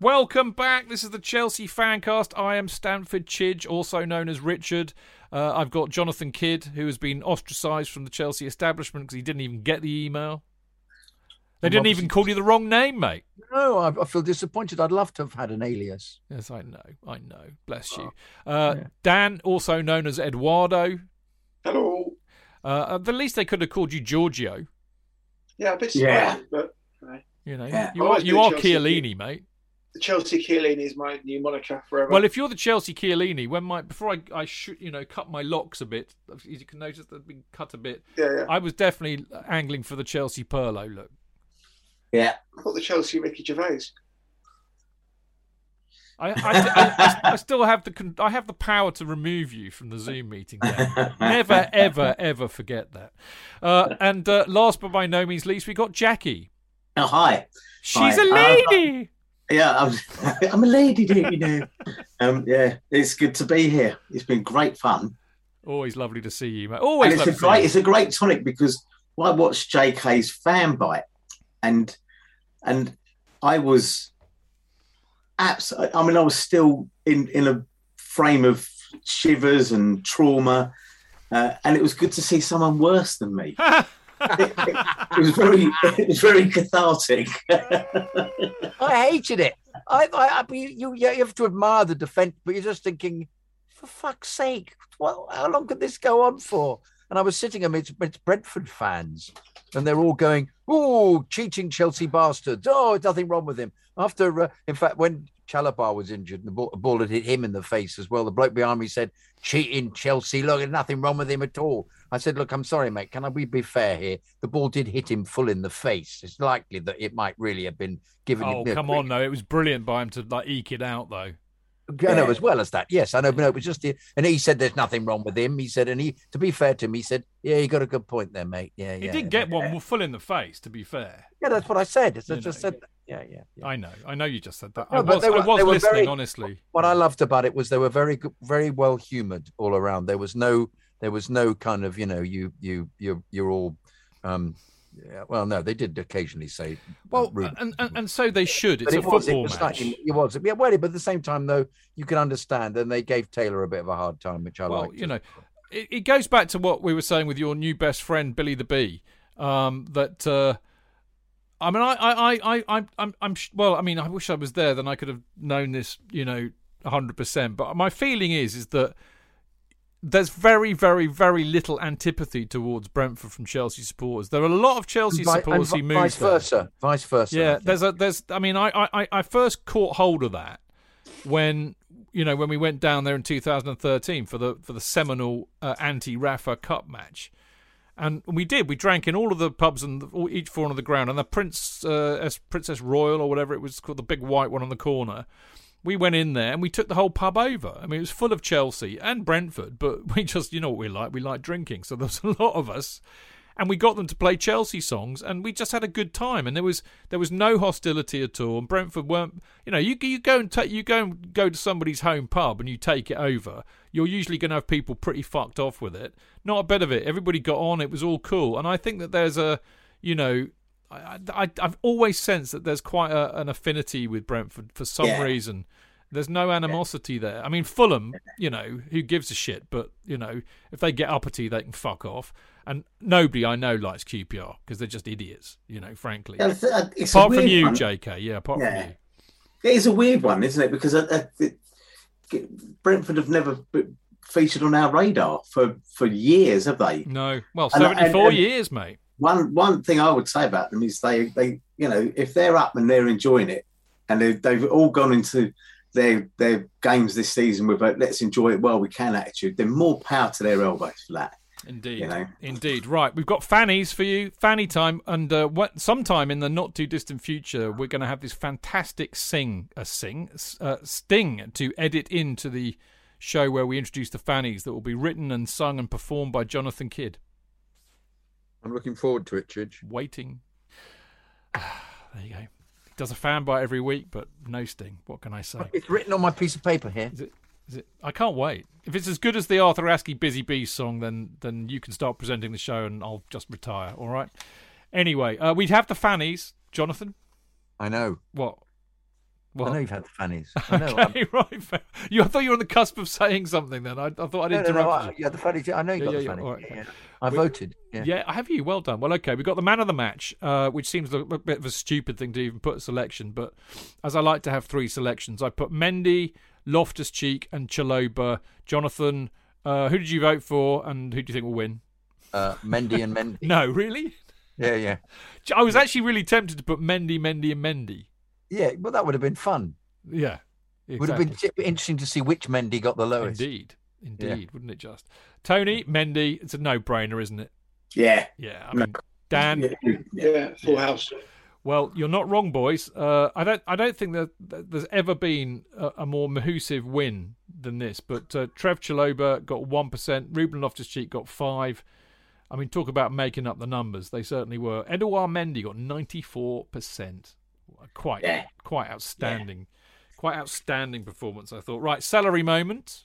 F: Welcome back. This is the Chelsea Fancast. I am Stamford Chidge, also known as Richard. Uh, I've got Jonathan Kydd, who has been ostracised from the Chelsea establishment because he didn't even get the email. They
G: I'm
F: didn't even call you the wrong name, mate.
G: No, I, I feel disappointed. I'd love to have had an alias.
F: Yes, I know. I know. Bless you. Uh, Dan, also known as Eduardo.
H: Hello.
F: Uh, at the least they could have called you Giorgio.
H: Yeah, a bit
I: Yeah.
H: surprised, but uh,
F: You know,
I: Yeah.
F: you are you are
H: Chelsea.
F: Chiellini, mate.
H: the Chelsea Chiellini is my new moniker forever.
F: Well, if you're the Chelsea Chiellini, when my before I I should you know cut my locks a bit, as you can notice they've been cut a bit.
H: Yeah, yeah.
F: I was definitely angling for the Chelsea Pirlo look.
I: Yeah.
H: I thought the Chelsea Ricky Gervais.
F: I, I, I, I still have the I have the power to remove you from the Zoom meeting. Dan. Never, ever, ever forget that. Uh, and uh, last but by no means least, we got Jackie.
I: Oh, hi.
F: She's
I: Hi.
F: a
I: Uh,
F: lady.
I: Yeah, I'm, I'm a lady, don't you know? Um, yeah, it's good to be here. It's been great fun.
F: Always lovely to see you, mate. Always
I: and it's
F: lovely
I: a great, it's a great tonic because I watched JK's fan bite, and and I was abs. I mean, I was still in in a frame of shivers and trauma, uh, and it was good to see someone worse than me. it, it- it was very, it was very cathartic.
G: I hated it. I, I, I you, you, you have to admire the defense, but you're just thinking, for fuck's sake, well, how long could this go on for? And I was sitting amidst, amidst Brentford fans, and they're all going, "Oh, cheating Chelsea bastards! Oh, nothing wrong with him." After, uh, in fact, when Chalobah was injured, and the ball, the ball had hit him in the face as well. The bloke behind me said, "Cheating Chelsea! Look, nothing wrong with him at all." I said, "Look, I'm sorry, mate. Can I we be fair here? The ball did hit him full in the face. It's likely that it might really have been given
F: Oh,
G: him."
F: come on, though. It was brilliant by him to like eke it out, though.
G: I know as well as that. Yes, I know. But no, it was just the, and he said there's nothing wrong with him. He said, and he, to be fair to him, he said, yeah, you got a good point there, mate. Yeah,
F: He
G: yeah.
F: did get one full in the face, to be fair.
G: Yeah, that's what I said. I just
F: know,
G: said, that. yeah, yeah. yeah.
F: I know. I know you just said that.
G: No,
F: I
G: but
F: was,
G: they
F: I
G: were-
F: was listening,
G: very-
F: honestly.
G: What I loved about it was they were very, very well humored all around. There was no, there was no kind of, you know, you, you, you, you're all, um, yeah, well, no, they did occasionally say,
F: Well,
G: rude
F: and, and, and so they should. It's
G: but
F: a
G: it was,
F: football
G: it was
F: match.
G: like, it was, yeah, well, but at the same time, though, you can understand, and they gave Taylor a bit of a hard time, which I like.
F: well,
G: liked.
F: you know, it, it goes back to what we were saying with your new best friend Billy the Bee. Um, that uh, I mean, I, I, I, I, I'm, I'm, I'm, well, I mean, I wish I was there. Then I could have known this, you know, hundred percent. But my feeling is, is that there's very, very, very little antipathy towards Brentford from Chelsea supporters. There are a lot of Chelsea
G: Vi- and
F: supporters
G: vi-
F: who moved
G: vice
F: there.
G: versa, vice versa.
F: Yeah, there's a there's. I mean, I I I first caught hold of that when you know when we went down there in 2013 for the for the seminal uh, anti Rafa Cup match, and we did. We drank in all of the pubs and all, each corner on the ground, and the Prince uh, Princess Royal or whatever it was called, the big white one on the corner. We went in there and we took the whole pub over. I mean, it was full of Chelsea and Brentford, but we just, you know what we like? We like drinking. So there was a lot of us and we got them to play Chelsea songs, and we just had a good time. And there was there was no hostility at all. And Brentford weren't, you know, you you go and take you go and go to somebody's home pub and you take it over. You're usually going to have people pretty fucked off with it. Not a bit of it. Everybody got on. It was all cool. And I think that there's a, you know. I, I, I've always sensed that there's quite a, an affinity with Brentford for some
I: Yeah.
F: reason. There's no animosity there. I mean, Fulham, you know, who gives a shit? But you know, if they get uppity, they can fuck off. And nobody I know likes QPR because they're just idiots. You know, frankly.
I: Yeah, it's it's
F: apart from you,
I: one.
F: JK. Yeah, apart
I: Yeah.
F: from you.
I: It is a weird one, isn't it? Because uh, uh, it, Brentford have never featured on our radar for, for years, have they?
F: No. Well,
I: And- and-
F: 74
I: and-
F: years, mate.
I: One one thing I would say about them is they they you know if they're up and they're enjoying it, and they, they've all gone into their their games this season with a let's enjoy it while we can attitude, then more power to their elbows for that.
F: Indeed.
I: You know.
F: Indeed. Right. We've got fannies for you. Fanny time. And uh, what, sometime in the not too distant future, we're going to have this fantastic sing, a sing, uh, sting to edit into the show where we introduce the fannies that will be written and sung and performed by Jonathan Kydd.
G: I'm looking forward to it, Chidge.
F: Waiting. there you go. He does a fan bite every week, but no sting. What can I say?
G: It's written on my piece of paper here.
F: Is it? Is it? I can't wait. If it's as good as the Arthur Askey Busy Bees song, then then you can start presenting the show, and I'll just retire. All right. Anyway, uh, we'd have the fannies, Jonathan.
G: I know.
F: What? What?
G: I know you've had the fannies. I know.
F: okay, right. You, I thought you were on the cusp of saying something. Then I, I thought I'd
G: No, no,
F: interrupt
G: no, I,
F: you.
G: yeah, the fannies. I know you
F: Yeah,
G: got
F: yeah,
G: the fannies.
F: right,
G: Yeah. I
F: We-
G: voted. Yeah.
F: Have you? Well done. Well, okay, we've got the man of the match, uh, which seems a a bit of a stupid thing to even put a selection, but as I like to have three selections, I put Mendy, Loftus Cheek, and Chalobah. Jonathan, uh, who did you vote for, and who do you think will win?
G: Uh, Mendy and Mendy.
F: No, really?
G: Yeah, yeah.
F: I was actually really tempted to put Mendy, Mendy, and Mendy.
G: Yeah, well, that would have been fun.
F: Yeah.
G: It would have been interesting to see which Mendy got the lowest.
F: Indeed. Indeed, wouldn't it just? Tony, Mendy, it's a no brainer, isn't it?
I: Yeah.
F: Yeah. I mean, Dan,
H: Yeah, full house.
F: Well, you're not wrong, boys. Uh, I don't. I don't think that, that there's ever been a, a more Mahusiv win than this. But uh, Trev Chalobah got one percent. Ruben Loftus-Cheek got five. I mean, talk about making up the numbers. They certainly were. Edouard Mendy got ninety-four percent. Quite,
I: Yeah.
F: quite outstanding. Quite outstanding performance. I thought. Right, celery moment.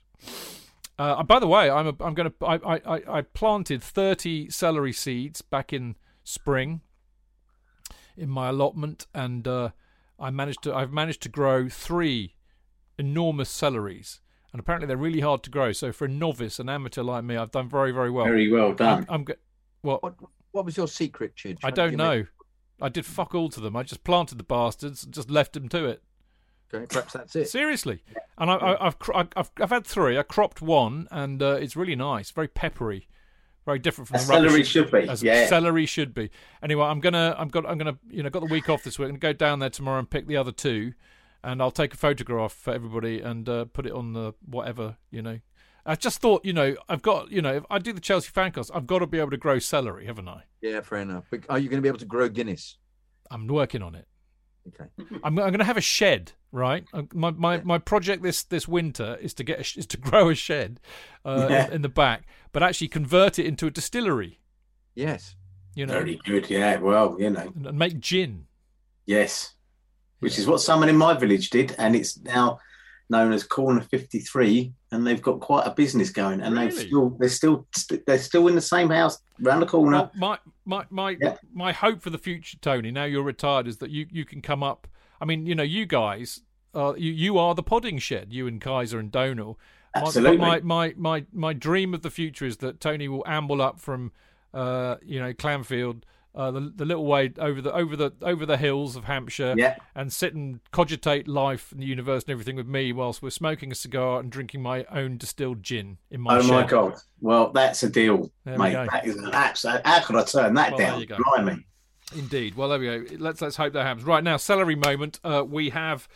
F: Uh, by the way, I'm a, I'm going to I, I I- I planted 30 celery seeds back in spring in my allotment, and uh, I managed to I've managed to grow three enormous celeries, and apparently they're really hard to grow. So for a novice, an amateur like me, I've done very very well.
I: Very well
F: I'm,
I: done.
F: I'm go- what
G: What What was your secret, Chidge?
F: I don't know. I did fuck all to them. I just planted the bastards and just left them to it.
G: Okay, perhaps that's it.
F: Seriously, and I, I, I've, I've I've had three. I cropped one, and uh, it's really nice, very peppery, very different from the
I: celery should be,
F: As
I: yeah.
F: celery should be. Anyway, I'm gonna I'm got I'm gonna you know got the week off this week. I'm gonna go down there tomorrow and pick the other two, and I'll take a photograph for everybody and uh, put it on the whatever you know. I just thought you know I've got you know if I do the Chelsea fan fancast, I've got to be able to grow celery, haven't I?
G: Yeah, fair enough. But Are you going to be able to grow Guinness?
F: I'm working on it.
G: Okay.
F: I'm, I'm going to have a shed, right? Uh, My, my my project this this winter is to get a, is to grow a shed uh,
I: Yeah.
F: in, in the back, but actually convert it into a distillery.
G: Yes.
F: You know,
I: Very good. Yeah. Well, you know.
F: and, and make gin.
I: Yes. Which is what someone in my village did, and it's now known as Corner Fifty Three, and they've got quite a business going, and they've still they're still they're still in the same house round the corner.
F: Well, my my my
I: Yeah.
F: my hope for the future, Tony. Now you're retired, is that you you can come up. I mean, you know, you guys, uh, you you are the podding shed. You and Kaiser and Donal. My-
I: Absolutely.
F: My, my my my dream of the future is that Tony will amble up from, uh, you know, Clanfield. Uh, the, the little way over the over the over the hills of Hampshire,
I: Yeah.
F: and sit and cogitate life and the universe and everything with me whilst we're smoking a cigar and drinking my own distilled gin in my
I: oh
F: shed.
I: my god! Well, that's a deal,
F: There
I: mate. That is an absolute. How could I turn that
F: Well, there
I: down?
F: go.
I: Blimey.
F: Indeed. Well, there we go. Let's let's hope that happens. Right now, celery moment. Uh, we have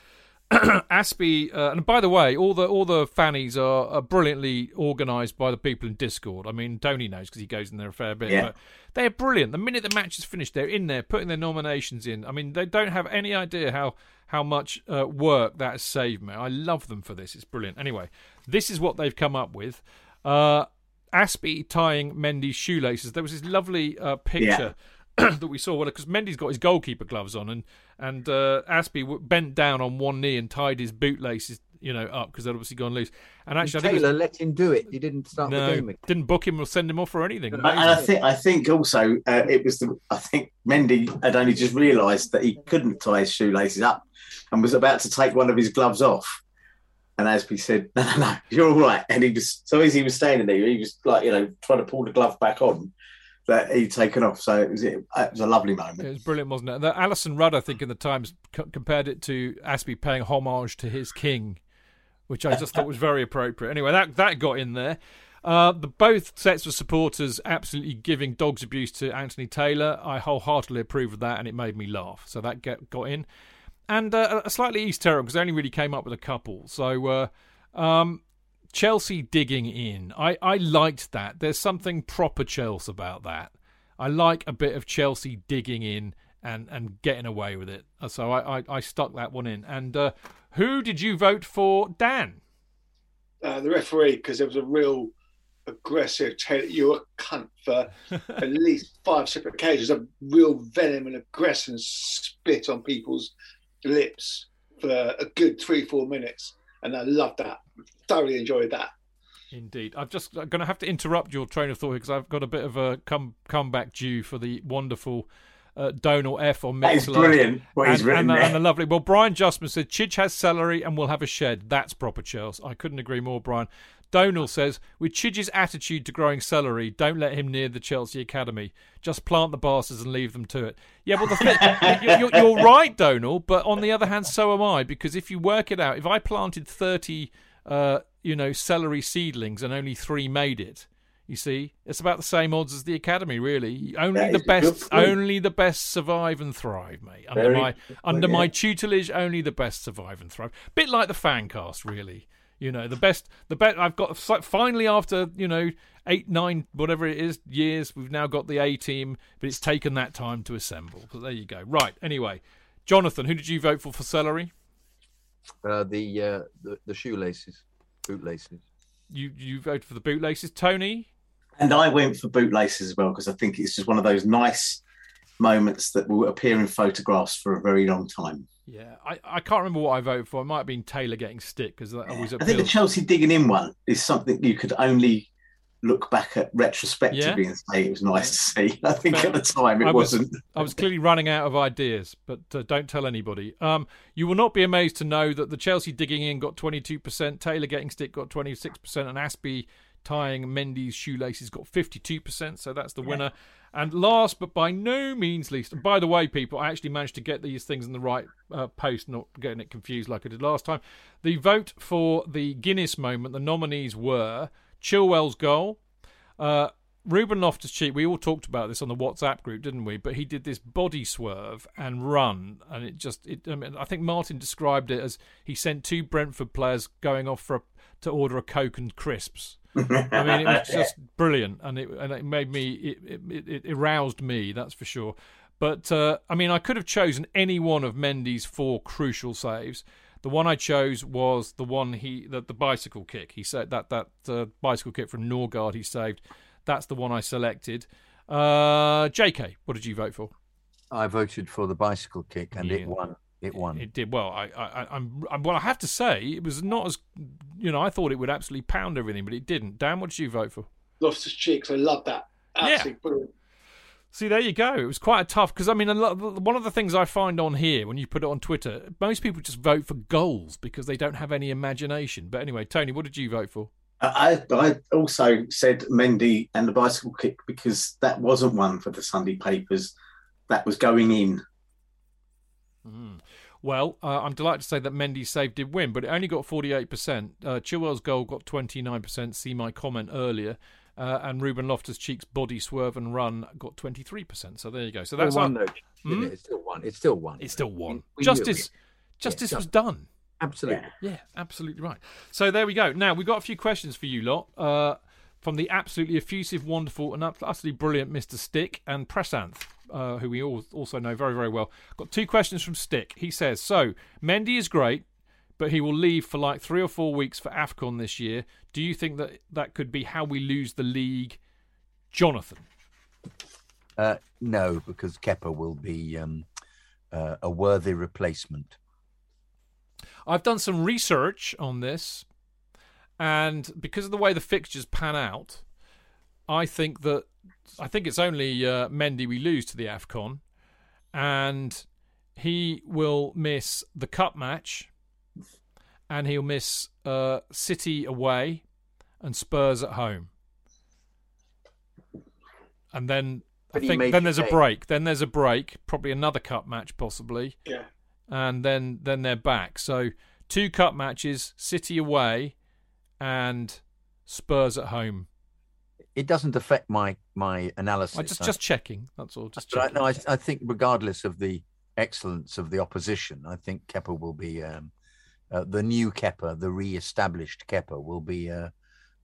F: Azpi, uh, and by the way, all the all the fannies are, are brilliantly organised by the people in Discord. I mean, Tony knows because he goes in there a fair bit.
I: Yeah.
F: But they're brilliant. The minute the match is finished, they're in there putting their nominations in. I mean, they don't have any idea how how much uh, work that has saved me. I love them for this. It's brilliant. Anyway, this is what they've come up with. Uh, Azpi tying Mendy's shoelaces. There was this lovely uh, picture that we saw, well, because Mendy's got his goalkeeper gloves on, and and uh, Azpi w- bent down on one knee and tied his bootlaces, you know, up because they'd obviously gone loose. And actually, I think
G: Taylor
F: was,
G: let him do it. He didn't start the
F: no,
G: game again.
F: didn't book him or send him off or anything.
I: And I think I think also uh, it was the I think Mendy had only just realised that he couldn't tie his shoelaces up and was about to take one of his gloves off. And Azpi said, "No, no, no, you're all right." And he was so as he was standing there, he was like you know trying to pull the glove back on that he'd taken off. So it was it, was a lovely moment.
F: It was brilliant, wasn't it? The Alyson Rudd, I think, in the Times c- compared it to Azpi paying homage to his king, which I just thought was very appropriate. Anyway, that that got in there. Uh, the both sets of supporters absolutely giving dogs abuse to Anthony Taylor. I wholeheartedly approve of that, and it made me laugh. So that get, got in, and uh, a slightly East Terror because they only really came up with a couple. So uh, um, Chelsea digging in, I I liked that. There's something proper Chelsea about that. I like a bit of Chelsea digging in and, and getting away with it. Uh, So I, I, I stuck that one in. And uh, who did you vote for, Dan?
H: uh, the referee because there was a real aggressive Taylor, you're a cunt for at least five separate occasions of real venom and aggression spit on people's lips for a good three four minutes and I loved that thoroughly enjoyed that
F: Indeed. I'm just going to have to interrupt your train of thought because I've got a bit of a come comeback due for the wonderful uh, Donal F on
I: That is brilliant, what he's
F: and,
I: written
F: and, the,
I: there.
F: and the lovely. Well, Brian Justman said Chidge has celery and we'll have a shed. That's proper Chelsea. I couldn't agree more, Brian. Donal says, with Chidge's attitude to growing celery, don't let him near the Chelsea Academy. Just plant the bastards and leave them to it. Yeah, well, the you're, you're, you're right, Donal, but on the other hand, so am I, because if you work it out, if I planted 30, uh, you know, celery seedlings and only three made it, You see, it's about the same odds as the academy, really. Only the
I: is a good
F: best, only the best survive and thrive, mate. Under
I: Very
F: my
I: point,
F: under my
I: yeah.
F: tutelage, only the best survive and thrive. Bit like the fan cast, really. You know, the best, the best. I've got finally after you know eight, nine, whatever it is years, we've now got the A team, but it's taken that time to assemble. But there you go. Right. Anyway, Jonathan, who did you vote for for celery?
G: Uh, the, uh, the the shoelaces, bootlaces.
F: You you voted for the bootlaces, Tony.
I: And I went for bootlaces as well because I think it's just one of those nice moments that will appear in photographs for a very long time.
F: Yeah, I, I can't remember what I voted for. It might have been Taylor getting stick because that always
I: I think the. Chelsea digging in one is something you could only look back at retrospectively
F: Yeah.
I: and say it was nice to see. I think
F: Fair.
I: at the time it
F: I was,
I: wasn't.
F: I was clearly running out of ideas, but uh, don't tell anybody. Um, you will not be amazed to know that the Chelsea digging in got 22%, Taylor getting stick got 26%, and Azpi tying Mendy's shoelaces got 52%, so that's the winner. And last but by no means least, and by the way, people, I actually managed to get these things in the right uh, post, not getting it confused like I did last time. The vote for the Guinness moment, the nominees were Chilwell's goal, uh, Ruben Loftus Cheek, we all talked about this on the WhatsApp group, didn't we? But he did this body swerve and run, and it just, it, I, mean, I think Martin described it as he sent two Brentford players going off for a, to order a Coke and crisps. I mean, it was just brilliant, and it and it made me, it, it, it aroused me, that's for sure. But uh, I mean, I could have chosen any one of Mendy's four crucial saves. The one I chose was the one he that the bicycle kick. He said that that uh, bicycle kick from Nørgaard he saved. That's the one I selected. Uh, J.K., what did you vote for?
G: I voted for the bicycle kick, and
F: Yeah.
G: it won. It won.
F: It did well. I, I, I- I'm, I'm, well. I have to say, it was not as, you know, I thought it would absolutely pound everything, but it didn't. Dan, what did you vote for?
H: Loftus Cheeks. I love that. Absolutely brilliant.
F: See, there you go. It was quite a tough because I mean, a lot, one of the things I find on here when you put it on Twitter, most people just vote for goals because they don't have any imagination. But anyway, Tony, what did you vote for?
I: I, I also said Mendy and the bicycle kick because that wasn't one for the Sunday papers. That was going in. Hmm.
F: Well, uh, I'm delighted to say that Mendy's save did win, but it only got 48%. Uh, Chilwell's goal got 29%. See my comment earlier. Uh, and Ruben Loftus Cheek's body swerve and run got 23%. So there you go. So that's
G: one,
F: our-
G: though,
F: Hmm?
G: it? It's still one. It's still one.
F: It's still one.
G: We knew
F: Justice,
G: it.
F: justice
G: Yeah,
F: was
G: done.
F: done.
G: Absolutely.
F: Yeah, absolutely right. So there we go. Now we've got a few questions for you lot uh, from the absolutely effusive, wonderful, and utterly brilliant Mr. Stick and Prasanth, uh, who we all also know very, very well. Got two questions from Stick. He says, "So Mendy is great, but he will leave for like three or four weeks for Afcon this year. Do you think that that could be how we lose the league, Jonathan?"
G: Uh, no, because Kepa will be um, uh, a worthy replacement.
F: I've done some research on this, and because of the way the fixtures pan out, I think that I think it's only uh, Mendy we lose to the Afcon, and he will miss the cup match, and he'll miss uh, City away and Spurs at home, and then I think then there's a break. Then there's a break, probably another cup match, possibly
H: Yeah.
F: and then then they're back. So two cup matches, City away, and Spurs at home.
G: It doesn't affect my my analysis.
F: I just
G: I-
F: just checking. That's all. Just
G: but I, no, I, I think regardless of the excellence of the opposition, I think Kepa will be um, uh, the new Kepa, the re-established Kepa, will be uh,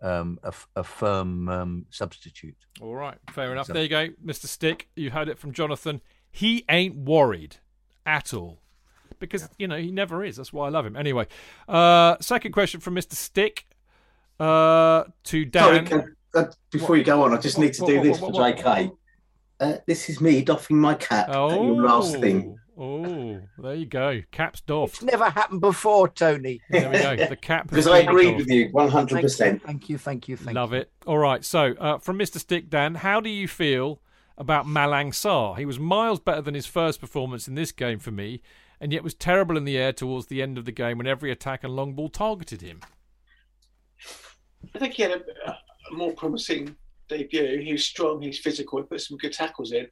G: um, a, f- a firm um, substitute.
F: All right, fair enough.
G: So-
F: There you go, Mr. Stick. You heard it from Jonathan. He ain't worried at all. Because, you know, he never is. That's why I love him. Anyway, uh, second question from Mr. Stick uh, to
I: Sorry,
F: Dan.
I: can, uh, before you go on, I just need to
F: What-
I: do
F: what-
I: this
F: what-
I: for JK. Uh, this is me doffing my cap at your last thing.
F: Oh, there you go. Caps doffed.
G: It's never happened before, Tony.
F: There we go. The cap
I: Because I
F: been
I: agreed
F: doffed.
I: with you 100%.
G: Thank you, thank you, thank
F: Love
G: you.
F: it. All right. So, uh, from Mr. Stick Dan, how do you feel about Malang Sarr? He was miles better than his first performance in this game for me, and yet was terrible in the air towards the end of the game when every attack and long ball targeted him.
H: I think he had a, a more promising debut. He was strong, he's physical, he put some good tackles in.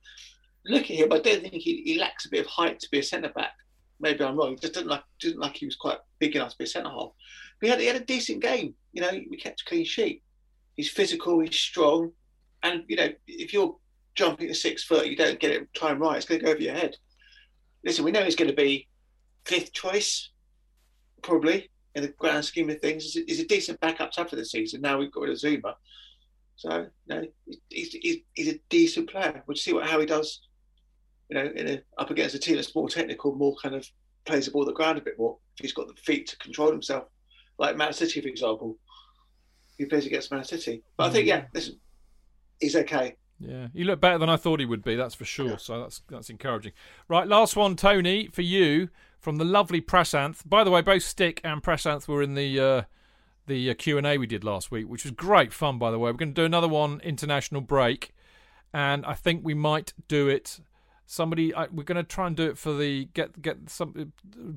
H: Look at him, I don't think he, he lacks a bit of height to be a centre back. Maybe I'm wrong. He just didn't like didn't like he was quite big enough to be a centre half. But he had, he had a decent game. You know, we kept a clean sheet. He's physical. He's strong. And you know, if you're jumping at six foot, you don't get it time right. It's going to go over your head. Listen, we know he's going to be fifth choice, probably in the grand scheme of things. He's a, decent backup to for the season. Now we've got rid of Zouma, so no, he's, he's, he's a decent player. We'll see what how he does. You know, in a, up against a team that's more technical, more kind of plays the ball the ground a bit more. If he's got the feet to control himself, like Man City, for example, he plays against Man City. But I think, yeah, mm. listen, he's okay.
F: Yeah, he looked better than I thought he would be. That's for sure. So that's that's encouraging. Right, last one, Tony, for you from the lovely Prasanth. By the way, both Stick and Prasanth were in the uh, the uh, Q and A we did last week, which was great fun. By the way, we're going to do another one international break, and I think we might do it. Somebody, I, we're going to try and do it for the get get some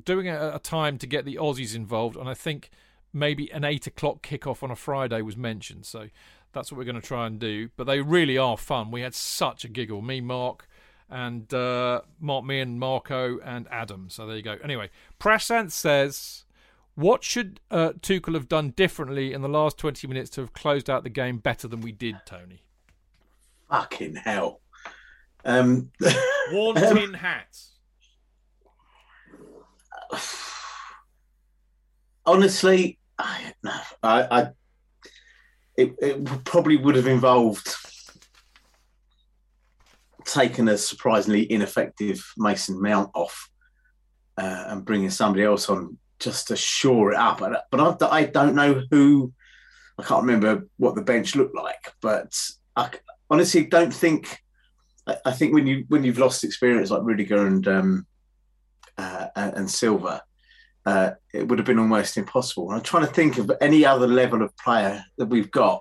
F: doing it at a time to get the Aussies involved, and I think maybe an eight o'clock kickoff on a Friday was mentioned. So that's what we're going to try and do. But they really are fun. We had such a giggle. Me, Mark, and uh, Mark, me, and Marco and Adam. So there you go. Anyway, Prasanth says, "What should uh, Tuchel have done differently in the last twenty minutes to have closed out the game better than we did, Tony?"
I: Fucking hell. Um,
F: Worn tin hats.
I: Honestly, I, no, I, I it, it probably would have involved taking a surprisingly ineffective Mason Mount off uh, and bringing somebody else on just to shore it up. But I, I don't know who. I can't remember what the bench looked like, but I honestly don't think. I, I think when you when you've lost experience like Rudiger and um, uh, and Silva, uh, it would have been almost impossible. I'm trying to think of any other level of player that we've got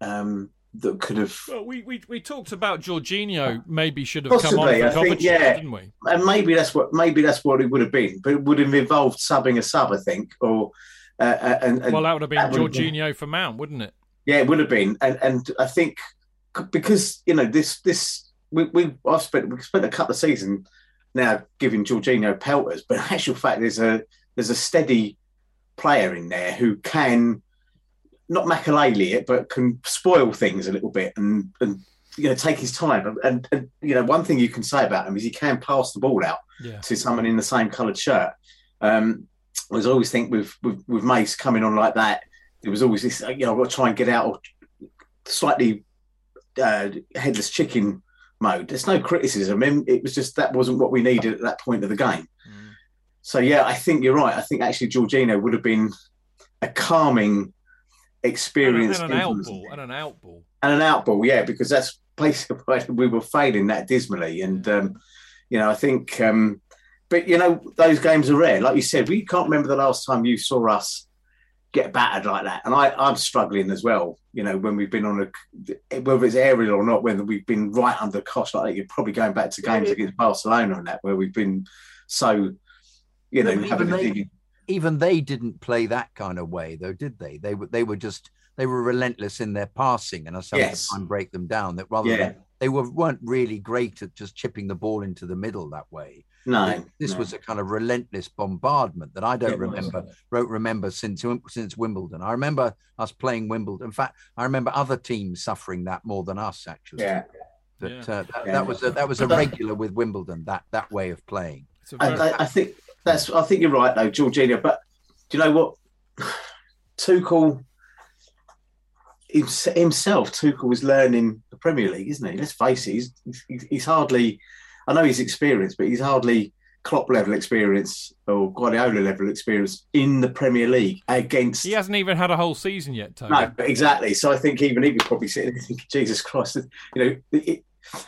I: um, that could have.
F: Well, we, we we talked about Jorginho maybe should have
I: Possibly,
F: come on
I: I
F: for
I: think, yeah.
F: didn't we?
I: and maybe that's what maybe that's what it would have been, but it would have involved subbing a sub, I think, or uh, uh, and, and
F: Well, that would have been
I: that would been-
F: for Mount, wouldn't it?
I: yeah, it would have been, and and I think because you know this this we we I've spent we've spent a couple of seasons now giving Jorginho pelters, but in actual fact there's a there's a steady player in there who can not Makelele it, but can spoil things a little bit and and you know take his time. And, and, and you know one thing you can say about him is he can pass the ball out
F: Yeah.
I: to someone in the same coloured shirt. Um, I always think with, with with Mace coming on like that, there was always this you know I've got to try and get out of slightly uh, headless chicken mode. There's no criticism. It was just that wasn't what we needed at that point of the game. So yeah, I think you're right. I think actually Jorginho would have been a calming experience
F: And, an out
I: influence.
F: ball. And an out ball.
I: and an outball, yeah, because that's basically why we were failing that dismally. And um, you know, I think, um, but you know, those games are rare. Like you said, we can't remember the last time you saw us get battered like that. And I, I'm struggling as well. You know, when we've been on a whether it's aerial or not, whether we've been right under cost like that. You're probably going back to games against Barcelona and that where we've been so, you know, having a.
G: even they didn't play that kind of way, though, did they? They were they were just they were relentless in their passing, and I having
I: Yes.
G: to and break them down. That rather
I: Yeah.
G: than they were weren't really great at just chipping the ball into the middle that way.
I: No,
G: this
I: no.
G: was a kind of relentless bombardment that I don't
I: It
G: remember. Don't remember since since Wimbledon. I remember us playing Wimbledon. In fact, I remember other teams suffering that more than us. Actually,
I: Yeah.
G: But
F: Yeah.
G: uh, that,
I: Yeah.
G: that was a, that was a regular with Wimbledon. That that way of playing.
F: It's a
I: I,
F: very-
I: I, I think that's. I think you're right though, Georgina. But do you know what? Tuchel himself, Tuchel was learning the Premier League, isn't he? Let's face it. He's he's, he's hardly. I know he's experienced, but he's hardly Klopp level experience or Guardiola level experience in the Premier League against.
F: he hasn't even had a whole season yet, Tony.
I: No, exactly. So I think even he was probably sitting there thinking, Jesus Christ, you know, it,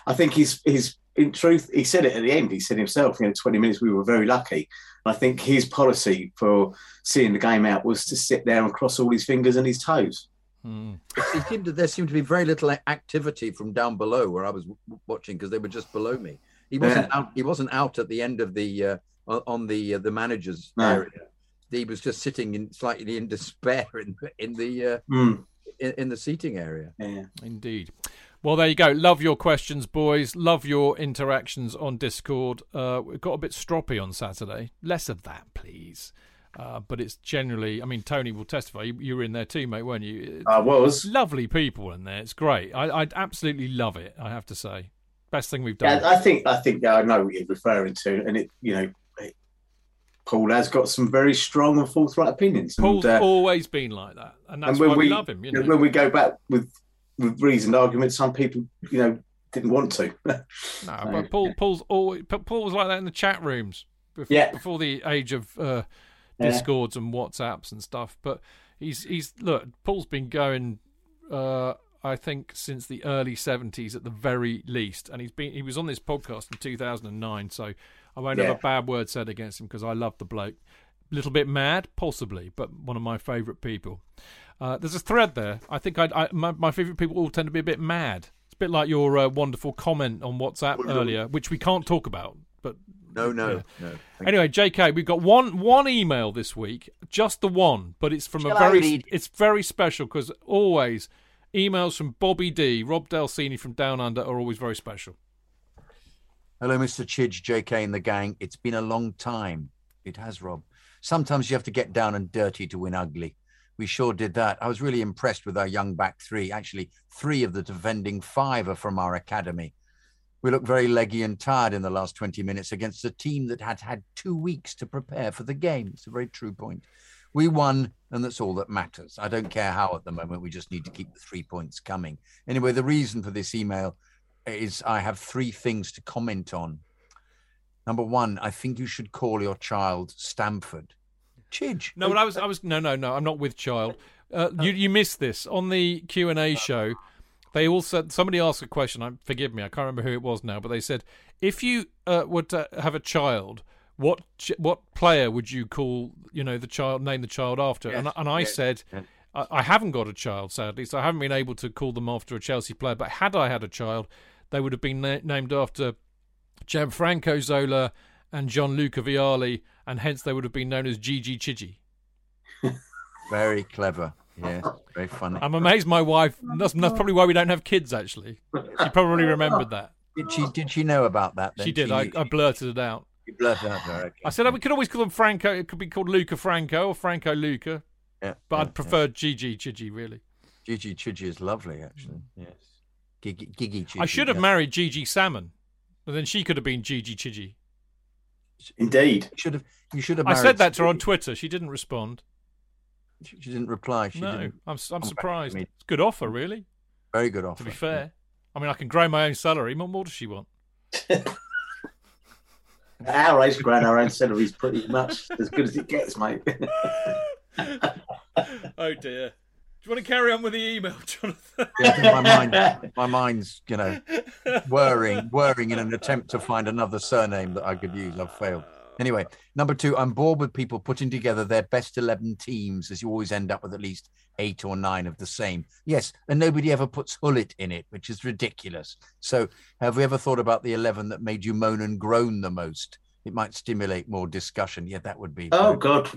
I: I think he's, he's, in truth, he said it at the end. He said himself, you know, 20 minutes, we were very lucky. I think his policy for seeing the game out was to sit there and cross all his fingers and his toes.
F: Hmm.
G: It seemed to, there seemed to be very little activity from down below where I was watching because they were just below me. He wasn't out. He wasn't out at the end of the uh, on- on the uh, the manager's
I: No.
G: area. He was just sitting in slightly in despair in in the uh,
I: Mm.
G: in, in the seating area.
I: Yeah.
F: Indeed. Well, there you go. Love your questions, boys. Love your interactions on Discord. Uh, we got a bit stroppy on Saturday. Less of that, please. Uh, but it's generally, I mean, Tony will testify. You, you were in there too, mate, weren't you?
I: I was.
F: Lovely people in there. It's great. I, I absolutely love it. I have to say, best thing we've done.
I: Yeah, I think I think yeah, I know what you're referring to, and it you know, it, Paul has got some very strong and forthright opinions.
F: Paul's
I: and, uh,
F: always been like that, and that's
I: and when
F: why we,
I: we
F: love him. You know,
I: when we go back with reasoned arguments, some people you know didn't want to.
F: no, but Paul, Paul's always, Paul was like that in the chat rooms before,
I: Yeah.
F: before the age of uh,
I: Yeah.
F: discords and WhatsApps and stuff. But he's he's look, Paul's been going, uh, I think, since the early seventies at the very least, and he's been he was on this podcast in two thousand and nine. So I won't
I: Yeah.
F: have a bad word said against him because I love the bloke. Little bit mad, possibly, but one of my favourite people. Uh, there's a thread there. I think I, I my, my favourite people all tend to be a bit mad. It's a bit like your uh, wonderful comment on WhatsApp earlier, which we can't talk about. But
G: No, no,
F: Yeah.
G: no.
F: Anyway, JK, we've got one one email this week, just the one, but it's from
G: Shall
F: a
G: I
F: very it's very special because always emails from Bobby D, Rob Delsini from Down Under are always very special.
G: Hello, Mr. Chidge, JK, and the gang. It's been a long time. It has, Rob. Sometimes you have to get down and dirty to win ugly. We sure did that. I was really impressed with our young back three. Actually, three of the defending five are from our academy. We looked very leggy and tired in the last 20 minutes against a team that had had two weeks to prepare for the game. It's a very true point. We won, and that's all that matters. I don't care how at the moment. We just need to keep the three points coming. Anyway, the reason for this email is I have three things to comment on. Number one, I think you should call your child Stamford. Chidge.
F: No, but I was I was no no no. I'm not with child. Uh, you you missed this on the Q and A show. They all said somebody asked a question. I forgive me, I can't remember who it was now, but they said if you uh, were to have a child, what ch- what player would you call you know the child name the child after? and and I
G: yes,
F: said.
G: yes.
F: I I haven't got a child, sadly, so I haven't been able to call them after a Chelsea player. But had I had a child, they would have been na- named after Gianfranco Zola and Gianluca Vialli, and hence they would have been known as Gigi Chigi.
G: Very clever. Yeah, very funny.
F: I'm amazed my wife. That's, that's probably why we don't have kids. Actually, she probably remembered that.
G: Did she did she know about that? Then
F: She did. I, I blurted it out.
G: you blurted out there. Okay.
F: I said oh, we could always call them Franco. It could be called Luca Franco or Franco Luca,
G: yeah,
F: but
G: yeah,
F: I'd prefer Gigi Chigi. Really,
G: yeah. Gigi Chigi is lovely, actually. Yes. Gigi, Gigi Chigi.
F: I should have
G: yeah.
F: married Gigi Salmon, and then she could have been Gigi Chigi.
I: Indeed.
G: Should have. You should have.
F: I said that to her on Twitter. She didn't respond.
G: She, she didn't reply. She
F: no,
G: didn't.
F: I'm I'm
G: come back to
F: surprised. It's a good offer, really.
G: Very good offer.
F: To be fair, I mean, I can grow my own salary. What more does she want?
I: Our age, growing our own salary is pretty much as good as it gets, mate.
F: Oh dear. Do you want to carry on with the email, Jonathan?
G: Yeah, I think my mind, my mind's, you know, whirring, whirring in an attempt to find another surname that I could use. I've failed. Anyway, number two, I'm bored with people putting together their best 11 teams as you always end up with at least eight or nine of the same. Yes, and nobody ever puts Hullet in it, which is ridiculous. So, have we ever thought about the 11 that made you moan and groan the most? It might stimulate more discussion. Yeah, that would be.
I: Oh, God.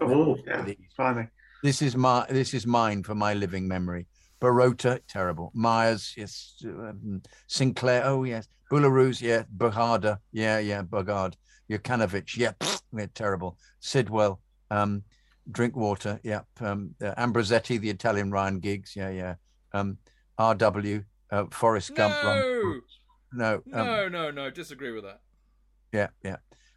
I: Oh,
H: Yeah, blimey.
G: this is my this is mine for my living memory. Barota, terrible. Myers, yes. Um, Sinclair, oh yes. Boulahrouz, yeah. Bogarde, yeah, yeah. Bogarde. Jokanovic, yep, pfft, yeah, terrible. Sidwell, um, Drinkwater, yeah. Um, uh, Ambrosetti, the Italian Ryan Giggs, yeah, yeah. Um, R.W. Uh, Forrest Gump, Ron-
F: No,
G: no, um,
F: no, no, no. Disagree with that.
G: yeah, yeah.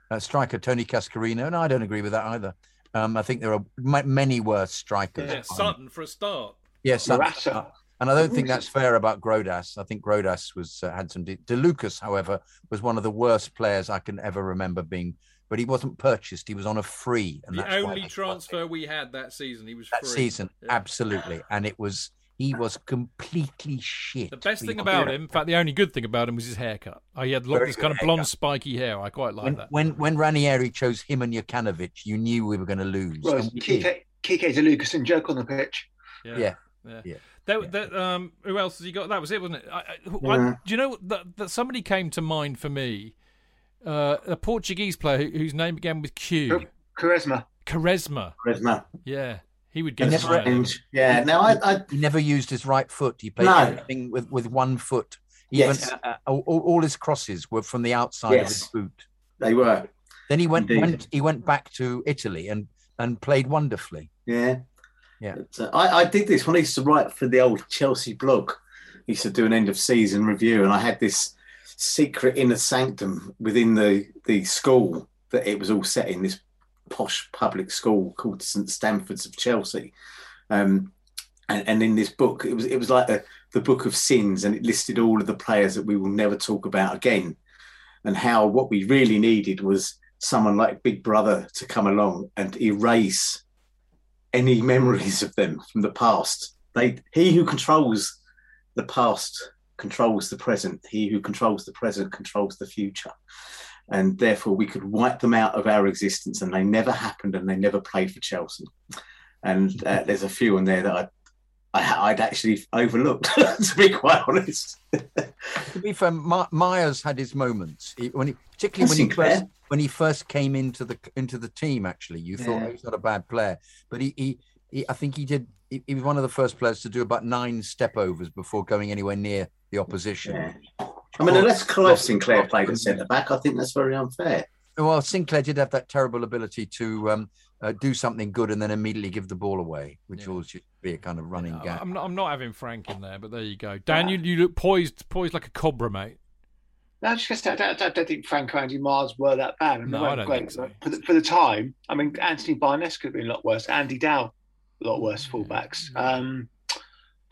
G: Uh, striker Tony Cascarino, no, I don't agree with that either. Um, I think there are many worse strikers.
F: Yeah, Sutton for a start.
G: Yes,
H: Morata.
G: uh, and I don't think that's fair about Grodas. I think Grodas was uh, had some. De-, De Lucas, however, was one of the worst players I can ever remember being. But he wasn't purchased; he was on a free, and
F: The
G: that's
F: only transfer we had that season, he was
G: that
F: free.
G: season,
F: Yeah.
G: absolutely, and it was he was completely shit.
F: The best thing about him, in fact, the only good thing about him was his haircut. Oh, he had lo-
G: Very
F: this kind of blonde,
G: haircut.
F: spiky hair. I quite like
G: when,
F: that.
G: when when Ranieri chose him and Jokanovic, you knew we were going to lose.
H: Well,
G: and we did.
H: Kike, Kike's a Lucas and joke on the pitch.
F: Yeah.
G: Yeah.
F: Yeah.
G: Yeah.
F: That, that, um, who else has he got? That was it, wasn't it? I, I, I- do you know that, that somebody came to mind for me? Uh, a Portuguese player who, whose name began with Q.
H: Quaresma.
F: Quaresma.
I: Quaresma.
F: Yeah, he would get
G: And
F: a
G: never-
I: yeah. Now, I, I
G: He never used his right foot. He played
I: No.
G: everything with, with one foot. Even
I: Yes.
G: uh, uh, all, all his crosses were from the outside of his
I: Yes.
G: boot.
I: they were.
G: Then he went,
I: Indeed.
G: went he went back to Italy and and played wonderfully.
I: Yeah.
G: Yeah.
I: Uh, I, I did this when I used to write for the old Chelsea blog. I used to do an end of season review, and I had this secret inner sanctum within the, the school that it was all set in this posh public school called St Stamfords of Chelsea. Um, and, and in this book, it was it was like the, the book of sins, and it listed all of the players that we will never talk about again, and how what we really needed was someone like Big Brother to come along and erase any memories of them from the past. They he who controls the past controls the present. He who controls the present controls the future. And therefore, we could wipe them out of our existence, and they never happened, and they never played for Chelsea. And uh, there's a few in there that I I, I'd actually overlooked, to be quite honest.
G: To be fair, My- Myers had his moments he, when he, particularly when he first when he first came into the into the team. Actually, you thought
I: Yeah.
G: oh, he's not a bad player, but he, he, he I think he did. He, he was one of the first players to do about nine step overs before going anywhere near the opposition.
I: Yeah. I mean, unless Clive Sinclair played at centre back, I think that's very unfair.
G: Well, Sinclair did have that terrible ability to um, uh, do something good and then immediately give the ball away, which
F: Yeah.
G: always used be a kind of running
F: Uh,
G: gag.
F: I'm not. I'm not having Frank in there, but there you go. Dan, you, you look poised, poised like a cobra, mate.
H: No, I just I don't, I don't think Frank or Andy Mars were that bad. I mean,
F: No,
H: weren't
F: I don't
H: great,
F: think so.
H: For the, for the time, I mean, Anthony Barnes could have been a lot worse. Andy Dow, a lot worse fullbacks. Um,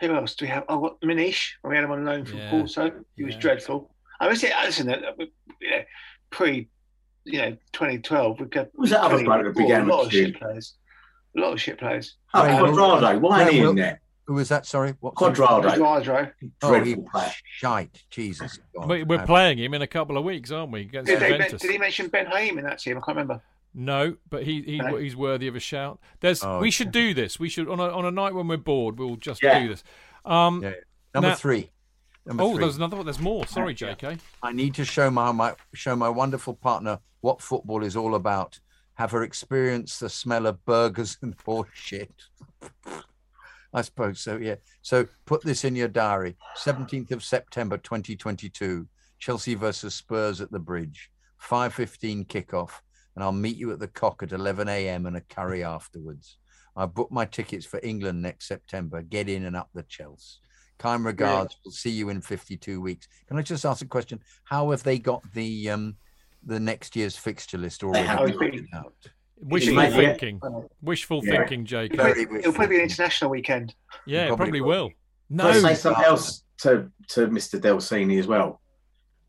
H: who else do we have? Oh, what Maniche? We had him on loan from
F: Yeah.
H: Porto. He was dreadful. I mean, listen, listen, uh, you know, pre, you know, 2012, we got
I: was that other bloke that began
H: a lot
I: with
H: of shit players. A lot of shit players.
I: Oh,
G: Graham
I: Cuadrado. Why ain't he in there?
G: Who was that? Sorry, what?
I: Cuadrado.
H: Cuadrado.
G: Oh, he
I: player.
G: shite. Jesus. God.
F: We, we're
G: Uh,
F: playing him in a couple of weeks, aren't we? Against
H: Did, they, did he mention Ben Haim in that team? I can't remember.
F: No, but he, he
H: No.
F: he's worthy of a shout. There's
G: Oh,
F: we should do this. We should on a on a night when we're bored, we'll just
I: Yeah.
F: do this. Um,
G: Yeah. Number
F: Now-
G: three. Number
F: oh,
G: three.
F: there's another one. There's more. Sorry, JK.
G: I need to show my, my show my wonderful partner what football is all about. Have her experience the smell of burgers and horse shit. I suppose so. Yeah. So put this in your diary. Seventeenth of September, twenty twenty two. Chelsea versus Spurs at the Bridge. Five fifteen kickoff, and I'll meet you at the Cock at eleven a.m. and a curry afterwards. I've booked my tickets for England next September. Get in and up the Chelsea. Kind regards. We'll see you in 52 weeks. Can I just ask a question? How have they got the um the next year's fixture list already out?
F: Wishful
I: might be-
F: thinking. Wishful
I: Yeah.
F: thinking, JK.
G: Very
H: It'll probably be an international weekend.
F: Yeah, it
G: Probably
F: probably
G: will.
F: will.
I: Can I
F: No,
I: say something else to, to Mr. Delsini as well?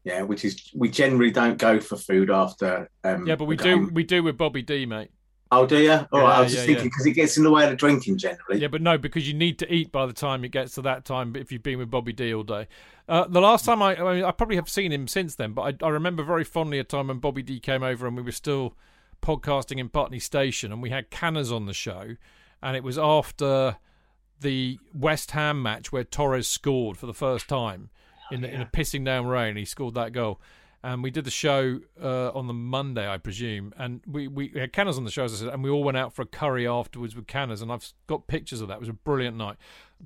I: Yeah, which is we generally don't go for food after. Um,
F: yeah, but we do we do with Bobby D, mate.
I: Oh, do you? All right, I
F: Yeah,
I: was just
F: yeah,
I: thinking because it gets in the way of the drinking generally.
F: Yeah, but no, because you need to eat by the time it gets to that time. If you've been with Bobby D all day, uh, the last time I, I, mean, I probably have seen him since then, but I, I remember very fondly a time when Bobby D came over and we were still podcasting in Putney Station, and we had Canners on the show, and it was after the West Ham match where Torres scored for the first time in, the, in a pissing down rain. He scored that goal. And we did the show uh, on the Monday, I presume. And we, we had Canners on the show, as I said, and we all went out for a curry afterwards with Canners. And I've got pictures of that. It was a brilliant night.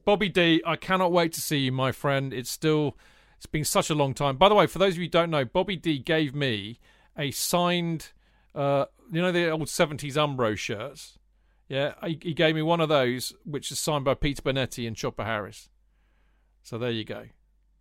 F: Bobby D, I cannot wait to see you, my friend. It's still, it's been such a long time. By the way, for those of you who don't know, Bobby D gave me a signed, uh, you know, the old 70s Umbro shirts. Yeah, he, he gave me one of those, which is signed by Peter Bonetti and Chopper Harris. So there you go.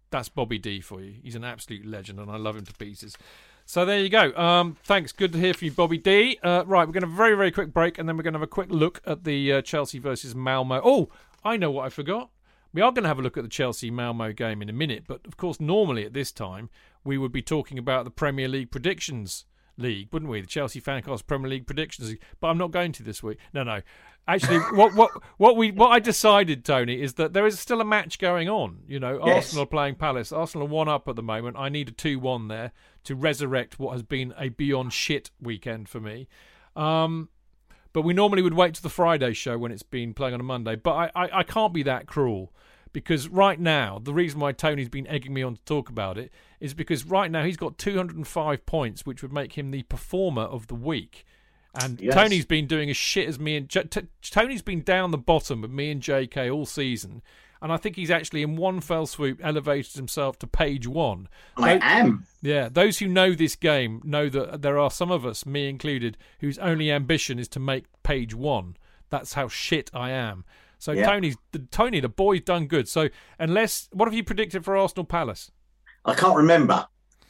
F: That's Bobby D for you. He's an absolute legend, and I love him to pieces. So there you go. Um, thanks. Good to hear from you, Bobby D. Uh, right, we're going to have a very, very quick break, and then we're going to have a quick look at the uh, Chelsea versus Malmo. Oh, I know what I forgot. We are going to have a look at the Chelsea Malmo game in a minute, but of course, normally at this time, we would be talking about the Premier League predictions league, wouldn't we? The Chelsea Fancast Premier League predictions. But I'm not going to this week. No, no. Actually, what what what we what I decided, Tony, is that there is still a match going on. You know,
I: Yes.
F: Arsenal playing Palace. Arsenal one up at the moment. I need a two-one there to resurrect what has been a beyond shit weekend for me. Um, but we normally would wait to the Friday show when it's been playing on a Monday. But I, I, I can't be that cruel because right now the reason why Tony's been egging me on to talk about it is because right now he's got 205 points, which would make him the performer of the week. And
I: Yes.
F: Tony's been doing as shit as me and J- T- Tony's been down the bottom of me and JK all season. and I think he's actually in one fell swoop elevated himself to page one.
I: I am.
F: Yeah, those who know this game know that there are some of us, me included, whose only ambition is to make page one. That's how shit I am. So
I: Yeah.
F: Tony's the, Tony, the boy's done good. So unless, what have you predicted for Arsenal Palace?
I: I can't remember.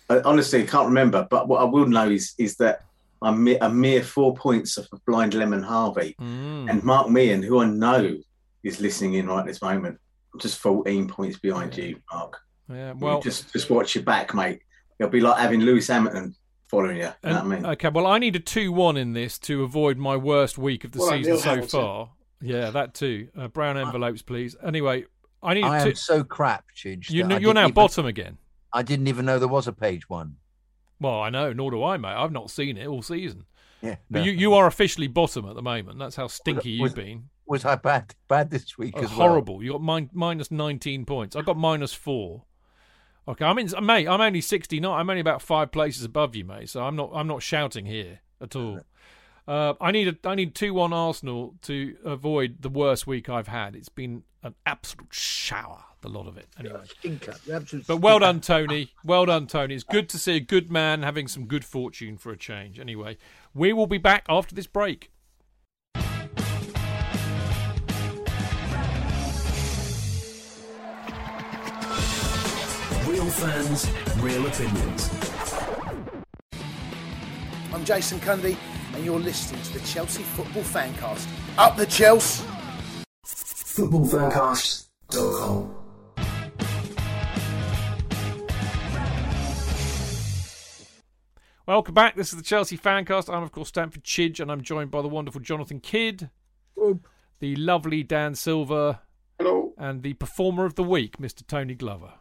I: I, honestly, I can't remember. But what I will know is is that I'm a mere four points off of Blind Lemon Harvey
F: Mm.
I: and Mark Meehan, who I know is listening in right at this moment. I'm just 14 points behind you, Mark.
F: Yeah,
I: You
F: well,
I: just just watch your back, mate. It'll be like having Lewis Hamilton following you. You know what I mean?
F: Okay, well, I need a 2 1 in this to avoid my worst week of the
H: Well,
F: season
H: Neil
F: so
H: Hamilton.
F: far. Yeah, that too. Uh, brown envelopes, please. Anyway, I need
G: to
F: I
G: am so crap, Chidge.
F: You,
G: that
F: know,
G: I
F: you're now
G: even-
F: bottom again.
G: I didn't even know there was a page one.
F: Well, I know, nor do I, mate. I've not seen it all season.
G: Yeah,
F: But
G: no.
F: you, you are officially bottom at the moment. That's how stinky
G: Was-
F: you've been.
G: was I bad bad this week
F: Oh,
G: as well?
F: horrible. You got min- minus 19 points. I got minus four. Okay, I'm in, mate. I'm only 69. I'm only about five places above you, mate. So I'm not. I'm not shouting here at all. Uh, I need a. I need two one Arsenal to avoid the worst week I've had. It's been an absolute shower. The lot of it. Anyway.
G: Stinker, absolute
F: But well done, Tony. Well done, Tony. It's good to see a good man having some good fortune for a change. Anyway, we will be back after this break.
B: Real fans, real opinions.
K: I'm Jason Cundy, and you're listening to the Chelsea Football Fancast. Up the Chelsea!
B: Footballfancast.com.
F: Welcome back. This is the Chelsea Fancast. I'm, of course, Stamford Chidge, and I'm joined by the wonderful Jonathan Kydd, the lovely Dan Silver,
H: Hello.
F: and the performer of the week, Mr. Tony Glover.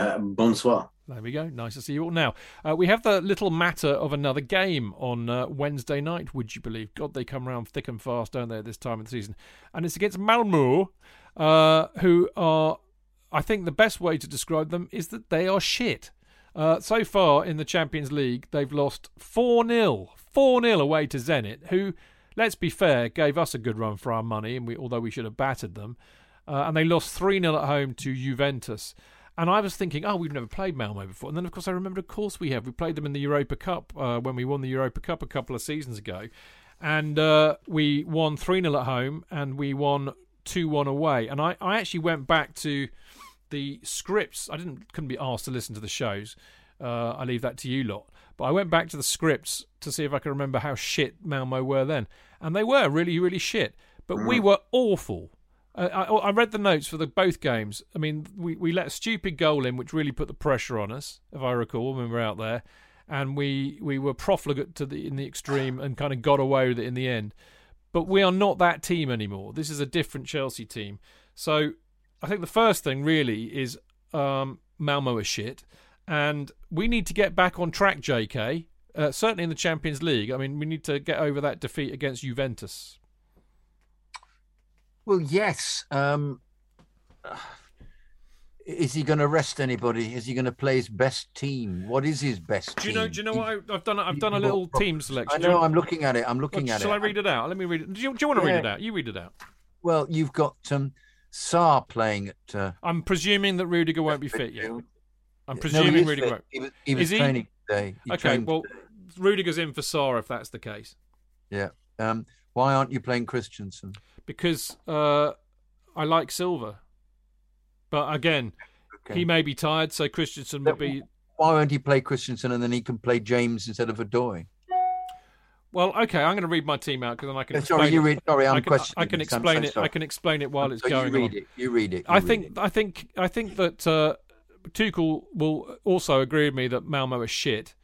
I: Uh, bonsoir.
F: There we go. Nice to see you all. Now, uh, we have the little matter of another game on uh, Wednesday night, would you believe? God, they come around thick and fast, don't they, at this time of the season? And it's against Malmo, uh, who are, I think the best way to describe them is that they are shit. Uh, so far in the Champions League, they've lost 4 0. 4 0 away to Zenit, who, let's be fair, gave us a good run for our money, and we, although we should have battered them. And they lost 3 0 at home to Juventus. And I was thinking, oh, we've never played Malmo before. And then, of course, I remembered, of course, we have. We played them in the Europa Cup uh, when we won the Europa Cup a couple of seasons ago. And uh, we won 3 0 at home and we won 2 1 away. And I, I actually went back to the scripts. I didn't couldn't be asked to listen to the shows. Uh, I leave that to you lot. But I went back to the scripts to see if I could remember how shit Malmo were then. And they were really, really shit. But we were awful. Uh, I, I read the notes for the both games. I mean, we, we let a stupid goal in, which really put the pressure on us, if I recall, when we were out there, and we, we were profligate to the in the extreme and kind of got away with it in the end. But we are not that team anymore. This is a different Chelsea team. So I think the first thing really is um, Malmo is shit, and we need to get back on track. J.K. Uh, certainly in the Champions League. I mean, we need to get over that defeat against Juventus.
G: Well, yes. Um, is he going to rest anybody? Is he going to play his best team? What is his best
F: Do you
G: team?
F: know? Do you know what I, I've done? I've done a little team selection.
G: I know. I'm looking at it. I'm looking
F: Well,
G: at
F: shall
G: it.
F: Shall I read it out? Let me read it. Do you, do you want to read it
G: Yeah.
F: out? You read it out.
G: Well, you've got um, Sarr playing at. Uh,
F: I'm presuming that Rudiger won't be fit yet. I'm
G: No,
F: presuming
G: he
F: Rudiger
G: fit.
F: won't.
G: He was, he was
F: Is he?
G: today. He
F: Okay, well,
G: today.
F: Rudiger's in for Sarr if that's the case,
G: yeah. Um, why aren't you playing Christensen?
F: because uh, I like Silver. But again,
G: Okay.
F: he may be tired, so Christensen would be.
G: Why won't he play Christensen and then he can play James instead of Odoi?
F: Well, okay, I'm going to read my team out because then I can.
G: Uh,
F: Explain
G: sorry, you
F: it.
G: read. Sorry, I'm
F: I can,
G: questioning.
F: I can explain
G: so
F: it.
G: sorry.
F: I can explain it while it's
G: So
F: going
G: you read
F: on.
G: it. You read it. you
F: I
G: read
F: think
G: it.
F: I think I think that uh, Tuchel will also agree with me that Malmo is shit.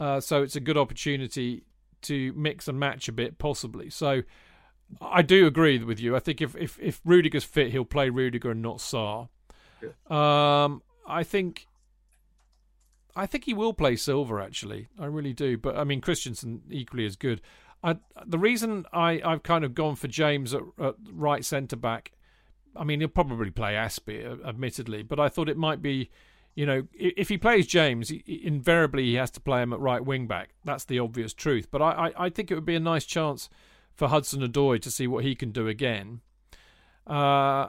F: Uh, so it's a good opportunity to mix and match a bit, possibly. So I do agree with you. I think if if if Rudiger's fit, he'll play Rudiger and not Sarr. Um, I think. I think he will play Silver actually. I really do. But I mean, Christensen equally as good. I, the reason I, I've kind of gone for James at, at right centre back I mean, he'll probably play Azpi, uh, admittedly, but I thought it might be, you know, if he plays James, invariably he has to play him at right wing back. That's the obvious truth. But I, I, I think it would be a nice chance for Hudson Odoi to see what he can do again. Uh,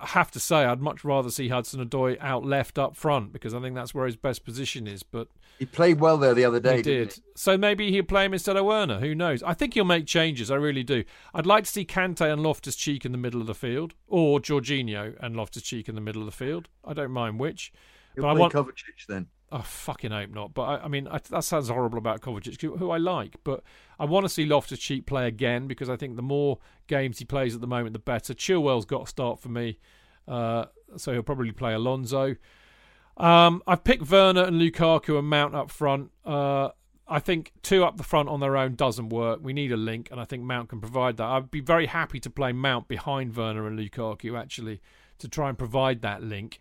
F: I have to say, I'd much rather see Hudson Odoi out left up front because I think that's where his best position is. But
G: he played well there the other day.
F: He did.
G: He?
F: So maybe he'll play him instead of Werner. Who knows? I think he'll make changes. I really do. I'd like to see Kante and Loftus Cheek in the middle of the field, or Jorginho and Loftus Cheek in the middle of the field. I don't mind which.
G: He'll
F: but
G: play
F: I want
G: Kovacic then.
F: I fucking hope not. But I, I mean, I, that sounds horrible about Kovacic, who I like. But I want to see Loftus Cheek play again because I think the more games he plays at the moment, the better. Chilwell's got to start for me, uh, so he'll probably play Alonso. Um, I've picked Werner and Lukaku and Mount up front. Uh, I think two up the front on their own doesn't work. We need a link, and I think Mount can provide that. I'd be very happy to play Mount behind Werner and Lukaku actually to try and provide that link.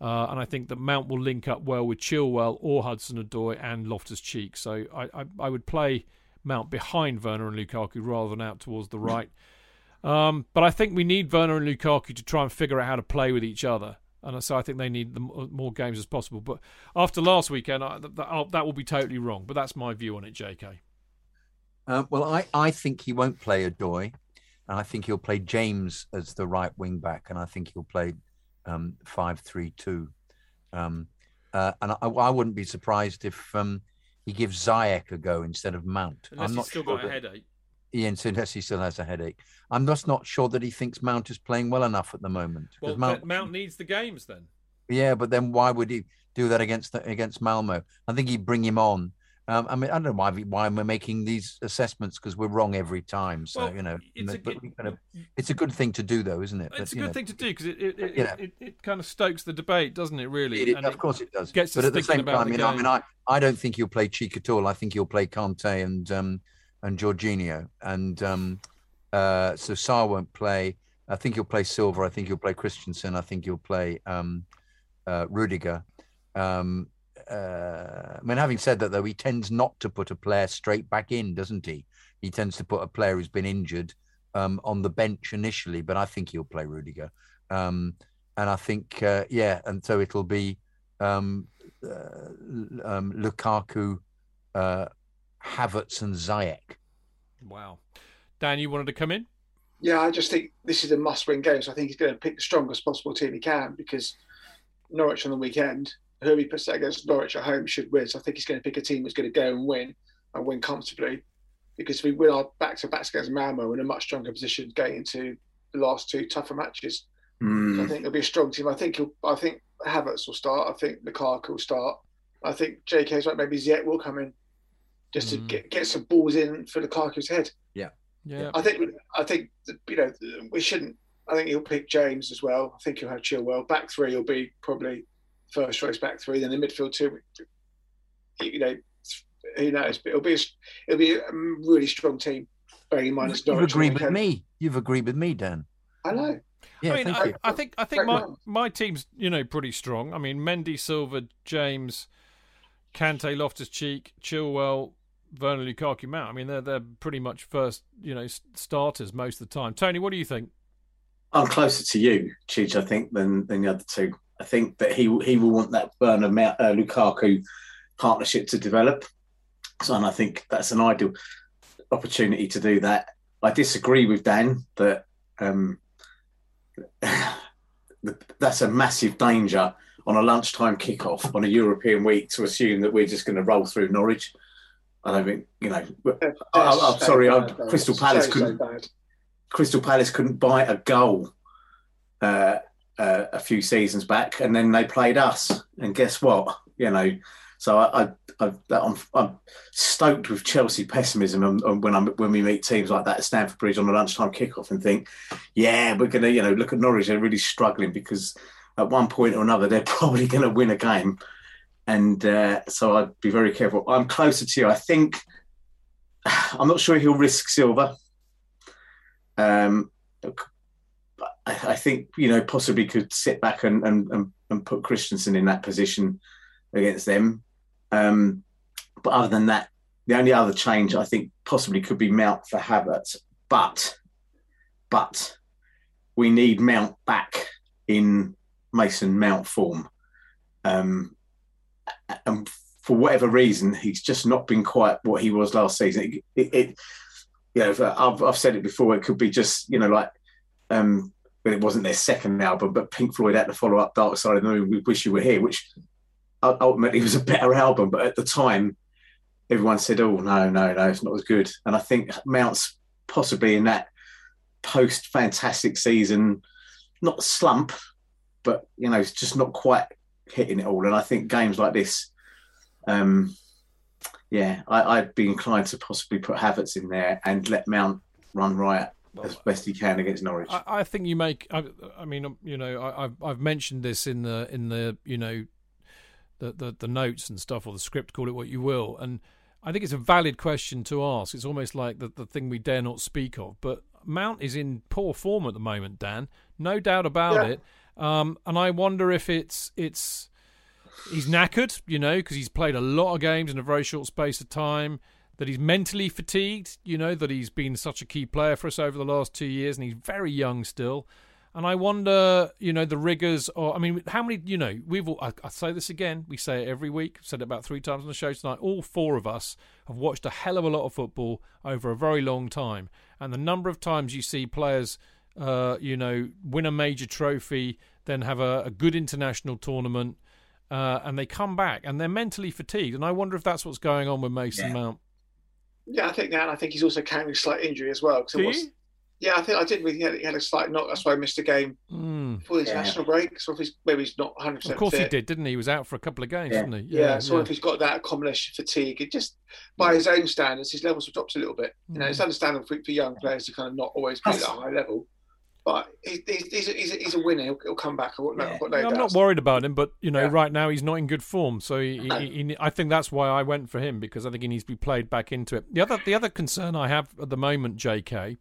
F: Uh, and I think that Mount will link up well with Chilwell or Hudson Odoi and Loftus Cheek. So I, I, I, would play Mount behind Werner and Lukaku rather than out towards the right. Um, but I think we need Werner and Lukaku to try and figure out how to play with each other. And so I think they need the more games as possible. But after last weekend, I, that, that will be totally wrong. But that's my view on it, JK.
G: Uh, well, I, I think he won't play Odoi. And I think he'll play James as the right wing back. And I think he'll play um, five three two, um, uh, and I, I, wouldn't be surprised if um, he gives Ziyech a go instead of Mount.
F: Unless
G: I'm not
F: he's still
G: sure
F: got a headache.
G: Yeah, unless he still has a headache. I'm just not sure that he thinks Mount is playing well enough at the moment.
F: Well,
G: Mount,
F: Mount needs the games then.
G: Yeah, but then why would he do that against the, against Malmo? I think he'd bring him on um, I mean, I don't know why why we're making these assessments because we're wrong every time. So
F: well,
G: you know,
F: it's a,
G: but kind of, it's a good thing to do, though, isn't it?
F: It's
G: but,
F: a good
G: know,
F: thing to do because it it, it, it, it, kind of stokes the debate, doesn't it? Really,
G: it, of course it does.
F: Gets
G: but at the same time,
F: you
G: know, I mean, I, I don't think he'll play Cheek at all. I think he'll play Kante and um, and Jorginho, and um, uh, so Sarr won't play. I think he'll play Silver. I think he'll play Christensen. I think he'll play um, uh, Rudiger. Um, uh, I mean, having said that, though, he tends not to put a player straight back in, doesn't he? He tends to put a player who's been injured um, on the bench initially, but I think he'll play Rudiger. Um, and I think, uh, yeah, and so it'll be um, uh, um, Lukaku, uh, Havertz, and Ziyech.
F: Wow. Dan, you wanted to come in?
H: Yeah, I just think this is a must win game. So I think he's going to pick the strongest possible team he can because Norwich on the weekend who he puts against Norwich at home should win. So I think he's going to pick a team that's going to go and win and win comfortably. Because if we win our back to backs against Malmo, we're in a much stronger position going into the last two tougher matches.
I: Mm.
H: So I think it'll be a strong team. I think he'll, I think Havertz will start. I think Lukaku will start. I think JK's right. Maybe Ziyech will come in just to mm. get, get some balls in for Lukaku's head.
G: Yeah,
F: yeah.
H: I think I think you know we shouldn't. I think he'll pick James as well. I think he'll have Chilwell. Back three will be probably first choice back three, then the midfield two. You know, who knows? But it'll be a, it'll be a um, really strong team. Bearing in mind, it's
G: You've agreed with me. You've agreed with me, Dan.
H: I know.
G: Yeah,
F: I mean, I. I think I think my my team's you know pretty strong. I mean, Mendy, Silva, James, Kante, Loftus Cheek, Chilwell, Werner Lukaku, Mount. I mean, they're they're pretty much first you know starters most of the time. Tony, what do you think?
I: I'm closer to you, Chidge, I think, than than the other two. I think that he he will want that Werner uh, Lukaku partnership to develop. So, and I think that's an ideal opportunity to do that. I disagree with Dan that um, that's a massive danger on a lunchtime kickoff on a European week to assume that we're just going to roll through Norwich. I don't think you know. I, am sorry, I, Crystal Palace couldn't. Crystal Palace couldn't buy a goal uh, uh, a few seasons back, and then they played us. And guess what? You know, so I, I, am I'm stoked with Chelsea pessimism and, and when I'm when we meet teams like that at Stamford Bridge on a lunchtime kickoff and think, yeah, we're gonna, you know, look at Norwich. They're really struggling because at one point or another they're probably going to win a game, and uh, so I'd be very careful. I'm closer to you. I think I'm not sure he'll risk Silva. Um, I, think you know possibly could sit back and, and, and, and put Christensen in that position against them. Um, but other than that, the only other change I think possibly could be Mount for Havertz. But but we need Mount back in Mason Mount form. Um, and for whatever reason, he's just not been quite what he was last season. It, it, it you know, I've, I've said it before. It could be just you know like um, but it wasn't their second album. But Pink Floyd had to follow up Dark Side of the Moon. We wish you were here, which ultimately was a better album. But at the time, everyone said, "Oh no, no, no, it's not as good." And I think Mount's possibly in that post fantastic season, not slump, but you know, it's just not quite hitting it all. And I think games like this, um, yeah, I, would be inclined to possibly put Havertz in there and let Mount run riot as best he can against Norwich.
F: I, I think you make. I, I, mean, um, you know, I, have I've mentioned this in the in the you know, the, the the notes and stuff or the script, call it what you will, and I think it's a valid question to ask. It's almost like the the thing we dare not speak of, but Mount is in poor form at the moment, Dan. No doubt about yeah. it. Um, and I wonder if it's it's he's knackered, you know, because he's played a lot of games in a very short space of time. That he's mentally fatigued, you know, that he's been such a key player for us over the last two years, and he's very young still. And I wonder, you know, the rigors, or I mean, how many, you know, we've all, I, I say this again, we say it every week, said it about three times on the show tonight. All four of us have watched a hell of a lot of football over a very long time. And the number of times you see players, uh, you know, win a major trophy, then have a, a good international tournament, uh, and they come back and they're mentally fatigued. And I wonder if that's what's going on with Mason
H: yeah.
F: Mount.
H: Yeah, I think that. I think he's also carrying a slight injury as well. Do was, yeah, I think I did. He had, he had a slight knock. That's why I missed a game
F: mm.
H: for his yeah. national break. So if he's maybe he's not 100. percent
F: Of course
H: fit.
F: he did, didn't he? He was out for a couple of games,
H: yeah.
F: didn't he?
H: Yeah. yeah so if he's got that combination fatigue, it just by his own standards, his levels have dropped a little bit. You know, it's hmm. understandable for, for young players to kind of not always be at a high level. But he's, he's, he's, a, he's a winner. He'll, he'll come back. I've got no, no
F: I'm not worried about him, but you know, yeah. right now he's not in good form. So he, he, he, I think that's why I went for him because I think he needs to be played back into it. The other the other concern I have at the moment, J.K.,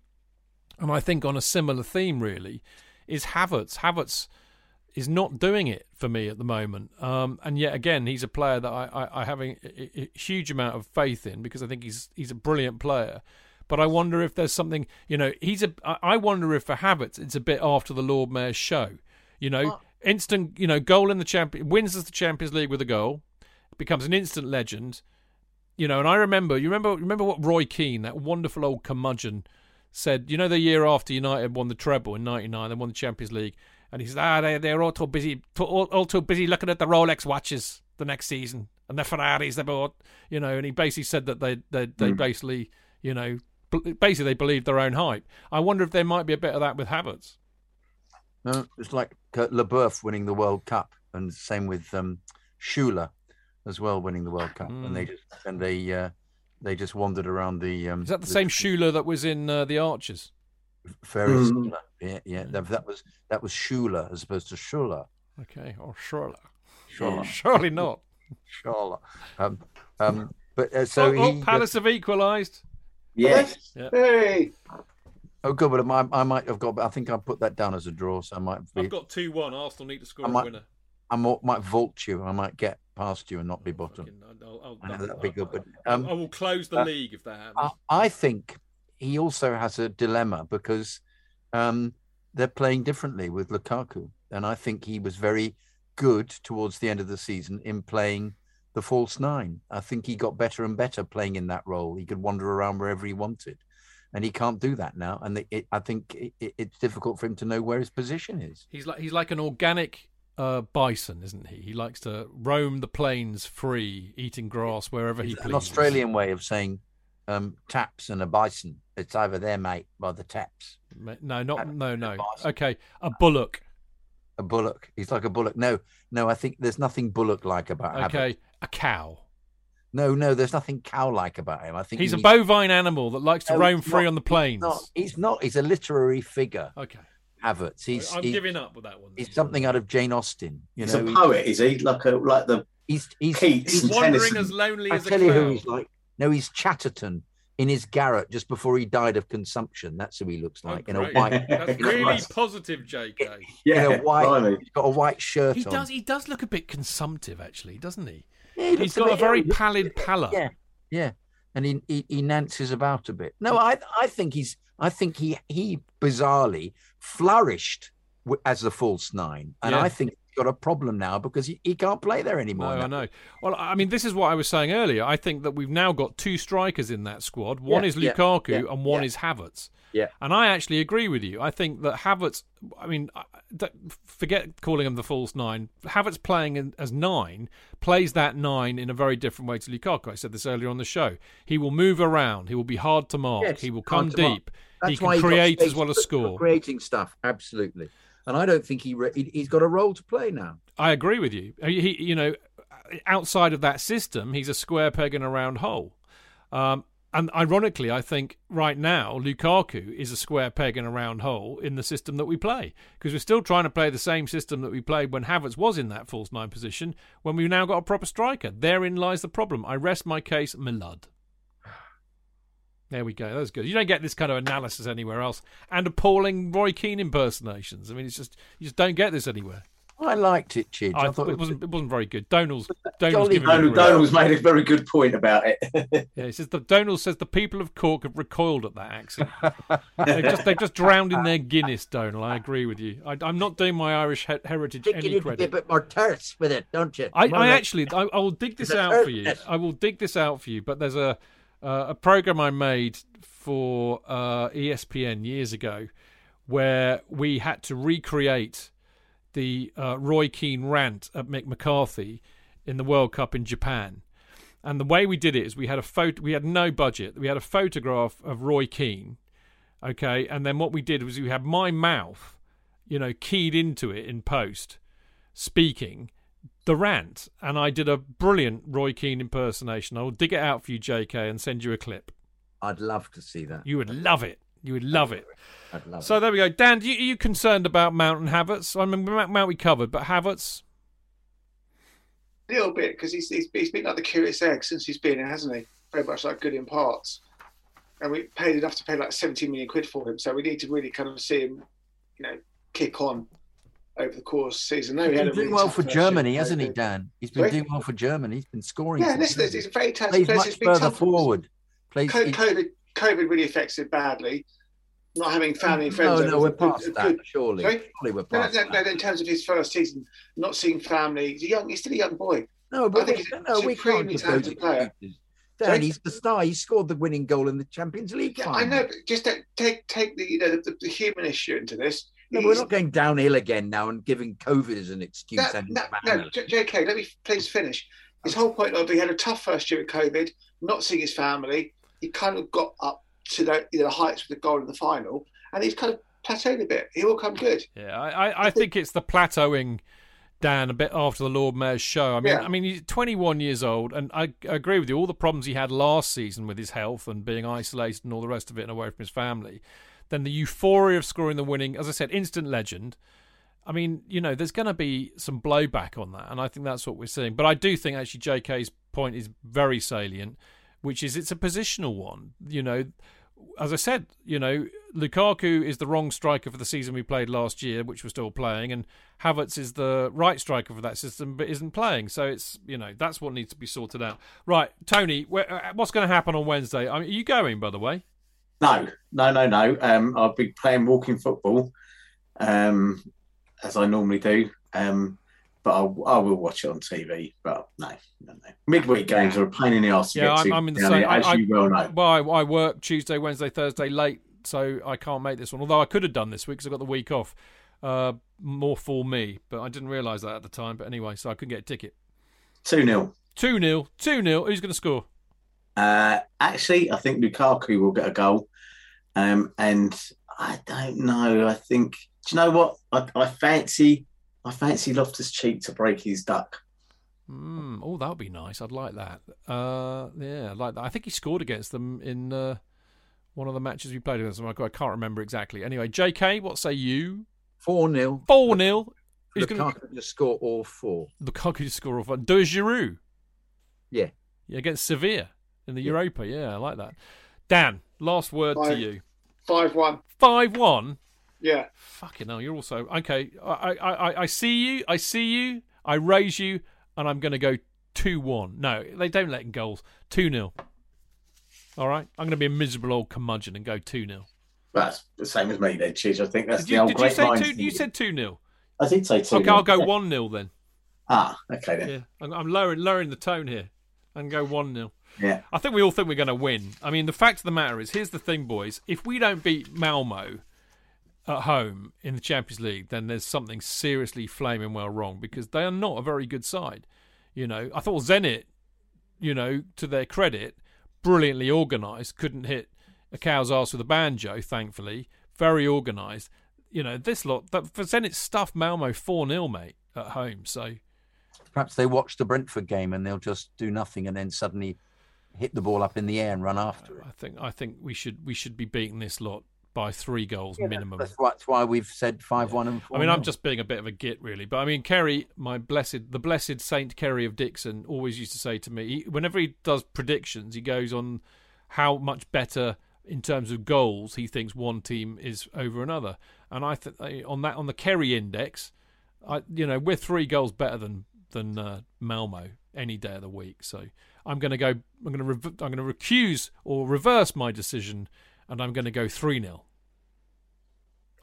F: and I think on a similar theme really, is Havertz. Havertz is not doing it for me at the moment. Um, and yet again, he's a player that I, I, I have a, a, a, huge amount of faith in because I think he's he's a brilliant player. But I wonder if there's something, you know, he's a. I wonder if for Havertz, it's a bit after the Lord Mayor's show. You know, instant, you know, goal in the champion, wins as the Champions League with a goal, becomes an instant legend. You know, and I remember, you remember, remember what Roy Keane, that wonderful old curmudgeon, said. You know, the year after United won the treble in '99, they won the Champions League, and he said, "Ah, they, they're all too busy, all, all too busy looking at the Rolex watches the next season and the Ferraris they bought." You know, and he basically said that they, they, they mm. basically, you know, basically they believe their own hype. I wonder if there might be a bit of that with Havertz.
G: No, it's like Leboeuf winning the World Cup, and same with um, Schürrle as well winning the World Cup, mm. and they hmm. just and they uh, they just wandered around the. Um,
F: Is that the, the same Schuler that was in uh, the Archers?
G: Very mm. similar. Yeah, yeah. That, that, was that was Schuler as opposed to Schuler.
F: Okay, or Schuler.
G: Schuler.
F: Surely not.
G: Schuler. Um, um, but uh, so
F: oh, oh,
G: he,
F: Palace have equalised.
I: Yes.
H: Yeah. Hey.
G: Oh, good, but I, I might have got. I think I put that down as a draw, so I might. Be,
F: I've got two one. Arsenal need to score
G: might,
F: a winner.
G: I might, might vault you. I might get past you and not be bottom.
F: I'll, I'll,
G: I'll, that'd be good. But
F: um, I will close the uh, league if that happens.
G: I, I, think he also has a dilemma because um, they're playing differently with Lukaku, and I think he was very good towards the end of the season in playing the false nine. I think he got better and better playing in that role. He could wander around wherever he wanted, and he can't do that now. And it, I think it, it's difficult for him to know where his position is.
F: He's like he's like an organic uh, bison, isn't he? He likes to roam the plains free, eating grass wherever
G: it's
F: he pleases.
G: An Australian way of saying um, taps and a bison. It's over there, mate, by the taps.
F: No, not no, no. Okay, a bullock.
G: A bullock. He's like a bullock. No, no. I think there's nothing bullock-like about.
F: Okay, a cow.
G: No, no, there's nothing cow-like about him. I think
F: he's, a bovine animal that likes to no, roam free
G: not,
F: on the plains.
G: He's not, he's not. He's a literary figure.
F: Okay.
G: Havertz. He's.
F: I'm
G: he's,
F: giving up with that one.
G: He's something out of Jane Austen. You
I: he's
G: know,
I: a poet, is he? Like a like the
G: he's he's,
I: Keats
F: he's wandering Tennyson. as lonely
G: I
F: as a
G: tell
F: cloud.
G: you who he's like. No, he's Chatterton in his garret just before he died of consumption. That's who he looks
F: Oh,
G: like in a white.
F: That's really
G: white-
F: positive, JK.
I: yeah,
G: in a white.
I: blimey.
G: He's got a white shirt
F: He
G: on.
F: does. He does look a bit consumptive, actually, doesn't he?
G: Yeah, He has
F: got a
G: bit
F: very
G: ill.
F: pallid pallor.
G: Yeah, yeah, and he, he he nances about a bit. No, I I think he's I think he he bizarrely flourished as the false nine, and
F: Yeah.
G: I think got a problem now because he, he can't play there
F: No,
G: anymore.
F: I know. Well, I mean, this is what I was saying earlier. I think that we've now got two strikers in that squad. One
G: Yeah,
F: is
G: yeah,
F: Lukaku
G: yeah,
F: and one
G: yeah.
F: is Havertz.
G: Yeah.
F: And I actually agree with you. I think that Havertz, I mean, forget calling him the false nine. Havertz playing in, as nine plays that nine in a very different way to Lukaku. I said this earlier on the show. He will move around. He will be hard to mark.
G: Yes,
F: he will come deep. He can create as well as score.
G: creating stuff, absolutely. And I don't think he re- he- he's got a role to play now.
F: I agree with you. He, he- you know, outside of that system, he's a square peg in a round hole. Um, and ironically, I think right now Lukaku is a square peg in a round hole in the system that we play because we're still trying to play the same system that we played when Havertz was in that false nine position. When we've now got a proper striker, therein lies the problem. I rest my case, Milad. There we go. That's good. You don't get this kind of analysis anywhere else, and appalling Roy Keane impersonations. I mean, it's just you just don't get this anywhere.
G: I liked it, Chidge.
F: I,
G: I, thought
F: it wasn't. It wasn't very good. Donald's. Uh, Donald's
G: Jolly
I: Donald. Donald's made a very good point about it.
F: Yeah, he says the Donald says the people of Cork have recoiled at that accent. they've just they've just drowned in their Guinness. Donald, I agree with you. I, I'm not doing my Irish he- heritage
G: think you
F: any
G: need to be a bit more terse with it, don't you?
F: I, I actually, I, I will dig this out for you. I will dig this out for you. But there's a uh, a program I made for uh, ESPN years ago where we had to recreate the uh, Roy Keane rant at Mick McCarthy in the World Cup in Japan. And the way we did it is we had a photo. We had no budget. We had a photograph of Roy Keane, okay, and then what we did was we had my mouth, you know, keyed into it in post, speaking the rant, and I did a brilliant Roy Keane impersonation. I will dig it out for you, J.K., and send you a clip.
G: I'd love to see that.
F: You would love it. You would love it.
G: I'd love
F: So there we go. Dan, do you, are you concerned about Mount and Havertz? I mean, Mount, Mount we covered, but Havertz.
H: A little bit because he's, he's he's been like the curious egg since he's been here, hasn't he? Very much like good in parts, and we paid enough to pay like 17 million quid for him. So we need to really kind of see him, you know, kick on over the course of the season. No,
G: He's
H: he had
G: been doing well for Germany,
H: year.
G: hasn't he, Dan? He's been
H: Sorry?
G: doing well for Germany. He's been scoring.
H: Yeah, listen, it's a very tough.
G: Plays much
H: It's
G: further forward. Plays.
H: Co- COVID, COVID really affects it badly. Not having family and friends.
G: no, no, we're
H: good-
G: past
H: a
G: that.
H: good-
G: Surely,
H: Sorry?
G: surely we're
H: No, no,
G: past
H: no,
G: that.
H: no, in terms of his first season, not seeing family. He's a young. He's still a young boy.
G: No, but I
H: think
G: we,
H: he's
G: no, we can't
H: supremely
G: give those
H: talented player.
G: Dan,
H: Sorry?
G: he's the star. He scored the winning goal in the Champions League.
H: Yeah. I know, but just take take, take the you know the, the human issue into this.
G: No, we're not going downhill again now and giving COVID as an excuse.
H: No,
G: and
H: no, no, JK, let me please finish. His whole point of he had a tough first year with COVID, not seeing his family. He kind of got up to the, you know, the heights with the goal in the final, and he's kind of plateaued a bit. He will come good.
F: Yeah, I, I, I think it's the plateauing, Dan, a bit after the Lord Mayor's show. I mean,
H: Yeah.
F: I mean, he's 21 years old, and I, I agree with you. All the problems he had last season with his health and being isolated and all the rest of it, and away from his family. Then the euphoria of scoring the winning, as I said, instant legend. I mean, you know, there's going to be some blowback on that, and I think that's what we're seeing. But I do think actually JK's point is very salient, which is it's a positional one. You know, as I said, you know, Lukaku is the wrong striker for the season we played last year, which we're still playing, and Havertz is the right striker for that system, but isn't playing. So it's you know that's what needs to be sorted out. Right, Tony, uh, what's going to happen on Wednesday? I mean, are you going, by the way?
I: No, no, no, no. Um, I'll be playing walking football, um, as I normally do. Um, but I'll, I will watch it on TV. But no, no, no. Midweek games are a pain in the arse to
F: Yeah, I'm. I'm in the same.
I: as
F: I,
I: you well know.
F: I, well, I, I work Tuesday, Wednesday, Thursday late, so I can't make this one. Although I could have done this week because I got the week off. Uh, more for me, but I didn't realise that at the time. But anyway, so I couldn't get a ticket.
I: Two 0
F: Two 0 two 0 Who's going to score?
I: Uh, actually, I think Lukaku will get a goal. Um, and I don't know. I think. Do you know what? I, I fancy. I fancy Loftus Cheek to break his duck.
F: Mm, oh, that would be nice. I'd like that. Uh, yeah, I'd like that. I think he scored against them in uh, one of the matches we played against them. I can't remember exactly. Anyway, J.K., what say you?
G: 4 0.
F: Four 0 Who's going
G: Lukaku to score all four.
F: to Lukaku to score off? De Giroud.
G: Yeah.
F: Yeah, against Sevilla in the Europa. Yeah, I like that. Dan, last word to you.
H: Five one.
F: Five one.
H: Yeah.
F: Fucking hell, you're also okay. I, I, I, I see you. I see you. I raise you, and I'm going to go two one. No, they don't let in goals. Two 0 All right, I'm going to be a miserable old curmudgeon and go two 0
I: That's the same as me, then, Chidge. I think that's
F: Did
I: the
F: you,
I: old
F: did you say
I: minds
F: two? You said two 0
I: I did say two.
F: Okay, I'll go one 0 then.
I: Ah, okay then.
F: Yeah, I'm, I'm lowering lowering the tone here, and go one 0
I: Yeah.
F: I think we all think we're going to win. I mean, the fact of the matter is, here's the thing, boys. If we don't beat Malmo at home in the Champions League, then there's something seriously flaming well wrong because they are not a very good side. You know, I thought Zenit, you know, to their credit, brilliantly organised, couldn't hit a cow's ass with a banjo, thankfully. Very organised. You know, this lot, that, for Zenit stuffed Malmo 4 0, mate, at home. So,
G: Perhaps they watch the Brentford game and they'll just do nothing and then suddenly hit the ball up in the air and run after it.
F: I think I think we should we should be beating this lot by three goals minimum.
G: That's why, that's why we've said five one and four.
F: I mean, I'm just being a bit of a git, really. But I mean, Kerry, my blessed, the blessed Saint Kerry of Dixon, always used to say to me, he, whenever he does predictions, he goes on how much better in terms of goals he thinks one team is over another. And I think on that on the Kerry index, I you know we're three goals better than than uh, Malmo any day of the week. So I'm going to go. I'm going to rev- I'm going to recuse or reverse my decision, and I'm going to go three 0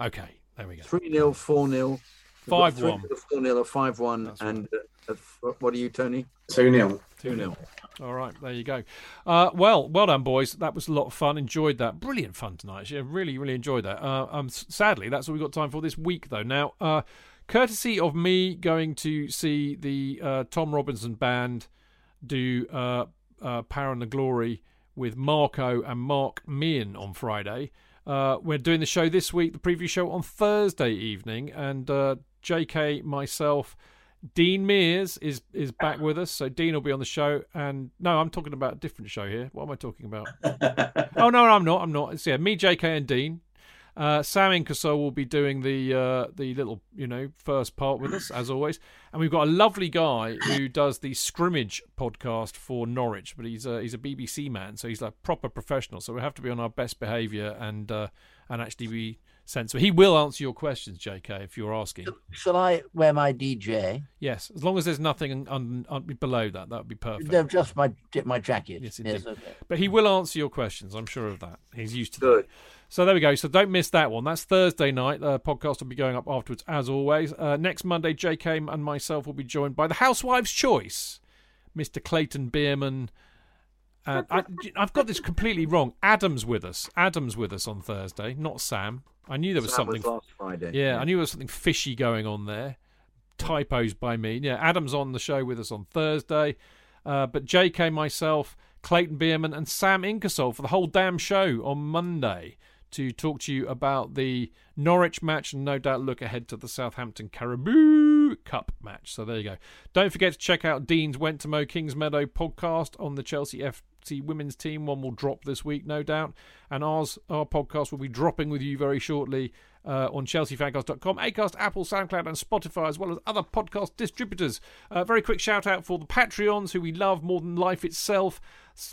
F: Okay, there we go.
G: three 0 four 0
F: Five
G: three
F: one.
G: 0 four 0 five one,
F: That's
G: and uh, uh, what are you, Tony?
I: Two 0
G: Two 0
F: All right, there you go. Uh, well, well done, boys. That was a lot of fun. Enjoyed that. Brilliant fun tonight. Yeah, really, really enjoyed that. Uh, um, sadly, that's all we've got time for this week, though. Now, uh, courtesy of me going to see the uh, Tom Robinson band do uh, uh, Power and the Glory with Marco and Mark Meehan on Friday. Uh, we're doing the show this week, the preview show on Thursday evening, and uh, JK, myself, Dean Mears is is back with us, so Dean will be on the show. And no, I'm talking about a different show here. What am I talking about? oh no, I'm not. I'm not. It's yeah, me, JK, and Dean. Uh, Sam Ingersoll will be doing the uh, the little you know first part with us as always, and we've got a lovely guy who does the scrimmage podcast for Norwich, but he's a he's a BBC man, so he's like proper professional. So we have to be on our best behaviour and uh, and actually be sensible. He will answer your questions, JK, if you're asking.
G: Shall I wear my DJ?
F: Yes, as long as there's nothing un, un, below that, that would be perfect.
G: No, just my my jacket.
F: Yes, indeed.
G: okay.
F: But he will answer your questions. I'm sure of that. He's used to
G: Good.
F: that. So there we go. So don't miss that one. That's Thursday night. The podcast will be going up afterwards, as always. Uh, next Monday, JK and myself will be joined by the Housewives' Choice, Mr. Clayton Bierman. And I, I've got this completely wrong. Adam's with us. Adam's with us on Thursday, not Sam. I knew there was
G: Sam
F: something.
G: last Friday.
F: Yeah, I knew there was something fishy going on there. Typos by me. Yeah, Adam's on the show with us on Thursday. Uh, but JK, myself, Clayton Bierman, and Sam Ingersoll for the whole damn show on Monday to talk to you about the Norwich match and no doubt look ahead to the Southampton Carabao Cup match. So there you go. Don't forget to check out Dean's Went to Mow Kings Meadow podcast on the Chelsea FC women's team. One will drop this week, no doubt. And ours, our podcast will be dropping with you very shortly uh, on chelseafancast.com, Acast, Apple, SoundCloud, and Spotify, as well as other podcast distributors. Uh, very quick shout out for the Patreons, who we love more than life itself.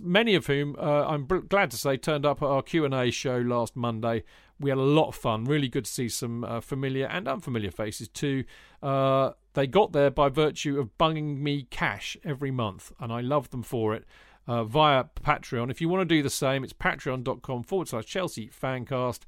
F: Many of whom, uh, I'm glad to say, turned up at our Q and A show last Monday. We had a lot of fun. Really good to see some uh, familiar and unfamiliar faces too. Uh, they got there by virtue of bunging me cash every month, and I love them for it. Uh, via Patreon. If you want to do the same, it's patreon.com forward slash Chelsea Fancast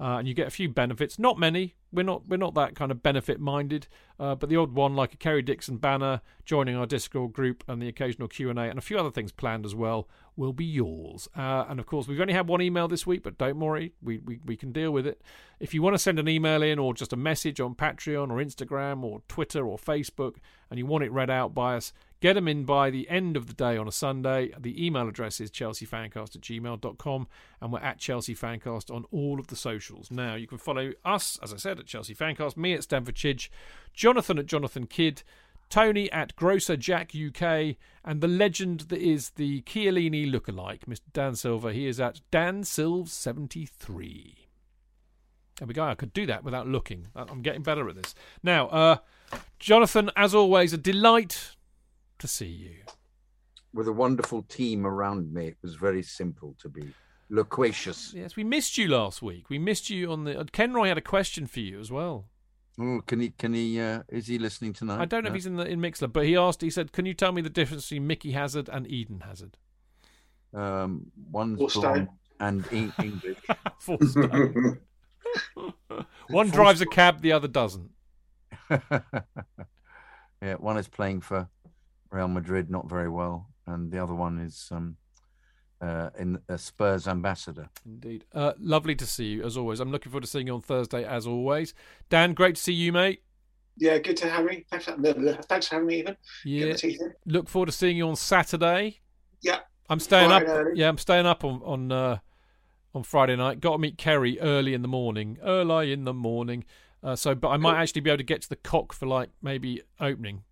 F: uh, and you get a few benefits. Not many. We're not we're not that kind of benefit minded, uh, but the odd one like a Kerry Dixon banner, joining our Discord group, and the occasional Q and A, and a few other things planned as well will be yours. Uh, and of course, we've only had one email this week, but don't worry, we, we we can deal with it. If you want to send an email in or just a message on Patreon or Instagram or Twitter or Facebook, and you want it read out by us, Get them in by the end of the day on a Sunday. The email address is chelseafancast at gmail.com and we're at Chelsea Fancast on all of the socials. Now, you can follow us, as I said, at Chelsea Fancast, me at Stamford Chidge, Jonathan at Jonathan Kydd, Tony at Grocer Jack UK, and the legend that is the Chiellini lookalike, Mr. Dan Silver. He is at Dan Silv73. There we go. I could do that without looking. I'm getting better at this. Now, uh, Jonathan, as always, a delight to see you.
G: With a wonderful team around me, it was very simple to be loquacious.
F: Yes, we missed you last week. We missed you on the. Kenroy had a question for you as well.
G: Oh, can he? Can he? Uh, is he listening tonight?
F: I don't know if he's in the in Mixlr, but he asked. He said, "Can you tell me the difference between Mickey Hazard and Eden Hazard?"
G: Um, one's
H: Four stone.
G: blonde and Eng- English.
F: Four stone. One drives a cab, the other doesn't.
G: yeah, one is playing for Real Madrid, not very well, and the other one is um, uh, in a Spurs ambassador.
F: Indeed. Uh, lovely to see you, as always. I'm looking forward to seeing you on Thursday, as always. Dan, great to see you, mate.
H: Yeah, good to have me. Thanks for, thanks for having me, even.
F: Yeah.
H: Get my teeth in.
F: Look forward to seeing you on Saturday.
H: Yeah.
F: I'm staying
H: Bright
F: up.
H: early.
F: Yeah, I'm staying up on on uh, on Friday night. Got to meet Kerry early in the morning. Early in the morning. Uh, so, but I might actually be able to get to the cock for like maybe opening,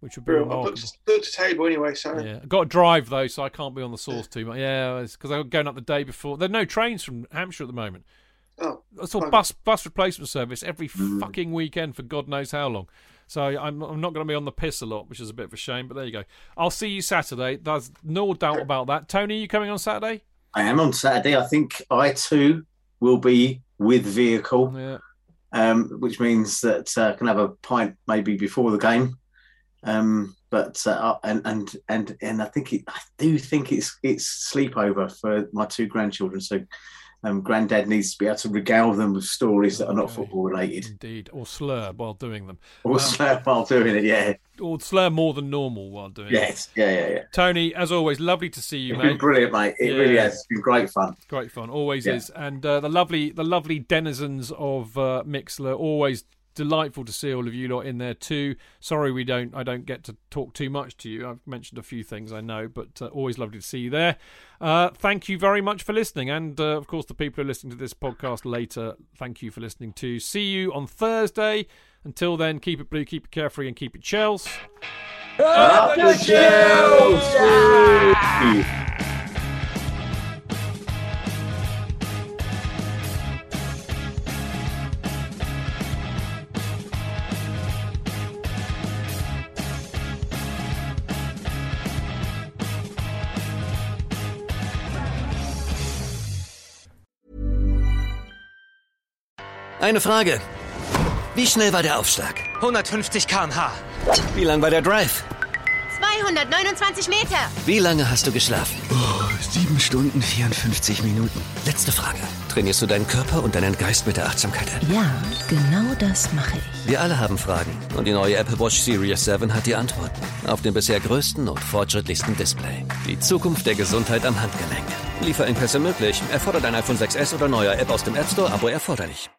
F: which would be
H: Well, I booked, booked a table anyway, so
F: Yeah, got to drive though, so I can't be on the sauce too much. Yeah, because I'm going up the day before. There are no trains from Hampshire at the moment.
H: oh,
F: It's all
H: Fine.
F: bus bus replacement service every fucking weekend for God knows how long. So I'm I'm not going to be on the piss a lot, which is a bit of a shame. But there you go. I'll see you Saturday. There's no doubt about that. Tony, you coming on Saturday?
I: I am on Saturday. I think I too will be with vehicle,
F: Yeah.
I: um, which means that uh, I can have a pint maybe before the game. Um, but uh, and and and and I think it, I do think it's it's sleepover for my two grandchildren. So, um, granddad needs to be able to regale them with stories that are not football related,
F: Indeed, or slur while doing them,
I: or slur while doing it. Yeah,
F: or slur more than normal while doing it.
I: yes, yeah, yeah, yeah.
F: Tony, as always, lovely to see you,
I: It's been
F: mate.
I: brilliant, mate. It really
F: Yeah.
I: has. It's been great fun.
F: Great fun, always
I: Yeah.
F: is. And uh, the lovely, the lovely denizens of uh, Mixlr, always delightful to see all of you lot in there too. Sorry, we don't, I don't get to talk too much to you. I've mentioned a few things I know, but uh, always lovely to see you there. Uh, thank you very much for listening, and uh, of course, the people who are listening to this podcast later, thank you for listening too. See you on Thursday. Until then, keep it blue, keep it carefree, and keep it Chels.
I: Up the Chelsea!
A: Eine Frage. Wie schnell war der Aufschlag?
J: 150 km/h.
A: Wie lang war der Drive?
C: 229 Meter.
A: Wie lange hast du geschlafen?
D: Sieben Stunden, 54 Minuten.
A: Letzte Frage. Trainierst du deinen Körper und deinen Geist mit der Achtsamkeit?
E: Ja, genau das mache ich.
A: Wir alle haben Fragen und die neue Apple Watch Series 7 hat die Antworten. Auf dem bisher größten und fortschrittlichsten Display. Die Zukunft der Gesundheit am Handgelenk. Lieferengpässe möglich. Erfordert ein iPhone 6s oder neuer App aus dem App Store, Abo erforderlich.